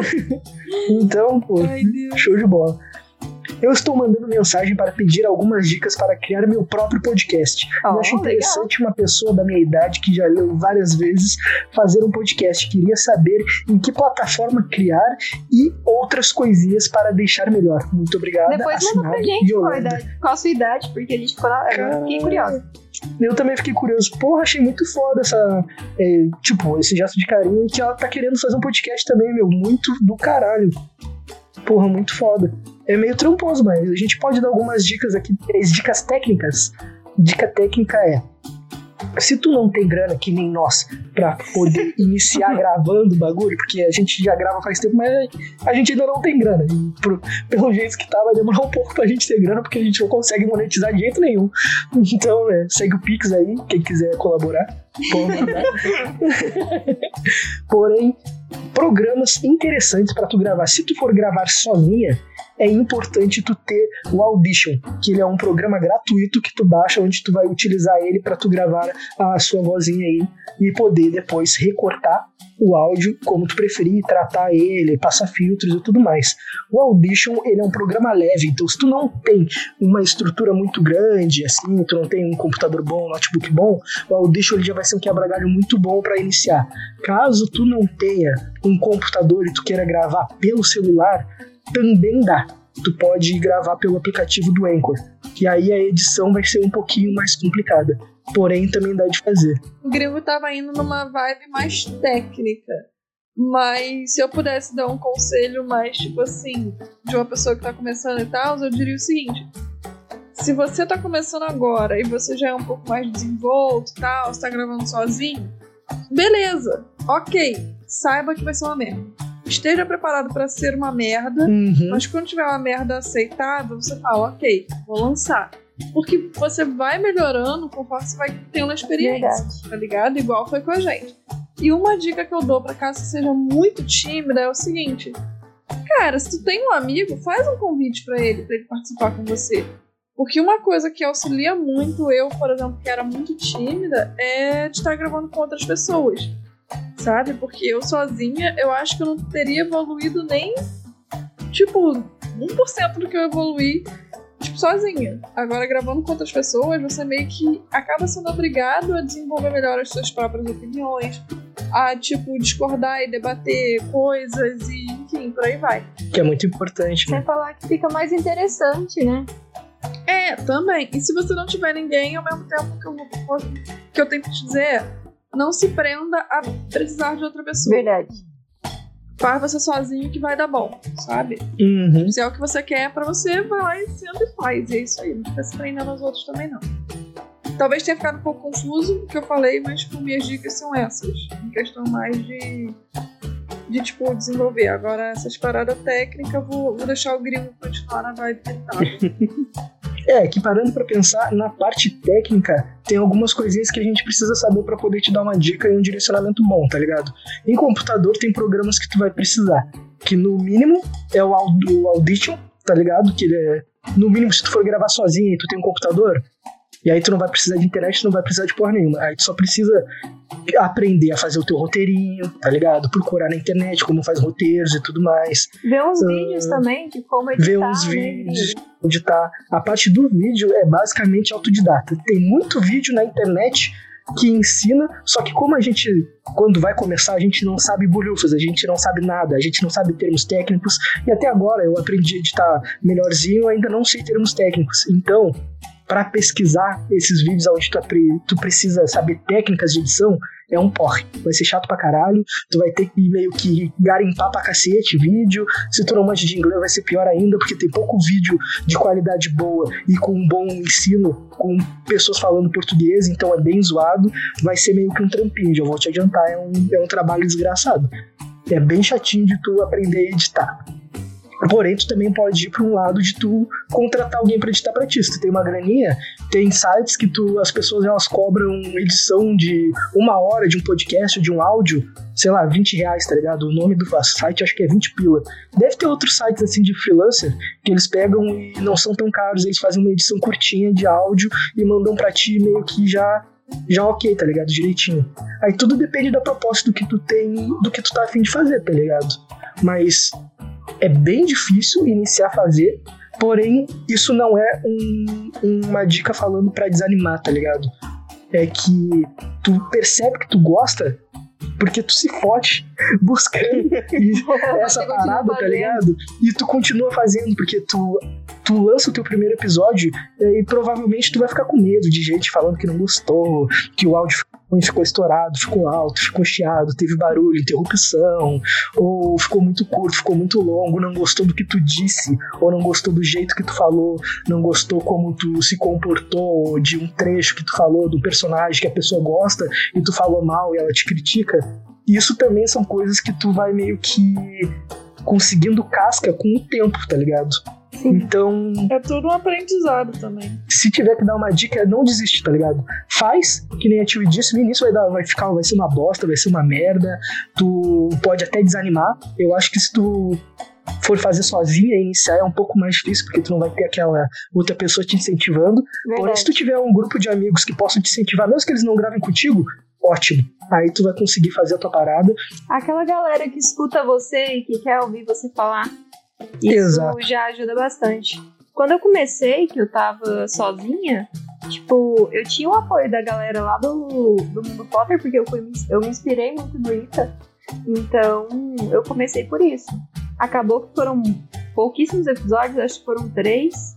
então, pô, Ai, show de bola. Eu estou mandando mensagem para pedir algumas dicas para criar meu próprio podcast. Ó, Eu acho legal. interessante uma pessoa da minha idade que já leu várias vezes fazer um podcast. Queria saber em que plataforma criar e outras coisinhas para deixar melhor. Muito obrigada. Depois manda pra gente qual a, idade, qual a sua idade, porque a gente ficou. Eu fiquei curiosa. Eu também fiquei curioso. Porra, achei muito foda essa. é, tipo, esse gesto de carinho e que ela tá querendo fazer um podcast também, meu. Muito do caralho. Porra, muito foda. É meio tramposo, mas a gente pode dar algumas dicas aqui. Três dicas técnicas. Dica técnica é. Se tu não tem grana, que nem nós, pra poder iniciar gravando o bagulho, porque a gente já grava faz tempo, mas a gente ainda não tem grana. E pro- pelo jeito que tá, vai demorar um pouco pra gente ter grana, porque a gente não consegue monetizar de jeito nenhum. Então, né, segue o Pix aí, quem quiser colaborar. Porém, programas interessantes pra tu gravar. Se tu for gravar sozinha, é importante tu ter o Audition, que ele é um programa gratuito que tu baixa, onde tu vai utilizar ele pra tu gravar a sua vozinha aí e poder depois recortar o áudio como tu preferir, tratar ele, passar filtros e tudo mais. O Audition, ele é um programa leve, então se tu não tem uma estrutura muito grande, assim, tu não tem um computador bom, um notebook bom, o Audition ele já vai ser um quebra-galho muito bom para iniciar. Caso tu não tenha um computador e tu queira gravar pelo celular, também dá. Tu pode gravar pelo aplicativo do Anchor, que aí a edição vai ser um pouquinho mais complicada. Porém, também dá de fazer. O gringo tava indo numa vibe mais técnica. Mas se eu pudesse dar um conselho mais, tipo assim, de uma pessoa que tá começando e tal, eu diria o seguinte: se você tá começando agora e você já é um pouco mais desenvolto e tal, você tá gravando sozinho, beleza, ok, saiba que vai ser uma merda. Esteja preparado para ser uma merda, Uhum. mas quando tiver uma merda aceitável, você fala, ok, vou lançar. Porque você vai melhorando conforme você vai tendo a experiência, Verdade. tá ligado? Igual foi com a gente. E uma dica que eu dou pra caso você seja muito tímida é o seguinte: Cara, se tu tem um amigo, faz um convite pra ele, pra ele participar com você. Porque uma coisa que auxilia muito eu, por exemplo, que era muito tímida, é de estar gravando com outras pessoas. Sabe? Porque eu sozinha, eu acho que eu não teria evoluído nem, tipo, 1% do que eu evoluí, tipo, sozinha. Agora, gravando com outras pessoas, você meio que acaba sendo obrigado a desenvolver melhor as suas próprias opiniões, a, tipo, discordar e debater coisas e, enfim, por aí vai. Que é muito importante, né? Sem falar que fica mais interessante, né? É, também. E se você não tiver ninguém, ao mesmo tempo que eu, vou- que eu tenho que te dizer, não se prenda a precisar de outra pessoa. Verdade. Faz você sozinho que vai dar bom, sabe? Uhum. Se é o que você quer pra você, vai lá e senta e faz. E é isso aí. Não fica se prendendo aos outros também, não. Talvez tenha ficado um pouco confuso o que eu falei, mas tipo, minhas dicas são essas. Em questão mais de. De, tipo, desenvolver. Agora, essas paradas técnicas, vou, vou deixar o gringo continuar na vibe que ele tava. É, que parando pra pensar, na parte técnica, tem algumas coisinhas que a gente precisa saber pra poder te dar uma dica e um direcionamento bom, tá ligado? Em computador tem programas que tu vai precisar, que no mínimo é o Aud- o Audition, tá ligado? Que é, no mínimo, se tu for gravar sozinho e tu tem um computador, e aí tu não vai precisar de internet, tu não vai precisar de porra nenhuma. Aí tu só precisa aprender a fazer o teu roteirinho, tá ligado? Procurar na internet como faz roteiros e tudo mais. Ver uns Ah, vídeos também de como editar. ver uns né, vídeos, onde tá. A parte do vídeo é basicamente autodidata. Tem muito vídeo na internet que ensina, só que como a gente, quando vai começar, a gente não sabe bolhufas, a gente não sabe nada, a gente não sabe termos técnicos, e até agora eu aprendi a editar melhorzinho, ainda não sei termos técnicos. Então, para pesquisar esses vídeos onde tu, tu precisa saber técnicas de edição, é um porre. Vai ser chato pra caralho, tu vai ter que meio que garimpar pra cacete vídeo. Se tu não manja de inglês, vai ser pior ainda, porque tem pouco vídeo de qualidade boa e com um bom ensino, com pessoas falando português, então é bem zoado. Vai ser meio que um trampinho, já vou te adiantar, é um, é um trabalho desgraçado. É bem chatinho de tu aprender a editar. Porém, tu também pode ir para um lado de tu contratar alguém para editar pra ti. Se tu tem uma graninha, tem sites que tu, as pessoas elas cobram edição de uma hora de um podcast de um áudio, sei lá, 20 reais, tá ligado? O nome do site acho que é 20 pila. Deve ter outros sites assim de freelancer que eles pegam e não são tão caros, eles fazem uma edição curtinha de áudio e mandam pra ti meio que já já ok, tá ligado? Direitinho. Aí tudo depende da proposta do que tu tem, do que tu tá afim de fazer, tá ligado? Mas é bem difícil iniciar a fazer, porém, isso não é um- uma dica falando pra desanimar, tá ligado? É que tu percebe que tu gosta porque tu se fode buscando essa parada, tá ligado? E tu continua fazendo, porque tu, tu lança o teu primeiro episódio eh, e provavelmente tu vai ficar com medo de gente falando que não gostou, que o áudio ficou ficou estourado, ficou alto, ficou chiado, teve barulho, interrupção, ou ficou muito curto, ficou muito longo, não gostou do que tu disse, ou não gostou do jeito que tu falou, não gostou como tu se comportou, ou de um trecho que tu falou, do personagem que a pessoa gosta e tu falou mal e ela te critica. Isso também são coisas que tu vai meio que conseguindo casca com o tempo, tá ligado? Então, É tudo um aprendizado também. se tiver que dar uma dica, é não desiste, tá ligado? Faz, que nem a Tio disse, no início vai, dar, vai ficar, vai ser uma bosta, vai ser uma merda, tu pode até desanimar. Eu acho que se tu for fazer sozinha e iniciar é um pouco mais difícil, porque tu não vai ter aquela outra pessoa te incentivando. Porém, se tu tiver um grupo de amigos que possam te incentivar, mesmo que eles não gravem contigo, ótimo. Aí tu vai conseguir fazer a tua parada. Aquela galera que escuta você e que quer ouvir você falar. Isso Exato. já ajuda bastante. Quando eu comecei, que eu tava sozinha, tipo, eu tinha o apoio da galera lá do, do Mundo Potter, porque eu, fui, eu me inspirei muito no Ita. Então, eu comecei por isso. Acabou que foram pouquíssimos episódios, acho que foram três.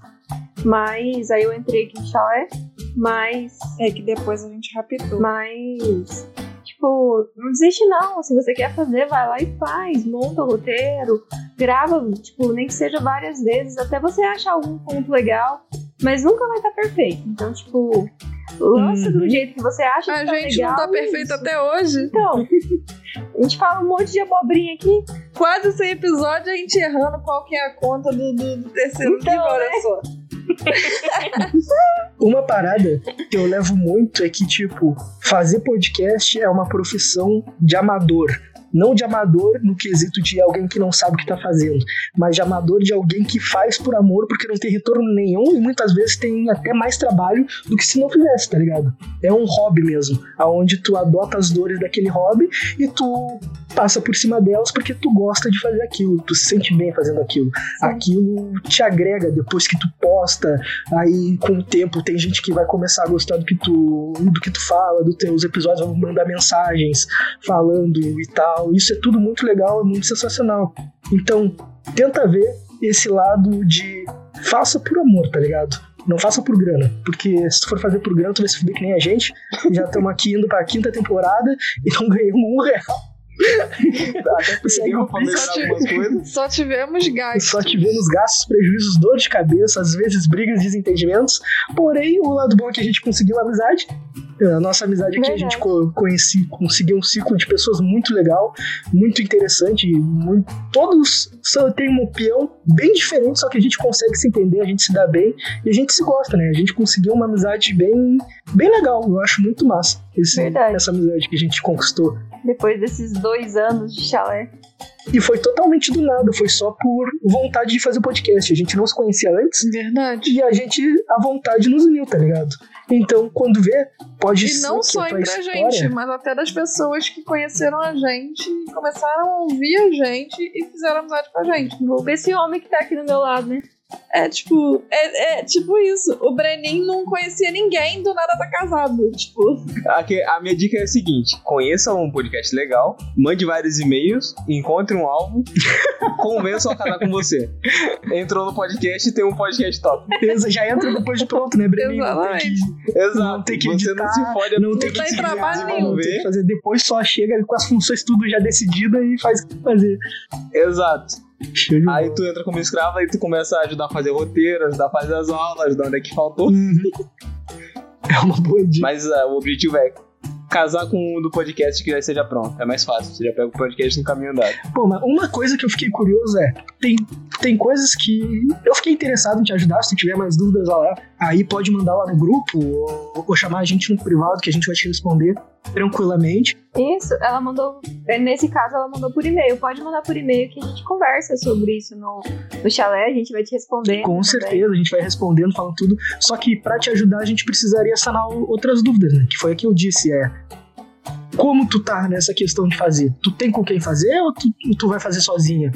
Mas aí eu entrei aqui em chalé. Mas É que depois a gente raptou. mas, tipo, não desiste não. Se você quer fazer, vai lá e faz. Monta o roteiro, grava, tipo, nem que seja várias vezes, até você achar algum ponto legal. Mas nunca vai estar perfeito. Então, tipo, lança do Uhum. jeito que você acha A que tá gente legal. não tá perfeito isso. até hoje. Então, a gente fala um monte de abobrinha aqui. Quase 100 episódios a gente errando qual que é a conta do, do- do terceiro Então, livro, olha né? só. Uma parada que eu levo muito é que, tipo, fazer podcast é uma profissão de amador. Não de amador no quesito de alguém que não sabe o que tá fazendo, mas de amador de alguém que faz por amor porque não tem retorno nenhum e muitas vezes tem até mais trabalho do que se não fizesse, tá ligado? É um hobby mesmo, aonde tu adota as dores daquele hobby e tu passa por cima delas porque tu gosta de fazer aquilo, tu se sente bem fazendo aquilo. Aquilo te agrega depois que tu posta, Aí, com o tempo, tem gente que vai começar a gostar do que tu, do que tu fala, dos teus episódios, vão mandar mensagens falando e tal. Isso é tudo muito legal, é muito sensacional. Então, tenta ver esse lado de faça por amor, tá ligado? Não faça por grana, porque se tu for fazer por grana, tu vai se fuder que nem a gente. Já estamos aqui indo pra quinta temporada e não ganhamos um real. Até perdeu pra algumas coisas. Só tivemos gastos. Só tivemos gastos, prejuízos, dor de cabeça, às vezes brigas, desentendimentos. Porém, o lado bom é que a gente conseguiu amizade. A nossa amizade aqui, a gente co- conheci, conseguiu um ciclo de pessoas muito legal, muito interessante. Muito, todos têm uma opinião bem diferente, só que a gente consegue se entender, a gente se dá bem e a gente se gosta, né? A gente conseguiu uma amizade bem, bem legal. Eu acho muito massa esse, essa amizade que a gente conquistou. Depois desses dois anos de chalé. E foi totalmente do nada, foi só por vontade de fazer podcast. A gente não se conhecia antes Verdade. e a gente, a vontade nos uniu, tá ligado? Então, quando vê, pode E ser não que só entre a história... gente, mas até das pessoas que conheceram a gente, e começaram a ouvir a gente e fizeram amizade com a gente. Esse homem que tá aqui do meu lado, né? É tipo, é, é tipo isso. O Brenin não conhecia ninguém, do nada tá casado. Tipo, Aqui, a minha dica é a seguinte: conheça um podcast legal, mande vários e-mails, encontre um alvo, convença a casar com você. Entrou no podcast e tem um podcast top. Já entra depois de pronto, né, Breninho? Não tem que, Exato. Não tem que você editar, não se fode não tem que tem se trabalho nenhum. não tem que fazer depois, só chega com as funções tudo já decidida e faz o que fazer. Exato. Aí tu entra como escravo e tu começa a ajudar a fazer roteiro, ajudar a fazer as aulas, ajudar onde é que faltou. Uhum. É uma boa dica. Mas ah, o objetivo é casar com um do podcast que já esteja pronto. É mais fácil. Você já pega o podcast no caminho andado. Pô, mas uma coisa que eu fiquei curioso é: tem, tem coisas que eu fiquei interessado em te ajudar. Se tiver mais dúvidas lá, aí pode mandar lá no grupo ou, ou chamar a gente no privado que a gente vai te responder tranquilamente. Isso, ela mandou. é, Nesse caso, ela mandou por e-mail. Pode mandar por e-mail que a gente conversa sobre isso no, no chalé, a gente vai te responder. Com também. certeza, a gente vai respondendo, falando tudo. Só que pra te ajudar, a gente precisaria sanar outras dúvidas, né? Que foi a que eu disse, é... Como tu tá nessa questão de fazer? Tu tem com quem fazer ou tu, tu vai fazer sozinha?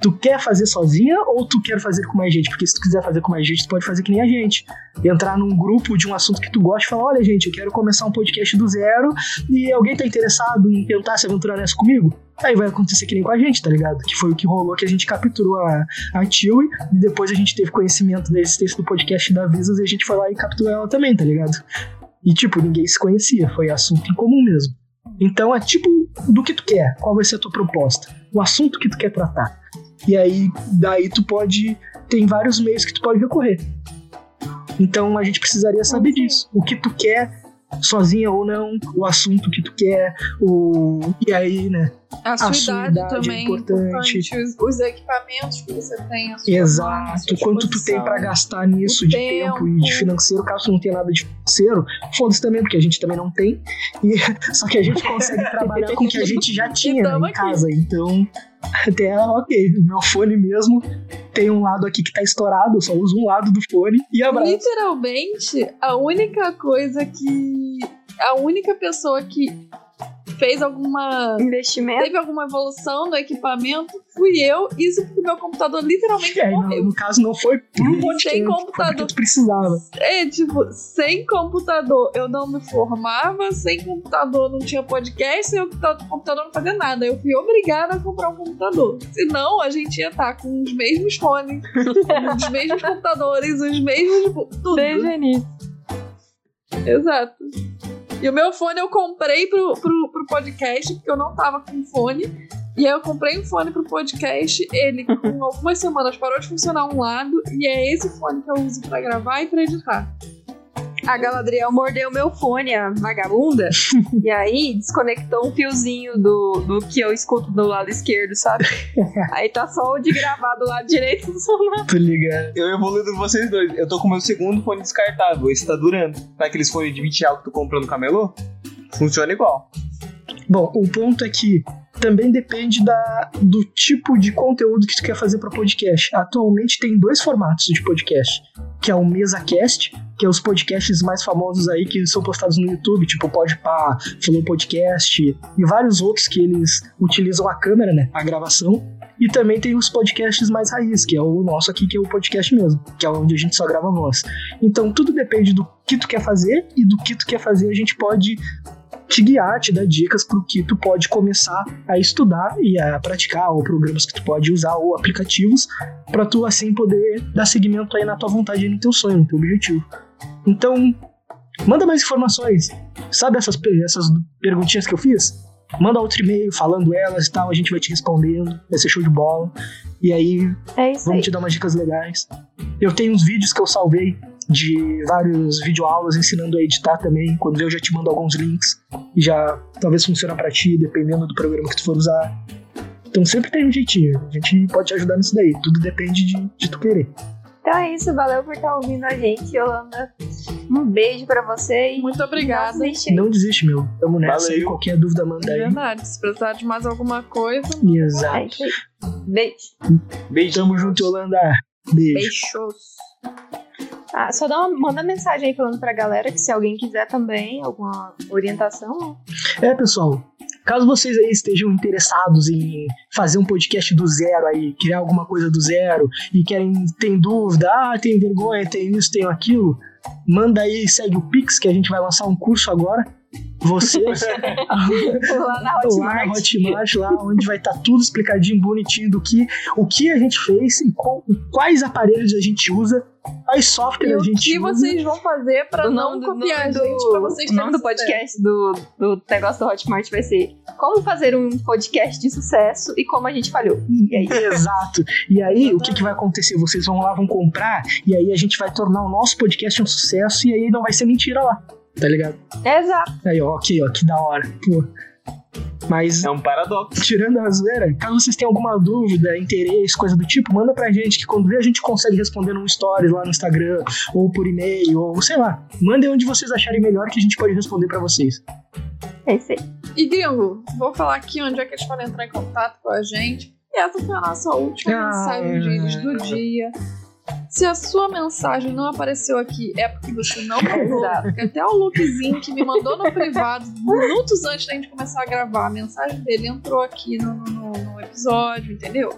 Tu quer fazer sozinha ou tu quer fazer com mais gente? Porque se tu quiser fazer com mais gente, tu pode fazer que nem a gente. Entrar num grupo de um assunto que tu gosta e falar, olha gente, eu quero começar um podcast do zero e alguém tá interessado em tentar se aventurar nessa comigo? Aí vai acontecer que nem com a gente, tá ligado? Que foi o que rolou, que a gente capturou a, a Chewie, e depois a gente teve conhecimento da existência do podcast da Visas e a gente foi lá e capturou ela também, tá ligado? E tipo, ninguém se conhecia, foi assunto em comum mesmo. Então é tipo do que tu quer, qual vai ser a tua proposta, o assunto que tu quer tratar. E aí, daí tu pode. Tem vários meios que tu pode recorrer. Então a gente precisaria saber disso. O que tu quer, sozinha ou não, o assunto que tu quer, o. E aí, né? a sua, sua idade, idade é também é importante. importante. Os, os equipamentos que você tem. A a Exato. Quanto tu tem pra gastar nisso O de tempo. e de tempo. financeiro, caso tu não tenha nada de financeiro, foda-se também, porque a gente também não tem. E, só que a gente consegue trabalhar com o que a gente já tinha né, em aqui. casa. Então, até ok. Meu fone mesmo tem um lado aqui que tá estourado, eu só uso um lado do fone e abraço. Literalmente, a única coisa que. A única pessoa que fez alguma. Investimento. Teve alguma evolução no equipamento, fui eu. Isso porque meu computador literalmente É, no, morreu. no caso não foi pro Sem podcast, foi computador. porque tu precisava. É, tipo, sem computador eu não me formava, sem computador não tinha podcast, sem computador não fazia nada. Eu fui obrigada a comprar um computador. Senão a gente ia estar com os mesmos fones, os mesmos computadores, os mesmos. tipo, Tudo. Desde o início. Exato. E o meu fone eu comprei pro, pro, pro podcast, porque eu não tava com fone. E aí eu comprei um fone pro podcast, ele com algumas semanas parou de funcionar um lado, e é esse fone que eu uso pra gravar e pra editar. A Galadriel mordeu meu fone, a vagabunda, e aí desconectou um fiozinho do, do que eu escuto do lado esquerdo, sabe? Aí tá só o de gravar do lado direito funcionando. Tô ligado. Eu evoluí de vocês dois. Eu tô com o meu segundo fone descartável. Esse tá durando. Naqueles fones de 20 reais que tu comprou no camelô, funciona igual. Bom, o ponto é que também depende da, do tipo de conteúdo que tu quer fazer para podcast. Atualmente tem dois formatos de podcast, que é o MesaCast, que é os podcasts mais famosos aí que são postados no YouTube, tipo Podpah, Flow Podcast e vários outros que eles utilizam a câmera, né, a gravação. E também tem os podcasts mais raiz, que é o nosso aqui, que é o podcast mesmo, que é onde a gente só grava voz. Então tudo depende do que tu quer fazer e do que tu quer fazer a gente pode te guiar, te dar dicas pro que tu pode começar a estudar e a praticar, ou programas que tu pode usar, ou aplicativos, para tu assim poder dar seguimento aí na tua vontade e no teu sonho, no teu objetivo. Então, manda mais informações. Sabe essas, essas perguntinhas que eu fiz? Manda outro e-mail falando elas e tal, a gente vai te respondendo, vai ser show de bola. E aí, É isso aí. vamos te dar umas dicas legais. Eu tenho uns vídeos que eu salvei de vários videoaulas ensinando a editar também. Quando eu já te mando alguns links e já talvez funcione pra ti, dependendo do programa que tu for usar. Então sempre tem um jeitinho. A gente pode te ajudar nisso daí. Tudo depende de, de tu querer. Então é isso, valeu por estar ouvindo a gente, Yolanda. Um beijo pra você e Muito obrigada. não desiste aí. Não desiste, meu. Tamo nessa aí. Valeu. Qualquer dúvida, manda É aí. verdade, se precisar de mais alguma coisa, É Exato. aí. Beijo. Beijo. Tamo junto, Yolanda. Beijo. beijos. Ah, só dá uma, manda mensagem aí falando pra galera que se alguém quiser também alguma orientação, É, pessoal. Caso vocês aí estejam interessados em fazer um podcast do zero aí, criar alguma coisa do zero e querem, tem dúvida, ah, tem vergonha, tem isso, tem aquilo, manda aí, segue o Pix que a gente vai lançar um curso agora. Vocês lá na lá na Hotmart. Hotmart, lá onde vai estar tudo explicadinho, bonitinho do que o que a gente fez e qual- quais aparelhos a gente usa, quais softwares E a o gente que usa. vocês vão fazer pra O não nome do- copiar a gente, do- pra vocês O nome do podcast do, do negócio do Hotmart vai ser Como fazer um podcast de sucesso e como a gente falhou. E é isso. Exato. E aí, o que, que vai acontecer? Vocês vão lá, vão comprar, e aí a gente vai tornar o nosso podcast um sucesso, e aí não vai ser mentira lá. Tá ligado? Exato. Aí, ó, ok, ó, que da hora. Pô. Mas, É um paradoxo. tirando a zoeira, caso vocês tenham alguma dúvida, interesse, coisa do tipo, manda pra gente, que quando vê a gente consegue responder num stories lá no Instagram, ou por e-mail, ou sei lá. Mandem onde vocês acharem melhor que a gente pode responder pra vocês. É isso aí. E gringo, vou falar aqui onde é que eles podem entrar em contato com a gente. E essa foi a nossa última Ah. mensagem de eles do dia. Se a sua mensagem não apareceu aqui, é porque você não. Exato. Porque até o Lukezinho que me mandou no privado, minutos antes da gente começar a gravar, a mensagem dele entrou aqui no, no- no episódio, entendeu?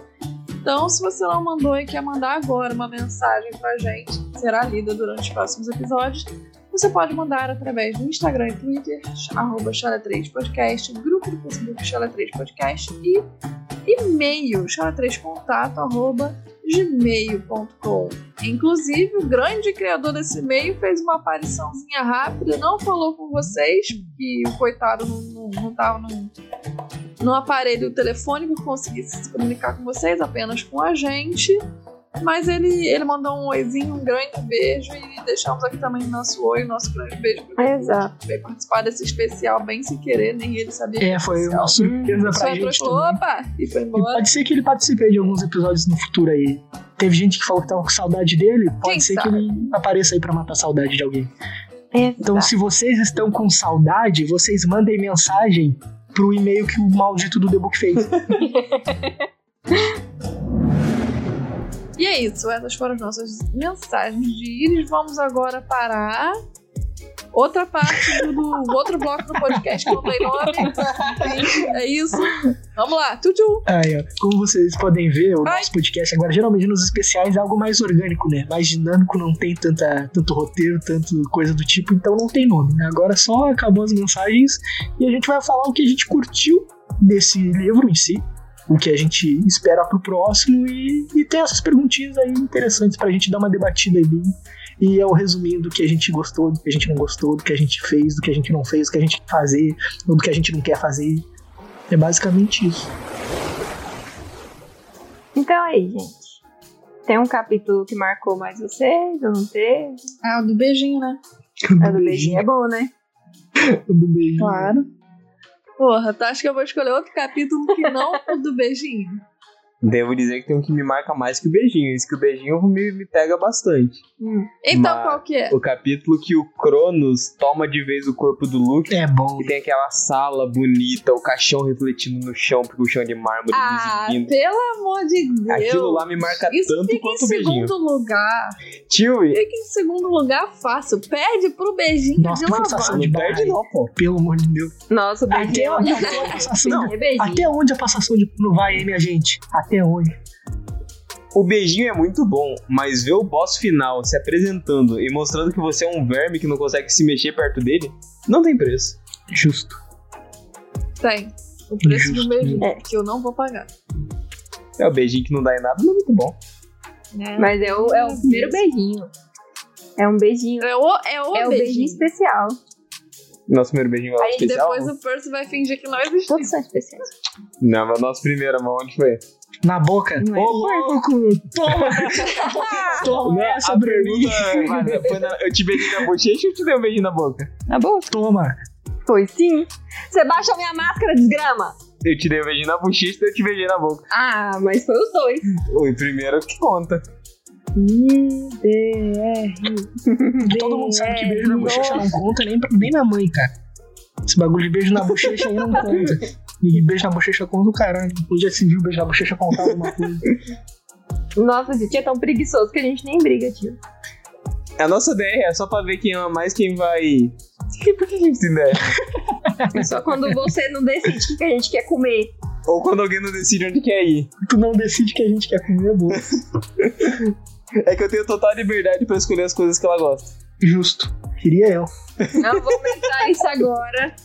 Então, se você não mandou e quer mandar agora uma mensagem pra gente, será lida durante os próximos episódios, você pode mandar através do Instagram e Twitter, arroba Chala3podcast, grupo do Facebook Chala3podcast e e-mail, chala3contato, arroba gmail.com. Inclusive, o grande criador desse e-mail fez uma apariçãozinha rápida, não falou com vocês, que o coitado não, não, não tava num, num aparelho telefônico que conseguisse se comunicar com vocês, apenas com a gente. Mas ele, ele mandou um oizinho, um grande beijo e deixamos aqui também o nosso oi, o nosso grande beijo pra ele Exato. veio participar desse especial bem sem querer, nem ele sabia que É, foi especial. uma surpresa Só pra e gente também. opa! E foi E embora. pode ser que ele participe de alguns episódios no futuro aí. Teve gente que falou que tava com saudade dele, pode Quem ser sabe? que ele apareça aí pra matar a saudade de alguém. Exato. Então, se vocês estão com saudade, vocês mandem mensagem pro e-mail que o maldito do The Book fez. E é isso, essas foram as nossas mensagens de íris. Vamos agora para outra parte do, do outro bloco do podcast que não tem nome. É isso. Vamos lá, tutu! Aí, ó, como vocês podem ver, o Ai. nosso podcast agora, geralmente nos especiais, é algo mais orgânico, né? Mais dinâmico, não tem tanta, tanto roteiro, tanto coisa do tipo, então não tem nome, né? Agora só acabou as mensagens e a gente vai falar o que a gente curtiu desse livro em si, o que a gente espera pro próximo e, e tem essas perguntinhas aí interessantes pra gente dar uma debatida aí bem, E é o resumindo do que a gente gostou, do que a gente não gostou, do que a gente fez, do que a gente não fez, do que a gente quer fazer, ou do que a gente não quer fazer. É basicamente isso. Então aí, gente. Tem um capítulo que marcou mais vocês, ou não teve? Ah, o do beijinho, né? A do beijinho é bom, né? O do beijinho. Claro. Porra, tu acha que eu vou escolher outro capítulo que não o do beijinho? Devo dizer que tem um que me marca mais que o beijinho. Isso que o beijinho me, me pega bastante. Então, Mas- qual que é? O capítulo que o Cronos toma de vez o corpo do Luke. É bom. E tem aquela sala bonita, o caixão refletindo no chão, porque o chão é de mármore Ah, exibindo. pelo amor de Deus. Aquilo lá me marca Isso tanto fica quanto em o beijinho. segundo lugar. Tio, Fica em segundo lugar fácil. Perde pro beijinho Nossa, de que uma vez. de não perde não, pô. Pelo amor de Deus. Nossa, o beijinho. Até, até a passação Não, de, é beijinho. até onde a passação de pano vai, hein, minha gente? Até onde? O beijinho é muito bom, mas ver o boss final se apresentando e mostrando que você é um verme que não consegue se mexer perto dele, não tem preço. Justo. Tem. O preço Justo. do beijinho. É. Que eu não vou pagar. É o beijinho que não dá em nada, não é muito bom. né? Mas é o, é o primeiro beijinho. É um beijinho. É o, é o É o beijinho. beijinho especial. Nosso primeiro beijinho é Aí especial? depois o Percy vai fingir que não existe. Todos são especiais. Não, mas nosso primeiro, mão, onde foi? Na boca. Não é? Ô, louco! Toma! Toma Não, essa a pra pergunta, na- eu te beijei na bochecha ou te dei um beijinho na boca? Na boca? Toma! Foi sim. Você baixou minha máscara, desgrama. Eu te dei um beijinho na bochecha e eu te beijei na boca. Ah, mas foi os dois. O primeiro que conta. Todo mundo sabe que beijo na bochecha não conta nem, pra- nem na mãe, cara. Esse bagulho de beijo na bochecha aí não conta. E beijo na bochecha conta o caralho. Onde se viu beijo na bochecha contar alguma coisa. Nossa, gente, é tão preguiçoso que a gente nem briga, tio. A nossa DR é só pra ver quem ama mais quem vai. Por que a gente tem ideia? É só quando você não decide o que a gente quer comer. Ou quando alguém não decide onde quer ir. Tu não decide que a gente quer comer, é boa. É que eu tenho total liberdade pra escolher as coisas que ela gosta. Justo. Queria eu. Não vou pensar isso agora.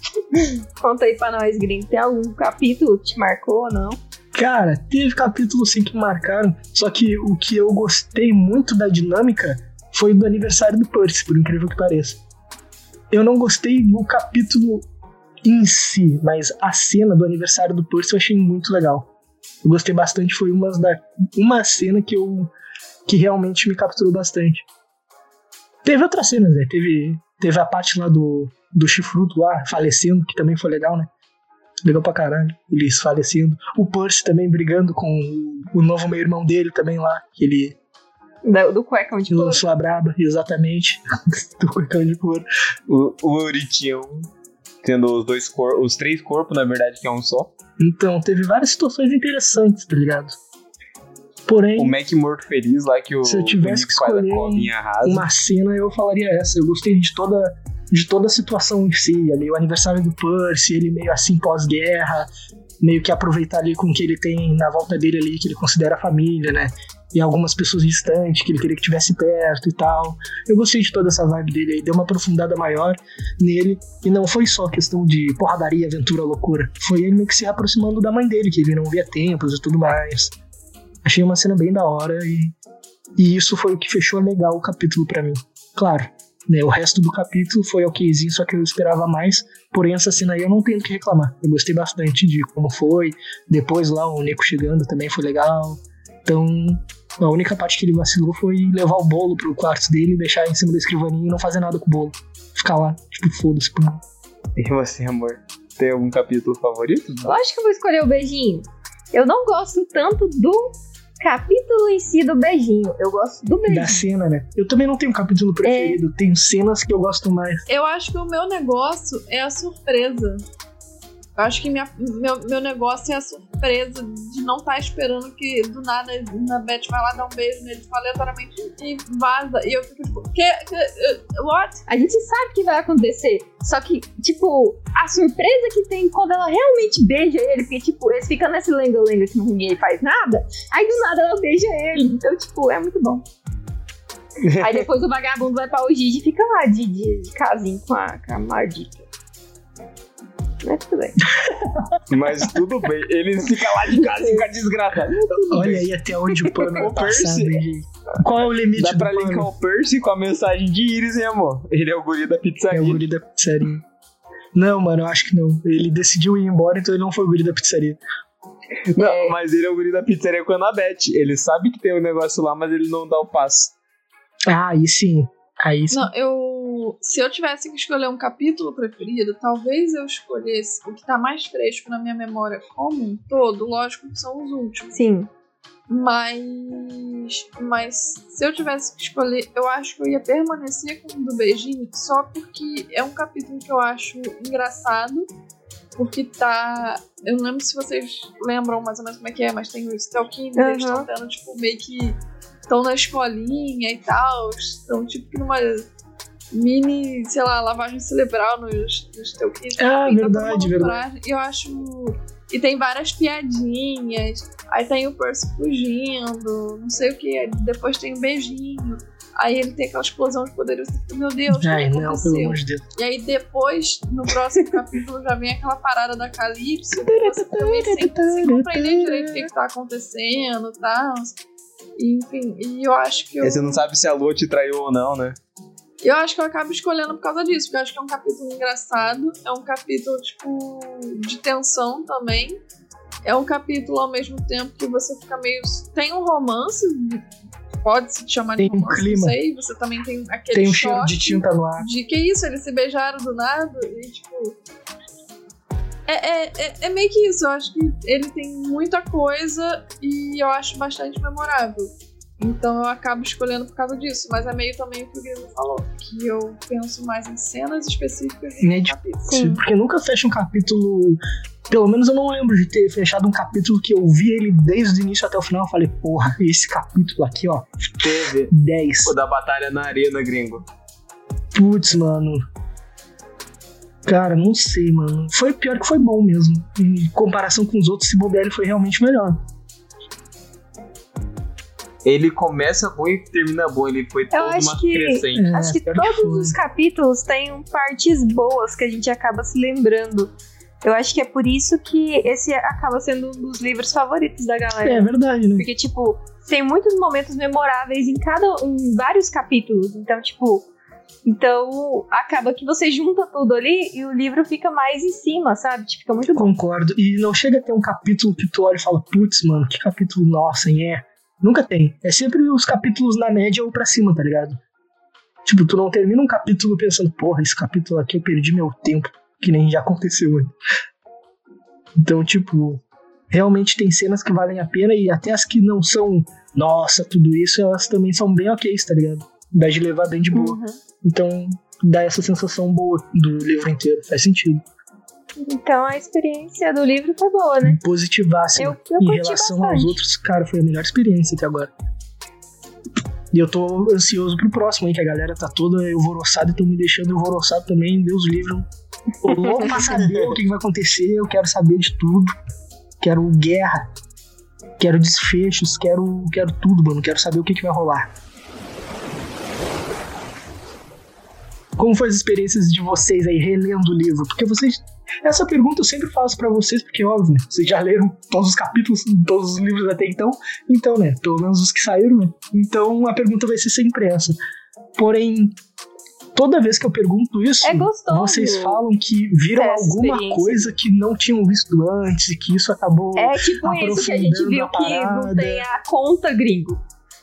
Conta aí pra nós, gringo. Tem algum capítulo que te marcou ou não? Cara, teve capítulos sim que marcaram, só que o que eu gostei muito da dinâmica foi do aniversário do Percy, por incrível que pareça. Eu não gostei do capítulo em si, mas a cena do aniversário do Percy eu achei muito legal. Eu gostei bastante, foi uma, da, uma cena que eu que realmente me capturou bastante. Teve outras cenas, né? Teve, teve a parte lá do, do chifruto lá, falecendo, que também foi legal, né? Legal pra caralho, eles falecendo. O Percy também brigando com o, o novo meio-irmão dele também lá, que ele Do, do cuecão de couro. lançou a braba, exatamente. do cuecão de couro. O, o Uritião tendo os dois corpos, os três corpos, na verdade, que é um só. Então, teve várias situações interessantes, tá ligado? Porém, O Mac morto feliz lá que o Se eu tivesse que a escolher uma cena eu falaria essa. Eu gostei de toda, de toda a situação em si, ali, o aniversário do Percy, ele meio assim pós-guerra, meio que aproveitar ali com o que ele tem na volta dele ali, que ele considera família, né? E algumas pessoas distantes que ele queria que tivesse perto e tal. Eu gostei de toda essa vibe dele aí, deu uma aprofundada maior nele. E não foi só questão de porradaria, aventura, loucura. Foi ele meio que se aproximando da mãe dele, que ele não via tempos e tudo mais. Achei uma cena bem da hora e, e isso foi o que fechou legal o capítulo pra mim. Claro, né, o resto do capítulo foi okzinho, só que eu esperava mais. Porém, essa cena aí eu não tenho o que reclamar. Eu gostei bastante de como foi. Depois lá o Nico chegando também foi legal. Então, a única parte que ele vacilou foi levar o bolo pro quarto dele, deixar em cima da escrivaninha e não fazer nada com o bolo. Ficar lá, tipo, foda-se. E você, amor? Tem algum capítulo favorito? Lógico que eu vou escolher o beijinho. Eu não gosto tanto do capítulo em si do beijinho. Eu gosto do beijinho. Da cena, né? Eu também não tenho um capítulo preferido. Tenho cenas que eu gosto mais. Eu acho que o meu negócio é a surpresa. Eu acho que minha, meu, meu negócio é a surpresa de não estar esperando que do nada a Beth vai lá dar um beijo nele, tipo, aleatoriamente e vaza. E eu fico tipo, que, que, uh, what? A gente sabe que vai acontecer. Só que, tipo, a surpresa que tem quando ela realmente beija ele, porque, tipo, eles ficam nesse lenga-lenga que ninguém faz nada, aí do nada ela beija ele. Então, tipo, é muito bom. Aí depois o vagabundo vai pra Ogigi e fica lá de, de, de casinho com a, com a maldita. Mas tudo bem. Mas tudo bem, ele fica lá de casa com a desgraça. Tudo Olha bem. aí até onde o pano O é passado, Percy- gente. Qual é o limite Dá do pra pano? linkar o Percy com a mensagem de Iris, hein, amor? Ele é o guri da É pizzaria. o guri da pizzaria. Não, mano, eu acho que não. Ele decidiu ir embora, então ele não foi o guri da pizzaria. Não, mas ele é o guri da pizzaria com a Anabete. Ele sabe que tem um negócio lá, mas ele não dá o passo. Ah, aí sim. Aí sim. Não, eu. Se eu tivesse que escolher um capítulo preferido, talvez eu escolhesse o que tá mais fresco na minha memória como um todo. Lógico que são os últimos. Sim. Mas. Mas se eu tivesse que escolher, eu acho que eu ia permanecer com o do beijinho só porque é um capítulo que eu acho engraçado. Porque tá. Eu não lembro se vocês lembram mais ou menos como é que é, mas tem os Stalkins, eles Aham. estão tendo, tipo, meio que. Estão na escolinha e tal. Estão, tipo, numa mini, sei lá, lavagem cerebral nos, nos Stalkins. Ah, Enfim, tá todo verdade, verdade. pra- E eu acho. E tem várias piadinhas. Aí tem o Percy fugindo, não sei o que. Depois tem um beijinho. Aí ele tem aquela explosão de poder. Você fica, meu Deus, o que Ai, não, pelo aconteceu? amor de Deus. E aí depois, no próximo capítulo, já vem aquela parada da Calypso. Você meio sem, sem compreender direito o que, que tá acontecendo e tal. E, Enfim, e eu acho que eu. Você não sabe se a Lua te traiu ou não, né? Eu acho que eu acabo escolhendo por causa disso, porque eu acho que é um capítulo engraçado, é um capítulo, tipo, de tensão também. É um capítulo ao mesmo tempo que você fica meio. Tem um romance, pode se chamar de Tem um romance, clima. não sei. Você também tem aquele Tem um cheiro de tinta no ar. de que isso, eles se beijaram do nada e tipo. É, é, é, é meio que isso, eu acho que ele tem muita coisa e eu acho bastante memorável. Então eu acabo escolhendo por causa disso, mas é meio também o que o Guilherme falou, que eu penso mais em cenas específicas Né, em de-. Porque nunca fecha um capítulo. Pelo menos eu não lembro de ter fechado um capítulo que eu vi ele desde o início até o final. Eu falei, porra, esse capítulo aqui, ó, Teve 10. o da batalha na arena, gringo. Putz, mano. Cara, não sei, mano. Foi pior que foi bom mesmo. Em comparação com os outros, esse bobear ele foi realmente melhor. Ele começa bom e termina bom. Ele foi todo acho uma que- crescente. É, Acho que todos foi. os capítulos têm partes boas que a gente acaba se lembrando. Eu acho que é por isso que esse acaba sendo um dos livros favoritos da galera. É verdade, né? Porque, tipo, tem muitos momentos memoráveis em cada. em vários capítulos. Então, tipo. Então, acaba que você junta tudo ali e o livro fica mais em cima, sabe? Tipo, fica muito bom. Concordo. E não chega a ter um capítulo que tu olha e fala, putz, mano, que capítulo nossa, hein? É. Nunca tem. É sempre os capítulos na média ou pra cima, tá ligado? Tipo, tu não termina um capítulo pensando, porra, esse capítulo aqui eu perdi meu tempo, que nem já aconteceu antes. Então, tipo, realmente tem cenas que valem a pena e até as que não são, nossa, tudo isso, elas também são bem ok, tá ligado? Dá de levar bem de boa. Uhum. Então, dá essa sensação boa do livro inteiro. Faz sentido. Então, a experiência do livro foi boa, né? Positivássimo. Eu, eu em relação bastante. aos outros, cara, foi a melhor experiência até agora. E eu tô ansioso pro próximo, hein? Que a galera tá toda alvoroçada e tão me deixando alvoroçado também. Deus livre. Tô louco pra saber o que que vai acontecer. Eu quero saber de tudo. Quero guerra. Quero desfechos. Quero, quero tudo, mano. Quero saber o que, que vai rolar. Como foi as experiências de vocês aí relendo o livro? Porque vocês. Essa pergunta eu sempre faço pra vocês, porque, óbvio, né? Vocês já leram todos os capítulos, todos os livros até então. Então, né? Pelo menos os que saíram, né? Então a pergunta vai ser sempre essa. Porém, toda vez que eu pergunto isso, É vocês falam que viram alguma coisa que não tinham visto antes e que isso acabou. É tipo isso que a gente viu a que não tem a conta gringo.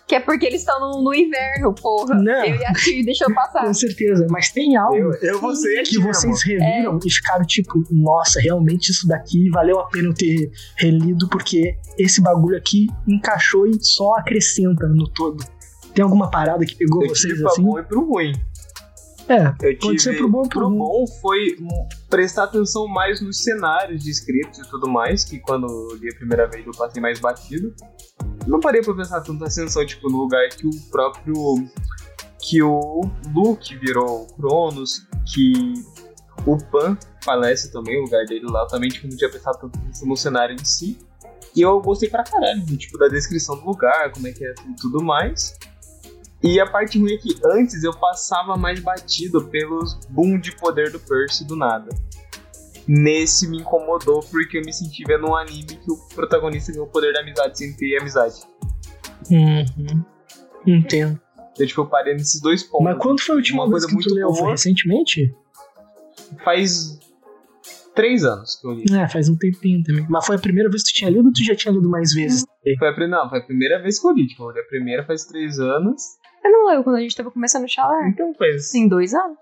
Que é porque eles estão no, no inverno, porra. Não. Eu e a Tia deixou passar. Com certeza, mas tem algo Eu, eu vou ser que vocês reviram e ficaram tipo, nossa, realmente isso daqui valeu a pena eu ter relido, porque esse bagulho aqui encaixou e só acrescenta no todo. Tem alguma parada que pegou Eu vocês tive pra assim? bom e pro ruim. É, Eu Pode ser pro bom e pro ruim. bom foi prestar atenção mais nos cenários descritos e tudo mais, que quando eu li a primeira vez eu passei mais batido. Não parei pra prestar tanta atenção, tipo, no lugar que o próprio. que o Luke virou o Cronos, que o Pan falece também, o lugar dele lá, também tipo, não tinha prestado tanta atenção no cenário em si. E eu gostei pra caralho, tipo, da descrição do lugar, como é que é e tudo mais. E a parte ruim é que antes eu passava mais batido pelos boom de poder do Percy do nada. Nesse me incomodou porque eu me senti vendo um anime que o protagonista ganhou o poder da amizade sem ter amizade. Uhum. Entendo. Então, tipo, eu parei nesses dois pontos. Mas quando foi a última Uma vez coisa que tu muito leu? Foi boa. recentemente? Faz três anos que eu li. É, faz um tempinho também. Mas foi a primeira vez que tu tinha lido ou tu já tinha lido mais vezes? Foi a, não, foi a primeira vez que eu li. Tipo, eu li a primeira faz três anos. Eu não lembro quando a gente tava começando o chalé. Então faz. Tem dois anos.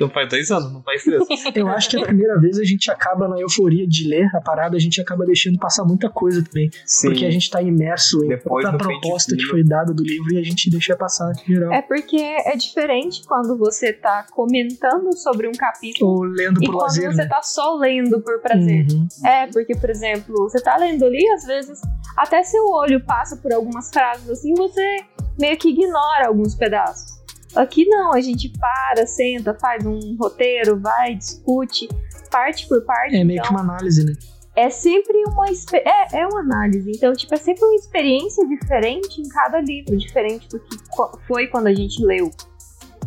Então faz dois anos, não faz três. Eu acho que a primeira vez a gente acaba na euforia de ler a parada, a gente acaba deixando passar muita coisa também. Sim. Porque a gente tá imerso em Depois toda a proposta que foi dada do livro e a gente deixa passar em geral. É porque é diferente quando você tá comentando sobre um capítulo Ou lendo e por quando lazer, você né? tá só lendo por prazer. Uhum. É, porque, por exemplo, você tá lendo ali, às vezes, até seu olho passa por algumas frases assim, você meio que ignora alguns pedaços. Aqui não, a gente para, senta, faz um roteiro, vai, discute, parte por parte. É meio então, que uma análise, né? é sempre uma é, é uma análise. Então, tipo, é sempre uma experiência diferente em cada livro, diferente do que foi quando a gente leu.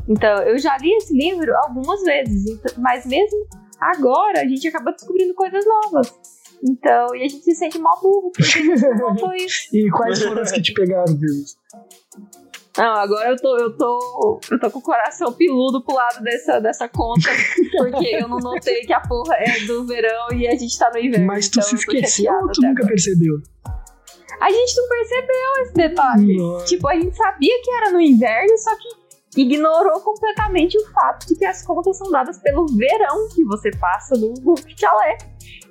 Então, eu já li esse livro algumas vezes, então- mas mesmo agora a gente acaba descobrindo coisas novas. Então, e a gente se sente mó burro, porque a gente não notou isso. E quais foram as que te pegaram, Deus? Não, agora eu tô, eu tô, eu tô com o coração piludo pro lado dessa, dessa conta, porque eu não notei que a porra é do verão e a gente tá no inverno. Mas tu então se esqueceu ou tu nunca agora. percebeu? A gente não percebeu esse detalhe. Nossa. Tipo, a gente sabia que era no inverno, só que ignorou completamente o fato de que as contas são dadas pelo verão que você passa no, no chalé.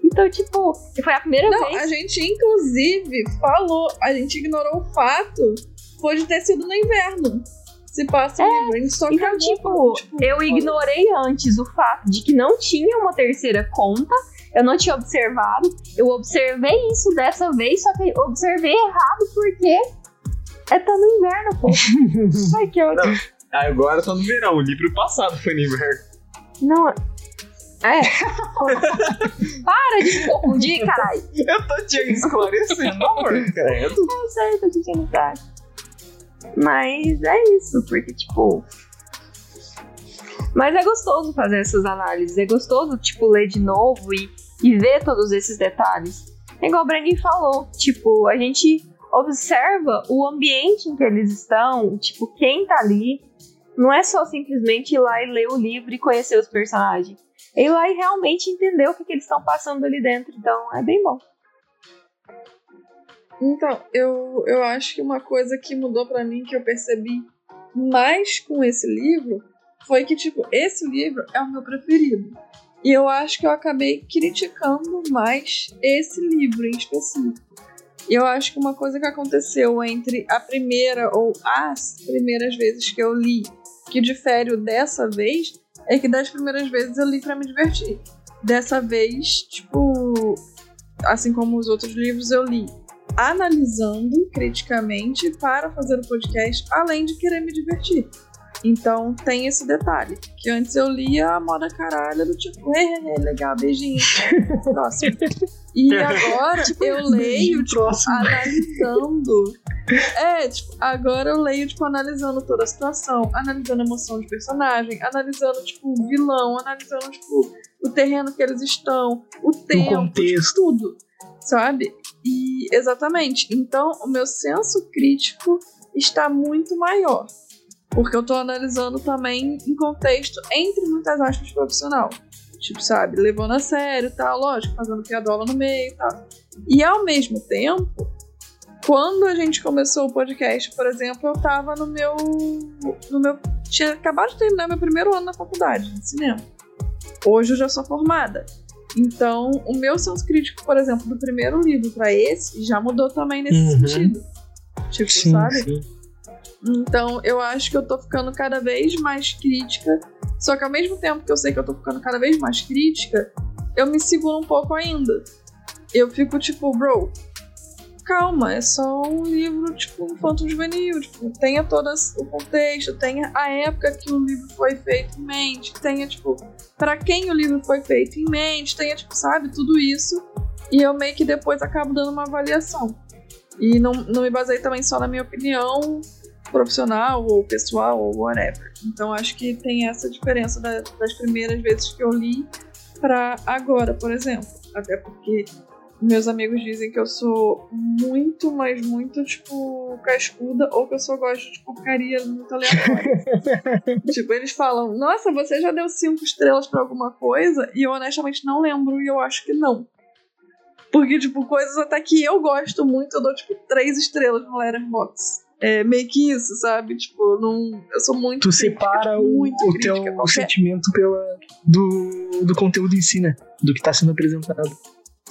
Então, tipo, foi a primeira Não, vez. a gente inclusive falou, a gente ignorou o fato pode ter sido no inverno. Se passa o livro, a gente só Então, cagou, tipo, tipo, eu ignorei antes o fato de que não tinha uma terceira conta, eu não tinha observado. Eu observei isso dessa vez, só que eu observei errado porque é tá no inverno, pô. Ai, que. Ah, agora eu tô no verão. O livro passado foi no inverno. Não. É. Para de me confundir, caralho. Eu tô te esclarecendo, amor. Credo. Eu sei, tô te enchendo o saco. Mas é isso, porque, tipo. Mas é gostoso fazer essas análises. É gostoso, tipo, ler de novo e, e ver todos esses detalhes. É igual o Brenin falou. Tipo, a gente observa o ambiente em que eles estão, tipo, quem tá ali. Não é só simplesmente ir lá e ler o livro e conhecer os personagens. É ir lá e realmente entender o que, que eles estão passando ali dentro. Então, é bem bom. Então, eu, eu acho que uma coisa que mudou pra mim, que eu percebi mais com esse livro, foi que, tipo, esse livro é o meu preferido. E eu acho que eu acabei criticando mais esse livro em específico. E eu acho que uma coisa que aconteceu entre a primeira ou as primeiras vezes que eu li, que difere dessa vez, é que das primeiras vezes eu li pra me divertir. Dessa vez, tipo, assim como os outros livros, eu li analisando criticamente para fazer o podcast, além de querer me divertir. Então tem esse detalhe. Que antes eu lia a moda caralho do tipo, legal, beijinho. Próximo. E agora eu leio, tipo, próximo. analisando. É, tipo, agora eu leio, tipo, analisando toda a situação, analisando a emoção de personagem, analisando, tipo, o vilão, analisando, tipo, o terreno que eles estão, o tempo, contexto. tipo, tudo. Sabe? E exatamente. Então, o meu senso crítico está muito maior. Porque eu tô analisando também em contexto, entre muitas aspas, profissional. Tipo, sabe, levando a sério tal, lógico, fazendo piadola no meio e tal. E ao mesmo tempo, quando a gente começou o podcast, por exemplo, eu tava no meu. no meu. Tinha acabado de terminar meu primeiro ano na faculdade de cinema. Hoje eu já sou formada. Então, o meu senso crítico, por exemplo, do primeiro livro pra esse, já mudou também nesse Uhum. sentido. Tipo, Sim, sabe? sim. Então, eu acho que eu tô ficando cada vez mais crítica. Só que ao mesmo tempo que eu sei que eu tô ficando cada vez mais crítica, eu me seguro um pouco ainda. Eu fico tipo, bro, calma, é só um livro, tipo, infanto juvenil. Tipo, tenha todo o contexto, tenha a época que o livro foi feito em mente, tenha, tipo, para quem o livro foi feito em mente, tenha, tipo, sabe, tudo isso. E eu meio que depois acabo dando uma avaliação. E não, não me baseei também só na minha opinião profissional ou pessoal ou whatever. Então acho que tem essa diferença da- das primeiras vezes que eu li pra agora, por exemplo. Até porque meus amigos dizem que eu sou muito, mas muito, tipo, cascuda, ou que eu só gosto de porcaria muito aleatória. tipo, eles falam, nossa, você já deu cinco estrelas pra alguma coisa? E eu honestamente não lembro e eu acho que não. Porque, tipo, coisas até que eu gosto muito, eu dou, tipo, três estrelas no Letterboxd. É meio que isso, sabe? Tipo, não, eu sou muito. Tu separa tipo, o, muito o crítica teu qualquer- sentimento pela, do, do conteúdo em si, né? Do que tá sendo apresentado.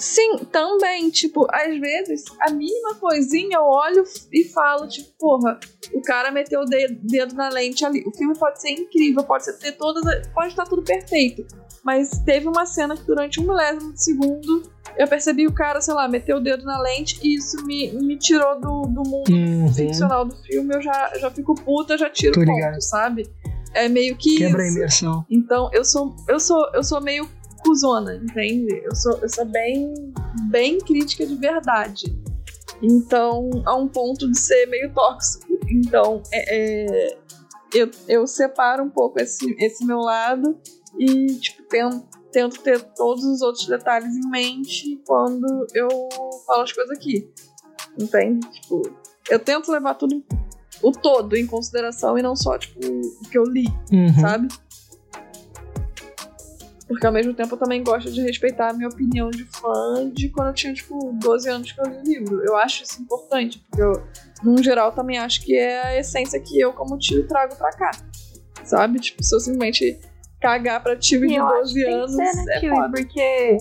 Sim, também, tipo, às vezes, a mínima coisinha eu olho e falo, tipo, porra, o cara meteu o dedo, dedo na lente ali. O filme pode ser incrível, pode ser, ter todas. a- Pode estar tudo perfeito. Mas teve uma cena que durante um milésimo de segundo eu percebi o cara, sei lá, meteu o dedo na lente e isso me, me tirou do, do mundo Uhum. ficcional do filme. Eu já, já fico puta, já tiro Tô ponto, sabe? É meio que Quebra a isso. imersão. Então, eu sou, eu sou, eu sou meio cuzona, entende? Eu sou, eu sou bem, bem crítica de verdade. Então, a um ponto de ser meio tóxico. Então, é, é, eu, eu separo um pouco esse, esse meu lado e, tipo, tento, tento ter todos os outros detalhes em mente quando eu falo as coisas aqui. Entende? Tipo, eu tento levar tudo, o todo em consideração e não só, tipo, o que eu li Uhum. sabe? Porque ao mesmo tempo eu também gosto de respeitar a minha opinião de fã de quando eu tinha, tipo, 12 anos que eu li o livro. Eu acho isso importante, porque eu, num geral, também acho que é a essência que eu, como tio, trago pra cá. Sabe? Tipo, se eu simplesmente cagar pra tio de eu acho 12 que tem anos, ser, né, é tio? foda. Porque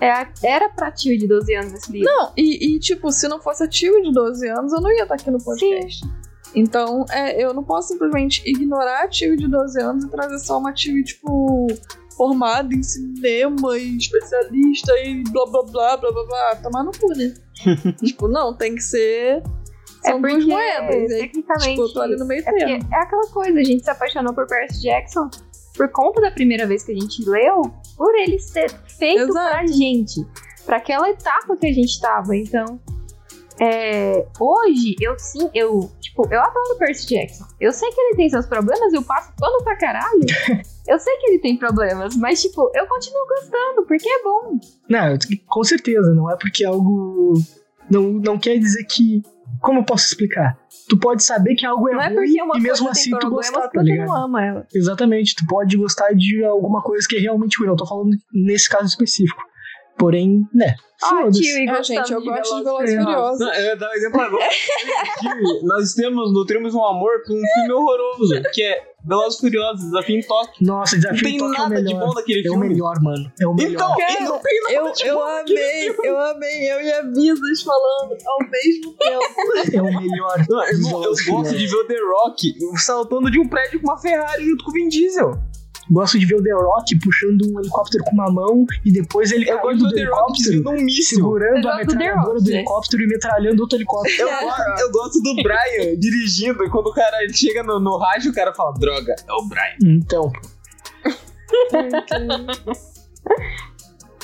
é a- era pra tio de 12 anos esse livro. Não, e, e, tipo, se não fosse a tio de 12 anos, eu não ia estar aqui no podcast. Então, é, eu não posso simplesmente ignorar a tio de 12 anos e trazer só uma tio, tipo, formada em cinema e especialista e blá blá blá blá blá blá. Tomar no cu, né? tipo, não, tem que ser. São é duas porque, moedas. E aí, tecnicamente, tipo, eu tô ali no meio é, termo. é aquela coisa, a gente se apaixonou por Percy Jackson por conta da primeira vez que a gente leu, por ele ser feito Exato. pra gente, pra aquela etapa que a gente tava. Então, é, hoje eu sim, eu, tipo, eu adoro Percy Jackson. Eu sei que ele tem seus problemas, eu passo pano pra caralho. eu sei que ele tem problemas, mas tipo, eu continuo gostando, porque é bom. Não, com certeza, não é porque algo. Não, não quer dizer que. Como eu posso explicar? Tu pode saber que algo é Não é ruim e mesmo assim tu gostar, tá ligado? não ama ela. Exatamente, tu pode gostar de alguma coisa que é realmente ruim. Eu tô falando nesse caso específico. Porém, né? Ah, gostando gente, eu de gosto de Velozes Furiosos. Não, eu ia dar um exemplo agora. Nós temos, nutrimos um amor por um filme horroroso, que é Velozes Furiosos, Desafio em Tóquio. Nossa, Não Desafio tem em Tóquio é o nada de bom naquele É o filme. melhor, mano. É o melhor. Então, Cara, não tem nada Eu, de eu bom amei, eu amei, eu e a Visas falando ao mesmo tempo. É o melhor. Não, irmão, eu gosto de ver o The Rock saltando de um prédio com uma Ferrari junto com o Vin Diesel. Gosto de ver o The Rock puxando um helicóptero com uma mão e depois ele Eu gosto caindo do do The Rock helicóptero, um míssil. segurando a do metralhadora do helicóptero e metralhando outro helicóptero. Eu, gosto, eu gosto do Brian dirigindo e quando o cara chega no, no rádio, o cara fala: Droga, é o Brian. Então,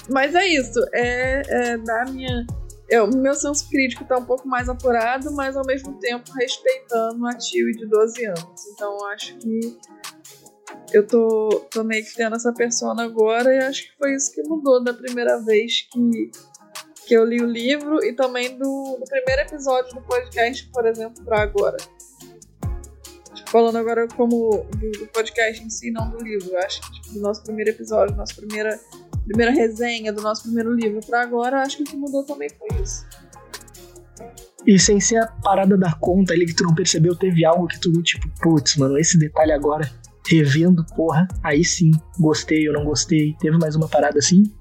Mas é isso, é, é da minha. Eu, o meu senso crítico tá um pouco mais apurado, mas ao mesmo tempo respeitando a tio de 12 anos. Então eu acho que eu tô, tô meio que tendo essa persona agora e acho que foi isso que mudou da primeira vez que, que eu li o livro e também do, do primeiro episódio do podcast, por exemplo, pra agora. Falando agora como do, do podcast em si, não do livro. Eu acho que tipo, do nosso primeiro episódio, nossa primeira primeira resenha do nosso primeiro livro pra agora, acho que o que mudou também foi isso. e sem ser a parada da conta ali que tu não percebeu, teve algo que tu, tipo, putz, mano, esse detalhe agora, revendo, porra, aí sim, gostei ou não gostei. Teve mais uma parada assim?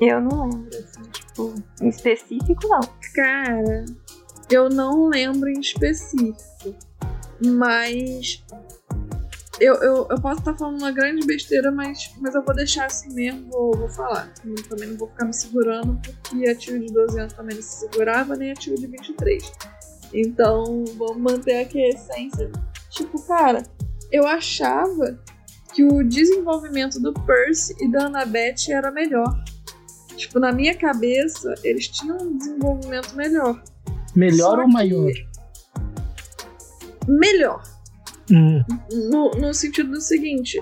Eu não lembro, assim, tipo, em específico, não. Cara, eu não lembro em específico, mas eu, eu, eu posso estar falando uma grande besteira, mas, mas eu vou deixar assim mesmo, vou, vou falar. Eu também não vou ficar me segurando, porque a tio de 12 anos também não se segurava, nem a tio de 23. Então, vamos manter aqui a essência. Tipo, cara, eu achava que o desenvolvimento do Percy e da Annabeth era melhor. Tipo, na minha cabeça, eles tinham um desenvolvimento melhor. Melhor Só ou maior? Melhor. Hum, No, no sentido do seguinte: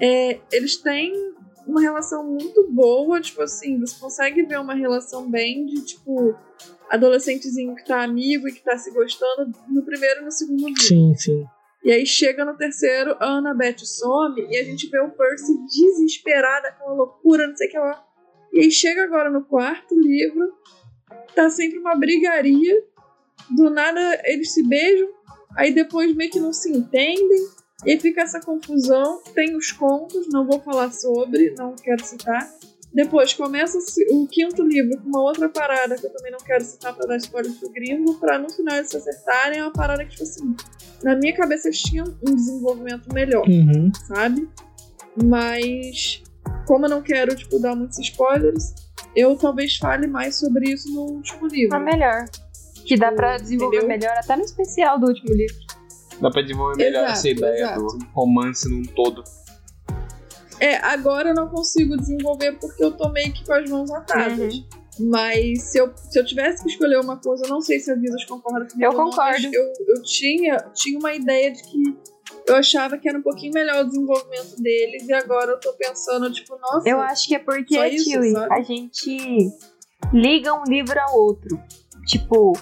é, eles têm uma relação muito boa, tipo assim, você consegue ver uma relação bem de, tipo, adolescentezinho que tá amigo e que tá se gostando no primeiro e no segundo livro. Sim, sim. E aí chega no terceiro, a Annabeth some e a gente vê o Percy desesperado, aquela loucura, não sei o que lá. E aí chega agora no quarto livro, tá sempre uma brigaria, do nada eles se beijam, aí depois meio que não se entendem, e fica essa confusão. Tem os contos, não vou falar sobre, não quero citar. Depois começa o quinto livro com uma outra parada que eu também não quero citar pra dar spoiler pro gringo, pra no final eles se acertarem. É uma parada que, tipo assim, na minha cabeça eles tinham um desenvolvimento melhor, Uhum. sabe? Mas, como eu não quero, tipo, dar muitos spoilers, eu talvez fale mais sobre isso no último livro. A melhor. Que dá pra desenvolver Entendeu? melhor até no especial do último livro. Dá pra desenvolver melhor Exato, essa ideia exato. do romance num todo. É, agora eu não consigo desenvolver porque eu tô meio que com as mãos atadas. Uhum. Mas se eu, se eu tivesse que escolher uma coisa, eu não sei se a Visas concorda comigo. Eu não, concordo. eu, eu tinha, tinha uma ideia de que eu achava que era um pouquinho melhor o desenvolvimento deles, e agora eu tô pensando, tipo, nossa. Eu acho que é porque, isso, sabe? a gente liga um livro ao outro. Tipo,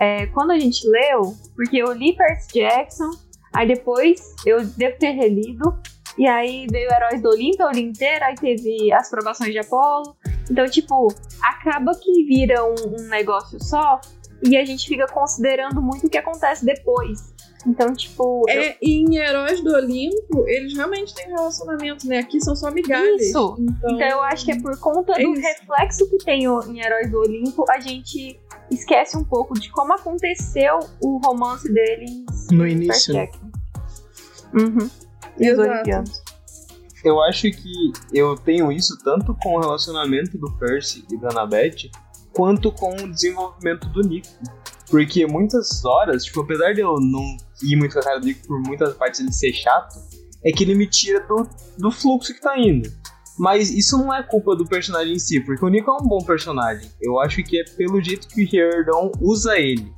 é, quando a gente leu, porque eu li Percy Jackson, aí depois eu devo ter relido, e aí veio Heróis do Olimpo, eu li inteiro, aí teve as provações de Apolo. Então, tipo, acaba que vira um, um negócio só, e a gente fica considerando muito o que acontece depois. Então, tipo, eu- É, e em Heróis do Olimpo, eles realmente têm relacionamento, né? Aqui são só migalhas. Isso. Então, Então eu acho que é por conta É do isso. reflexo que tem o- em Heróis do Olimpo, a gente esquece um pouco de como aconteceu o romance deles No início. Uhum. Os Exato. Olimpianos. Eu acho que eu tenho isso tanto com o relacionamento do Percy e da Annabeth, quanto com o desenvolvimento do Nico. Porque muitas horas, tipo, apesar de eu não ir muito com a cara do Nico por muitas partes ele ser chato, é que ele me tira do, do fluxo que tá indo. Mas isso não é culpa do personagem em si, porque o Nico é um bom personagem. Eu acho que é pelo jeito que o Riordan usa ele.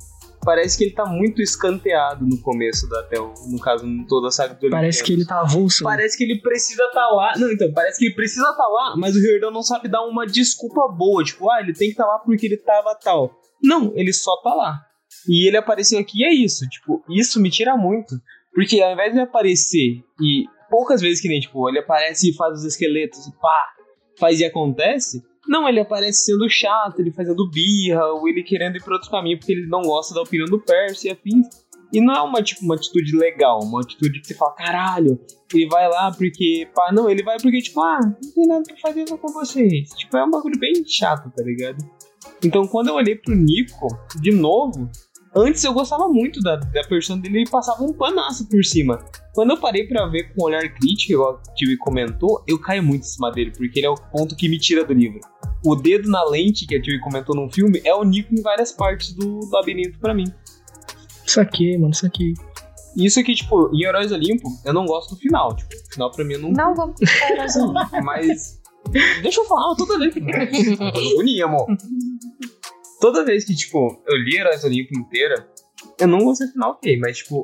Parece que ele tá muito escanteado no começo da até no caso, toda a saga do Parece que ele tá avulso. né? Parece que ele precisa estar lá. Não, então, parece que ele precisa estar lá, mas o Riordan não sabe dar uma desculpa boa. Tipo, ah, ele tem que estar lá porque ele tava tal. Não, ele só tá lá. E ele apareceu aqui e é isso. Tipo, isso me tira muito. Porque ao invés de aparecer e poucas vezes que nem, tipo, ele aparece e faz os esqueletos e pá, faz e acontece. Não, ele aparece sendo chato, ele fazendo birra, ou ele querendo ir pra outro caminho porque ele não gosta da opinião do Percy e afins. E não é uma, tipo, uma atitude legal, uma atitude que você fala, caralho, ele vai lá porque. Pá, não, ele vai porque, tipo, ah, não tem nada pra fazer com vocês. Tipo, é um bagulho bem chato, tá ligado? Então, quando eu olhei pro Nico, de novo, antes eu gostava muito da, da persona dele e passava um panaço por cima. Quando eu parei pra ver com olhar crítico, igual o Tive comentou, eu caio muito em cima dele, porque ele é o ponto que me tira do livro. O dedo na lente que a Tive comentou num filme é o Nico em várias partes do labirinto pra mim. Saquei, mano, saquei. Isso aqui, tipo, em Heróis Olimpo, eu não gosto do final. Tipo, o final pra mim eu não. Não vamos assim. Mas. Deixa eu falar, toda vez que. Bonito, amor. Toda vez que, tipo, eu li Heróis Olimpo inteira, eu não gostei do final, ok, mas, tipo,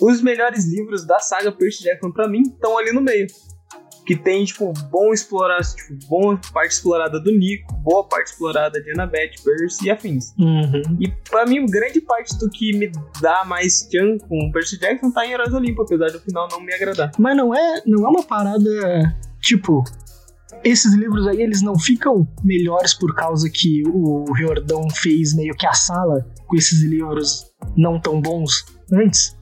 os melhores livros da saga Percy Jackson pra mim estão ali no meio. Que tem, tipo, bom explorar, tipo, boa parte explorada do Nico, boa parte explorada de Annabeth, Percy e afins. Uhum. E pra mim, grande parte do que me dá mais tchan com o Percy Jackson tá em Heróis Olimpo, apesar do final não me agradar. Mas não é, não é uma parada, tipo, esses livros aí, eles não ficam melhores por causa que o Riordão fez meio que a sala com esses livros não tão bons antes?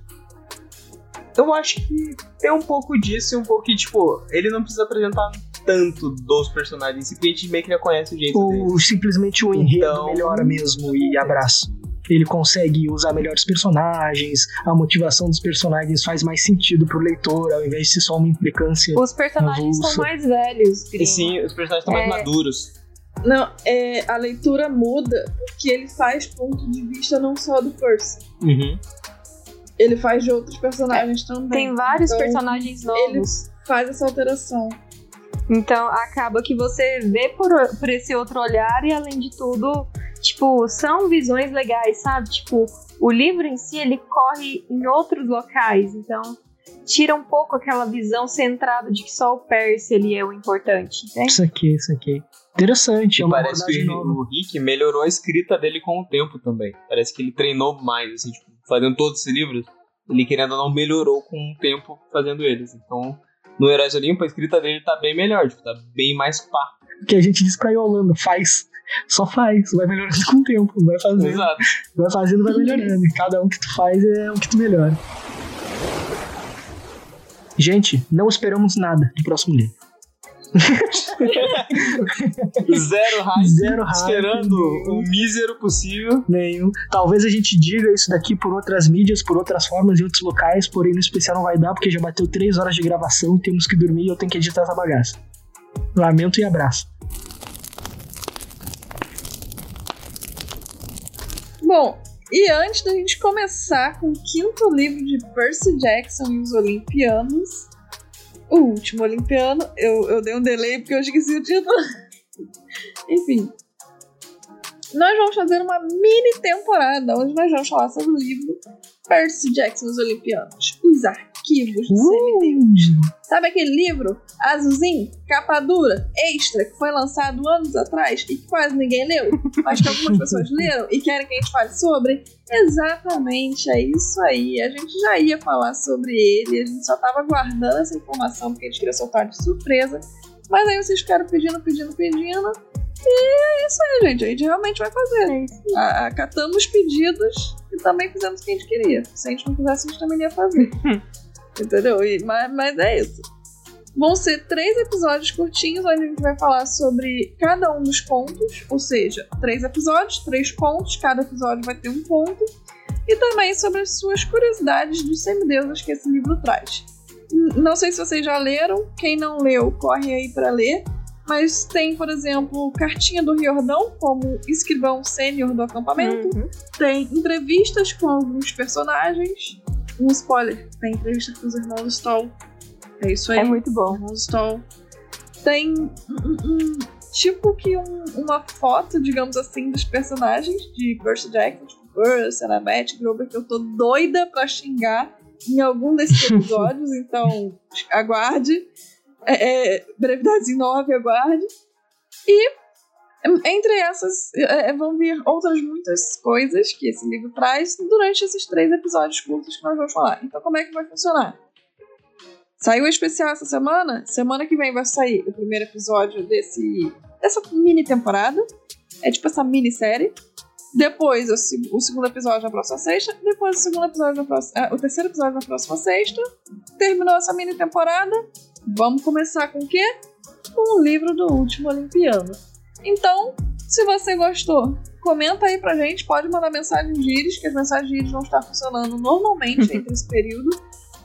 Eu acho que tem um pouco disso e um pouco que, tipo, ele não precisa apresentar tanto dos personagens, porque a gente meio que já conhece o jeito dele. Ou simplesmente o enredo Então- melhora mesmo e abraço? Ele consegue usar melhores personagens, a motivação dos personagens faz mais sentido pro leitor, ao invés de ser só uma implicância. Os personagens são mais velhos. E gringo. sim, os personagens estão mais É. maduros. Não, é, a leitura muda porque ele faz ponto de vista não só do Percy. Uhum. Ele faz de outros personagens também. Tem vários Então, personagens novos. Faz essa alteração. Então acaba que você vê por, por esse outro olhar e além de tudo, tipo, são visões legais, sabe? Tipo, o livro em si ele corre em outros locais, então tira um pouco aquela visão centrada de que só o Percy ele é o importante, né? Isso aqui, isso aqui. Interessante, é uma parece que nova. o Rick melhorou a escrita dele com o tempo também. Parece que ele treinou mais, assim, tipo, fazendo todos esses livros. Ele, querendo ou não, melhorou com o tempo fazendo eles. Então, no Heróis Olimpo, a escrita dele tá bem melhor, tipo, tá bem mais pá. que a gente diz pra Yolanda, faz. Só faz, vai melhorando com o tempo, vai fazendo, Exato. vai fazendo, vai melhorando. Cada um que tu faz é um que tu melhora. Gente, não esperamos nada do próximo livro. Zero hype. Zero hype. Esperando o mísero possível. Nenhum. Talvez a gente diga isso daqui por outras mídias, por outras formas, em outros locais, porém no especial não vai dar, porque já bateu três horas de gravação, temos que dormir e eu tenho que editar essa bagaça. Lamento e abraço. Bom, e antes da gente começar com o quinto livro de Percy Jackson e os Olimpianos, o último Olimpiano, eu, eu dei um delay porque eu esqueci o título. Enfim. Nós vamos fazer uma mini temporada onde nós vamos falar sobre o livro Percy Jackson os Olimpianos, os arquivos do semideus. Sabe aquele livro azulzinho, capa dura, extra, que foi lançado anos atrás e que quase ninguém leu, mas que algumas pessoas leram e querem que a gente fale sobre? Exatamente, é isso aí. A gente já ia falar sobre ele, a gente só tava guardando essa informação porque a gente queria soltar de surpresa. Mas aí vocês ficaram pedindo, pedindo, pedindo. E é isso aí, gente. A gente realmente vai fazer. A- Acatamos pedidos e também fizemos o que a gente queria. Se a gente não quisesse, a gente também ia fazer. Entendeu? E- mas, mas é isso. Vão ser três episódios curtinhos, onde a gente vai falar sobre cada um dos contos, ou seja, três episódios, três contos, cada episódio vai ter um conto, e também sobre as suas curiosidades dos semideuses que esse livro traz. Não sei se vocês já leram, quem não leu, corre aí para ler, mas tem, por exemplo, Cartinha do Riordão, como escrivão sênior do acampamento, Uhum. tem entrevistas com alguns personagens. Um spoiler: tem entrevista com os irmãos Stoll. É isso aí. É muito bom. Irmãos Stoll. Tem um, um- tipo que um- uma foto, digamos assim, dos personagens de Percy Jackson, tipo Percy, Annabeth, Grover, que eu tô doida pra xingar em algum desses episódios, então aguarde. É, é, brevidade em 9, aguarde. E entre essas, é, vão vir outras muitas coisas que esse livro traz durante esses três episódios curtos que nós vamos falar. Então, como é que vai funcionar? Saiu o especial essa semana. Semana que vem vai sair o primeiro episódio desse, dessa mini temporada. É tipo essa minissérie. Depois o, o segundo episódio na próxima sexta. Depois o segundo episódio na próxima. ah, o terceiro episódio na próxima sexta. Terminou essa mini temporada. Vamos começar com o quê? Com o livro do último Olimpiano. Então, se você gostou, comenta aí pra gente. Pode mandar mensagem de íris, que as mensagens de íris vão estar funcionando normalmente entre esse período.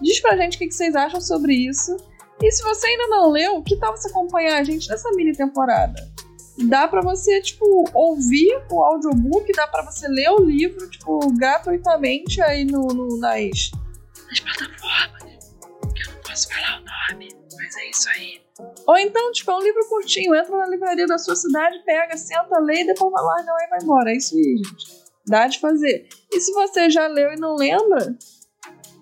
Diz pra gente o que vocês acham sobre isso. E se você ainda não leu, que tal você acompanhar a gente nessa mini temporada? Dá pra você, tipo, ouvir o audiobook, dá pra você ler o livro, tipo, gratuitamente aí no, no- nas, nas plataformas. Que eu não posso falar o nome, mas é isso aí. Ou então, tipo, é um livro curtinho, entra na livraria da sua cidade, pega, senta, lê e depois vai lá, não, aí vai embora. É isso aí, gente. Dá de fazer. E se você já leu e não lembra,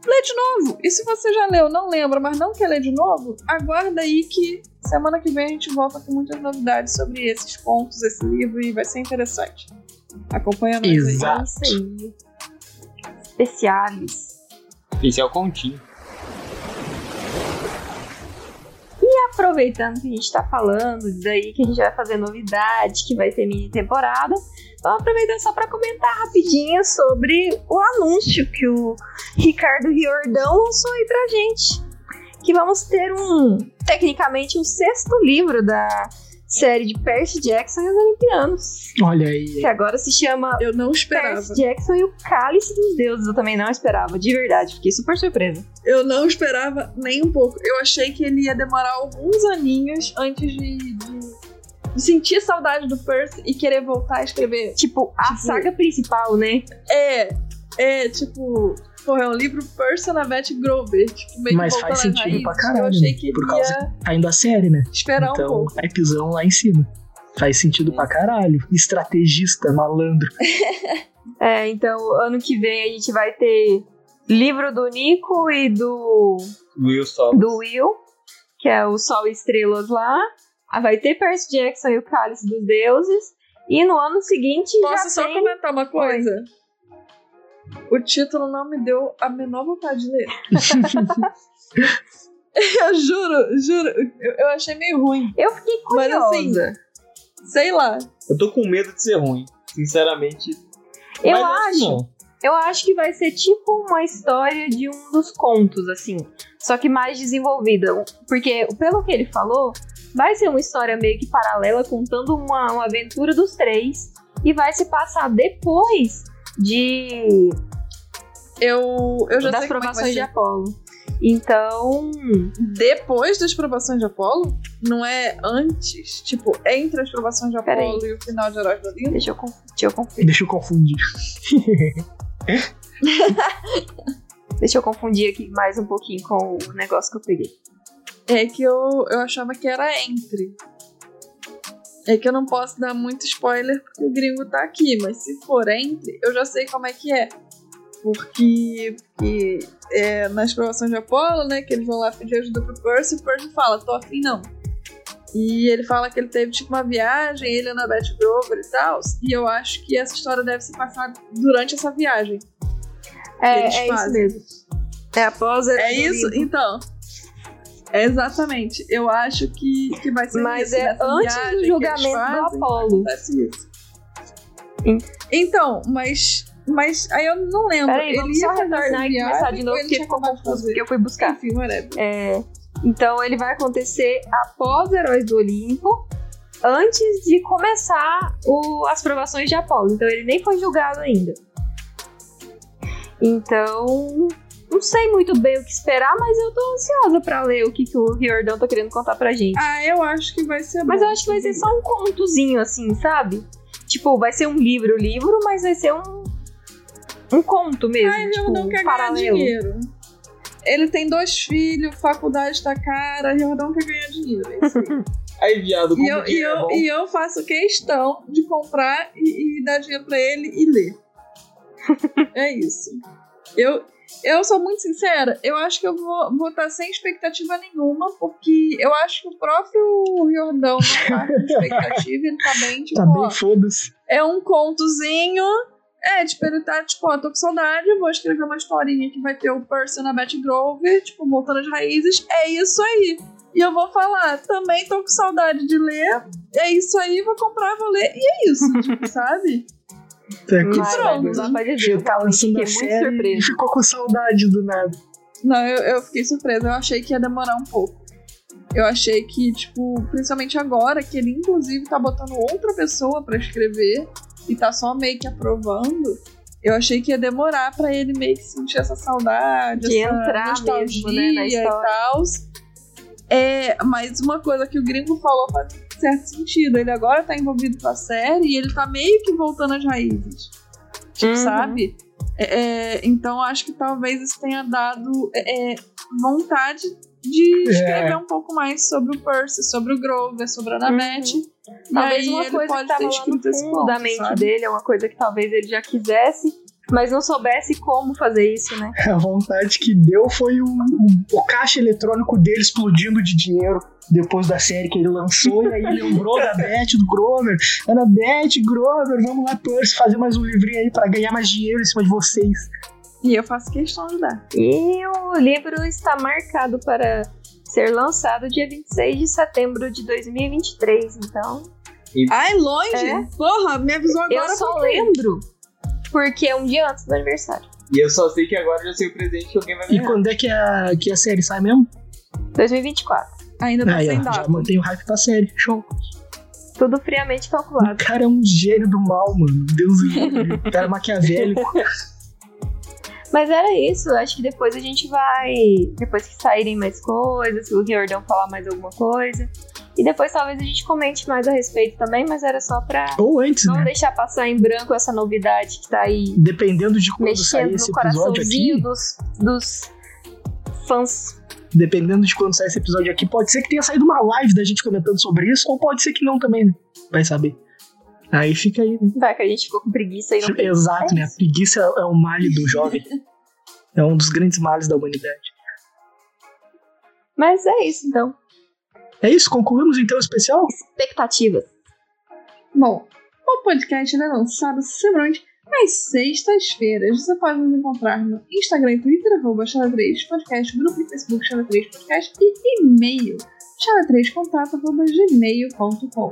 lê de novo. E se você já leu, não lembra, mas não quer ler de novo, aguarda aí que semana que vem a gente volta com muitas novidades sobre esses contos, esse livro, e vai ser interessante. Acompanha nós aí. Exato. Isso aí. Especiales. O continho. Aproveitando que a gente tá falando daí que a gente vai fazer novidade, que vai ter mini temporada, vamos aproveitar só para comentar rapidinho sobre o anúncio que o Ricardo Riordão lançou aí pra gente. Que vamos ter um, tecnicamente, um sexto livro da série de Percy Jackson e os Olimpianos. Olha aí. Que agora se chama Eu não esperava. Percy Jackson e o Cálice dos Deuses. Eu também não esperava, de verdade. Fiquei super surpresa. Eu não esperava nem um pouco. Eu achei que ele ia demorar alguns aninhos antes de, de, sentir saudade do Percy e querer voltar a escrever. Tipo, a Tipo- saga principal, né? É, é, tipo, porra, é um livro Percy na Beth Grover. Tipo, meio que Mas faz sentido raízes. pra caralho, Eu achei né? que ele Por causa ia Tá indo a série, né? esperar um então, pouco. é pisão lá em cima. Faz sentido pra caralho. Estrategista, malandro. É, então ano que vem a gente vai ter livro do Nico e do, Will Sol. do Will, que é o Sol e Estrelas lá. Ah, Vai ter Percy Jackson e o Cálice dos Deuses. E no ano seguinte Posso já só tem... comentar uma coisa? O título não me deu a menor vontade de ler. eu juro, juro. Eu, eu achei meio ruim. Eu fiquei Mas, curiosa. assim, Sei lá. Eu tô com medo de ser ruim. Sinceramente. eu Mas acho, Não. eu acho que vai ser tipo uma história de um dos contos, assim. Só que mais desenvolvida. Porque, pelo que ele falou, vai ser uma história meio que paralela, contando uma, uma aventura dos três. E vai se passar depois de Eu, eu já das sei como é provações de ser. Apolo. Então, Depois das provações de Apolo? Não é antes? Tipo, entre as provações de. Apolo e o final de Heróis do Olimpo? deixa eu, conf- deixa eu confundir. Deixa eu confundir. Deixa eu confundir aqui mais um pouquinho com o negócio que eu peguei. É que eu, eu achava que era entre. É que eu não posso dar muito spoiler porque o gringo tá aqui, mas se for entre, eu já sei como é que é. Porque, porque, é, nas provações de Apolo, né, que eles vão lá pedir ajuda pro Percy, o Percy fala, tô afim não. E ele fala que ele teve tipo uma viagem, ele e a Beth Grover e tal, e eu acho que essa história deve se passar durante essa viagem. É, é isso mesmo. É após a É isso? Então. Exatamente. Eu acho que, que vai ser Mas isso, é antes do julgamento eles do fazem, Apolo. Hum. Então, mas. Mas aí eu não lembro. Peraí, ele vamos ia só retornar e começar de novo, porque ficou confuso, porque eu fui buscar. Enfim. É, então ele vai acontecer após Heróis do Olimpo, antes de começar o- as provações de Apolo. Então ele nem foi julgado ainda. Então, não sei muito bem o que esperar, mas eu tô ansiosa pra ler o que, que o Riordão tá querendo contar pra gente. Ah, eu acho que vai ser Mas bom. eu acho que vai ser só um contozinho, assim, sabe? Tipo, vai ser um livro, livro, mas vai ser um, um conto mesmo. Ai, tipo, Jordão um quer ganhar paralelo. dinheiro. Ele tem dois filhos, faculdade tá cara, Jordão quer ganhar dinheiro. É isso aí. Aí, viado, como E eu, e, dinheiro é eu, e eu faço questão de comprar e, e dar dinheiro pra ele e ler. é isso. Eu, eu sou muito sincera, eu acho que eu vou, vou estar sem expectativa nenhuma, porque eu acho que o próprio Jordão não tá com expectativa, ele tá bem, tipo, Tá bem, foda-se. é um contozinho. É, tipo, ele tá, tipo, ó, tô com saudade, vou escrever uma historinha que vai ter o Percy na Betty Grover, tipo, voltando às raízes. É isso aí. E eu vou falar, também tô com saudade de ler. É isso aí, vou comprar, vou ler. E é isso, tipo, sabe? Tá Mas, pronto. dizer, Você tá lançando a fiquei muito série e surpresa. ficou com saudade do nada. Não, eu, eu fiquei surpresa. Eu achei que ia demorar um pouco. Eu achei que, tipo, principalmente agora, que ele inclusive tá botando outra pessoa pra escrever e tá só meio que aprovando. Eu achei que ia demorar pra ele meio que sentir essa saudade, De essa entrar nostalgia mesmo, né, na e tal. É, mas uma coisa que o gringo falou faz certo sentido. Ele agora tá envolvido com a série e ele tá meio que voltando às raízes. Tipo, Uhum. sabe? É, é, então acho que talvez isso tenha dado é, é, vontade de escrever um pouco mais sobre o Percy, sobre o Grover, sobre a Annabeth. E Uhum. Talvez aí uma ele coisa que pode tava ter lá no escrito esse fundo ponto, da mente sabe? dele, é uma coisa que talvez ele já quisesse, mas não soubesse como fazer isso, né? A vontade que deu foi o, o, o caixa eletrônico dele explodindo de dinheiro depois da série que ele lançou. e aí lembrou da Beth, do Grover. Ana Beth, Grover, vamos lá, Percy, fazer mais um livrinho aí pra ganhar mais dinheiro em cima de vocês. E eu faço questão de dar. E o livro está marcado para ser lançado dia 26 de setembro de 2023, então Ai, longe? É? Porra, me avisou agora. eu só lembro porque é um dia antes do aniversário. E eu só sei que agora já sei o presente que alguém vai E ganhar. quando é que a, que a série sai mesmo? 2024. Ainda tá Aí, sem ó, já data. mantém o hype pra série. Show. Tudo friamente O calculado. cara é um gênio do mal, mano. Deus do livre. O cara é maquiavélico. Mas era isso, acho que depois a gente vai. Depois que saírem mais coisas, se o Riordão falar mais alguma coisa. E depois talvez a gente comente mais a respeito também, mas era só pra Ou antes, não né? deixar passar em branco essa novidade que tá aí Dependendo de quando sair mexendo esse no episódio coraçãozinho aqui, dos, dos fãs. dependendo de quando sair esse episódio aqui, pode ser que tenha saído uma live da gente comentando sobre isso, ou pode ser que não também, né? Vai saber. Aí fica aí, né? Vai que a gente ficou com preguiça e não. Exato, É né? A preguiça é o malho do jovem. É um dos grandes males da humanidade. Mas é isso, então. É isso, concluímos então o especial? Expectativas. Bom, o podcast é lançado semanalmente às sextas-feiras. Você pode nos encontrar no Instagram e Twitter, arroba Chala3 Podcast, grupo e Facebook Chala3 Podcast e e-mail chala3contato.gmail.com.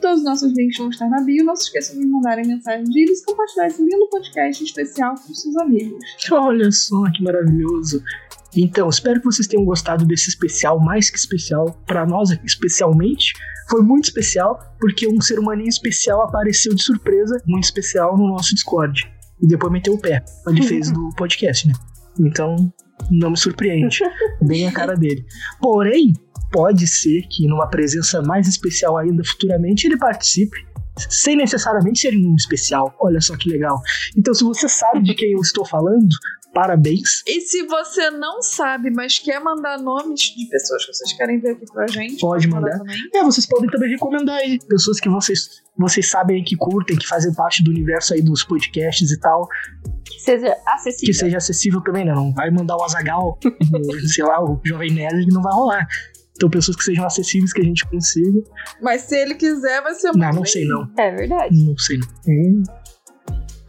Todos os nossos links vão estar na bio. Não se esqueçam de mandarem mensagem de eles e compartilhar esse lindo podcast especial com seus amigos. Olha só que maravilhoso. Então, espero que vocês tenham gostado desse especial, mais que especial, para nós especialmente. Foi muito especial, porque um ser humaninho especial apareceu de surpresa, muito especial, no nosso Discord. E depois meteu o pé. Ele fez do podcast, né? Então, não me surpreende. Bem a cara dele. Porém, pode ser que numa presença mais especial ainda futuramente ele participe. Sem necessariamente ser um especial. Olha só que legal. Então, se você sabe de quem eu estou falando, parabéns. E se você não sabe, mas quer mandar nomes de pessoas que vocês querem ver aqui pra gente, Pode mandar. também. É, vocês podem também recomendar aí pessoas que vocês, vocês sabem que curtem, que fazem parte do universo aí dos podcasts e tal, Que seja acessível. que seja acessível também, né? Não vai mandar o Azagal, sei lá, o Jovem Nerd, que não vai rolar. Então, pessoas que sejam acessíveis, que a gente consiga. Mas se ele quiser, vai ser Não, muito não sei não. É verdade. Não sei não. Hum.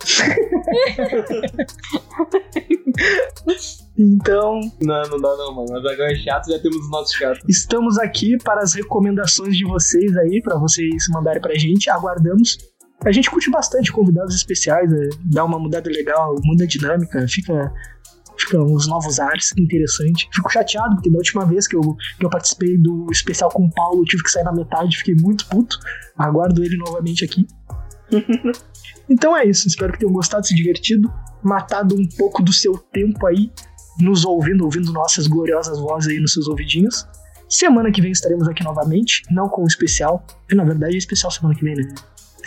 então, Não, não dá não, mano. Mas agora é chato, já temos os nossos chatos. Estamos aqui para as recomendações de vocês aí, para vocês mandarem pra gente. Aguardamos. A gente curte bastante convidados especiais, é, dá uma mudada legal, muda a dinâmica, fica, fica uns novos ares, interessante. Fico chateado, porque da última vez que eu, que eu participei do especial com o Paulo, eu tive que sair na metade, fiquei muito puto. Aguardo ele novamente aqui. então é isso, espero que tenham gostado, se divertido, matado um pouco do seu tempo aí, nos ouvindo, ouvindo nossas gloriosas vozes aí nos seus ouvidinhos. Semana que vem estaremos aqui novamente, não com um especial. Na verdade, é especial semana que vem, né?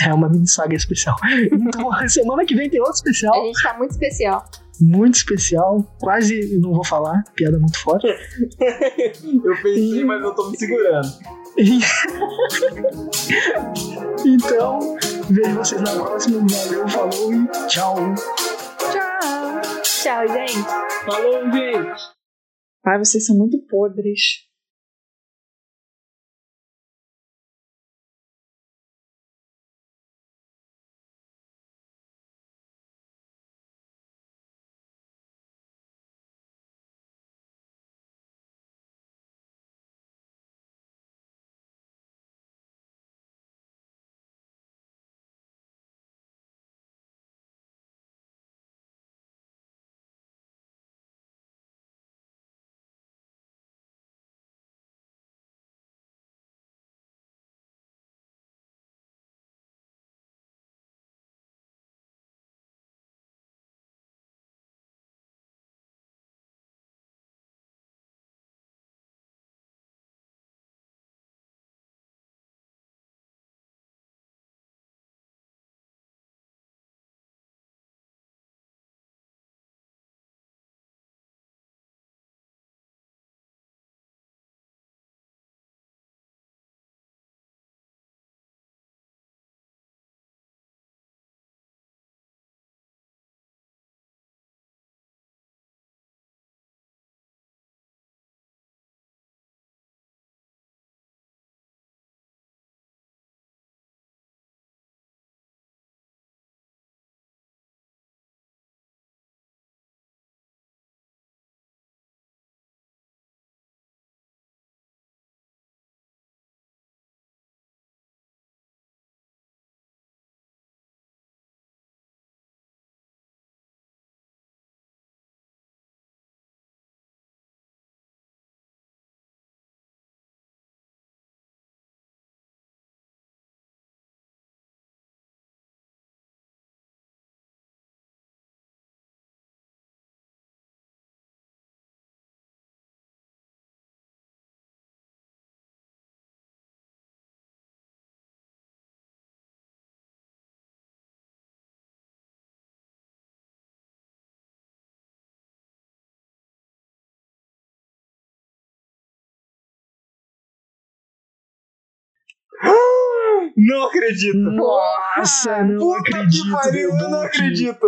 É uma mini saga especial. Então, semana que vem tem outro A especial, gente tá muito especial. Muito especial. Quase não vou falar, piada muito forte. Eu pensei, mas eu tô me segurando. então, vejo vocês na próxima. Valeu, falou e tchau. Tchau! Tchau, gente. Falou, gente! Ai, vocês são muito podres. Não acredito! Nossa, não Puta acredito. que pariu, eu não acredito!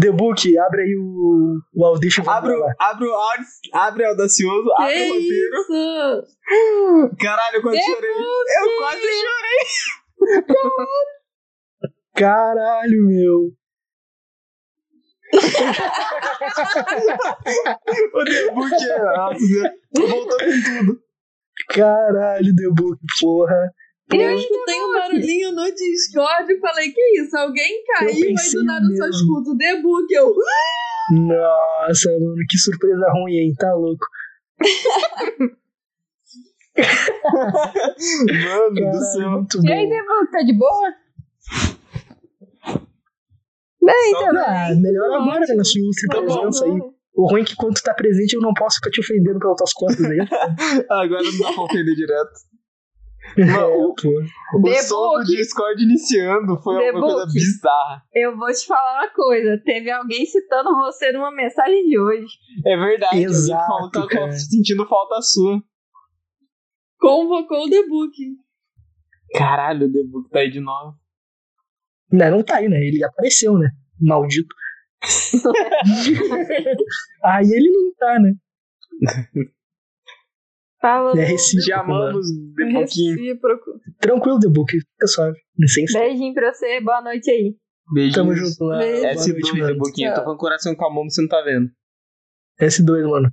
The Book, abre aí o, o Audition Abre, abre, o Audi- abre Audacioso, abre o Que roteiro. isso? Caralho, eu quase chorei. Eu quase chorei. Caralho, meu. O debut é. Nossa, voltou com tudo. Caralho, The Book, porra. Eu escutei um barulhinho no Discord e falei, que isso? Alguém caiu e do nada eu só escuto The Book. Eu, Nossa, mano, que surpresa ruim, hein? Tá louco. Mano do Caralho, céu. muito E aí, bom. Debug, tá de boa? Bem, também. Ah, melhor agora, né? Na sua ilustre Tá bom. presença aí. O ruim é que quando tu tá presente eu não posso ficar te ofendendo pelas tuas costas aí. Agora não dá pra ofender direto. O The som do. Discord iniciando foi The uma coisa Book. bizarra. Eu vou te falar uma coisa. Teve alguém citando você numa mensagem de hoje. É verdade. Exato, falou tava sentindo falta sua. convocou o The Book. Caralho, o The Book tá aí de novo. Não, não tá aí, né? Ele apareceu, né? Maldito. aí ele não tá, né? Falando. É recíproco, Te mano. amamos, The Bookinho. Recíproco. Tranquilo, The Book. Fica suave. Licença. Beijinho pra você. Boa noite aí. Beijinhos. Tamo junto lá. Beijo. Boa S2, noite, The. Bookinho. Eu tô com o coração calmo, você não tá vendo. S2, mano.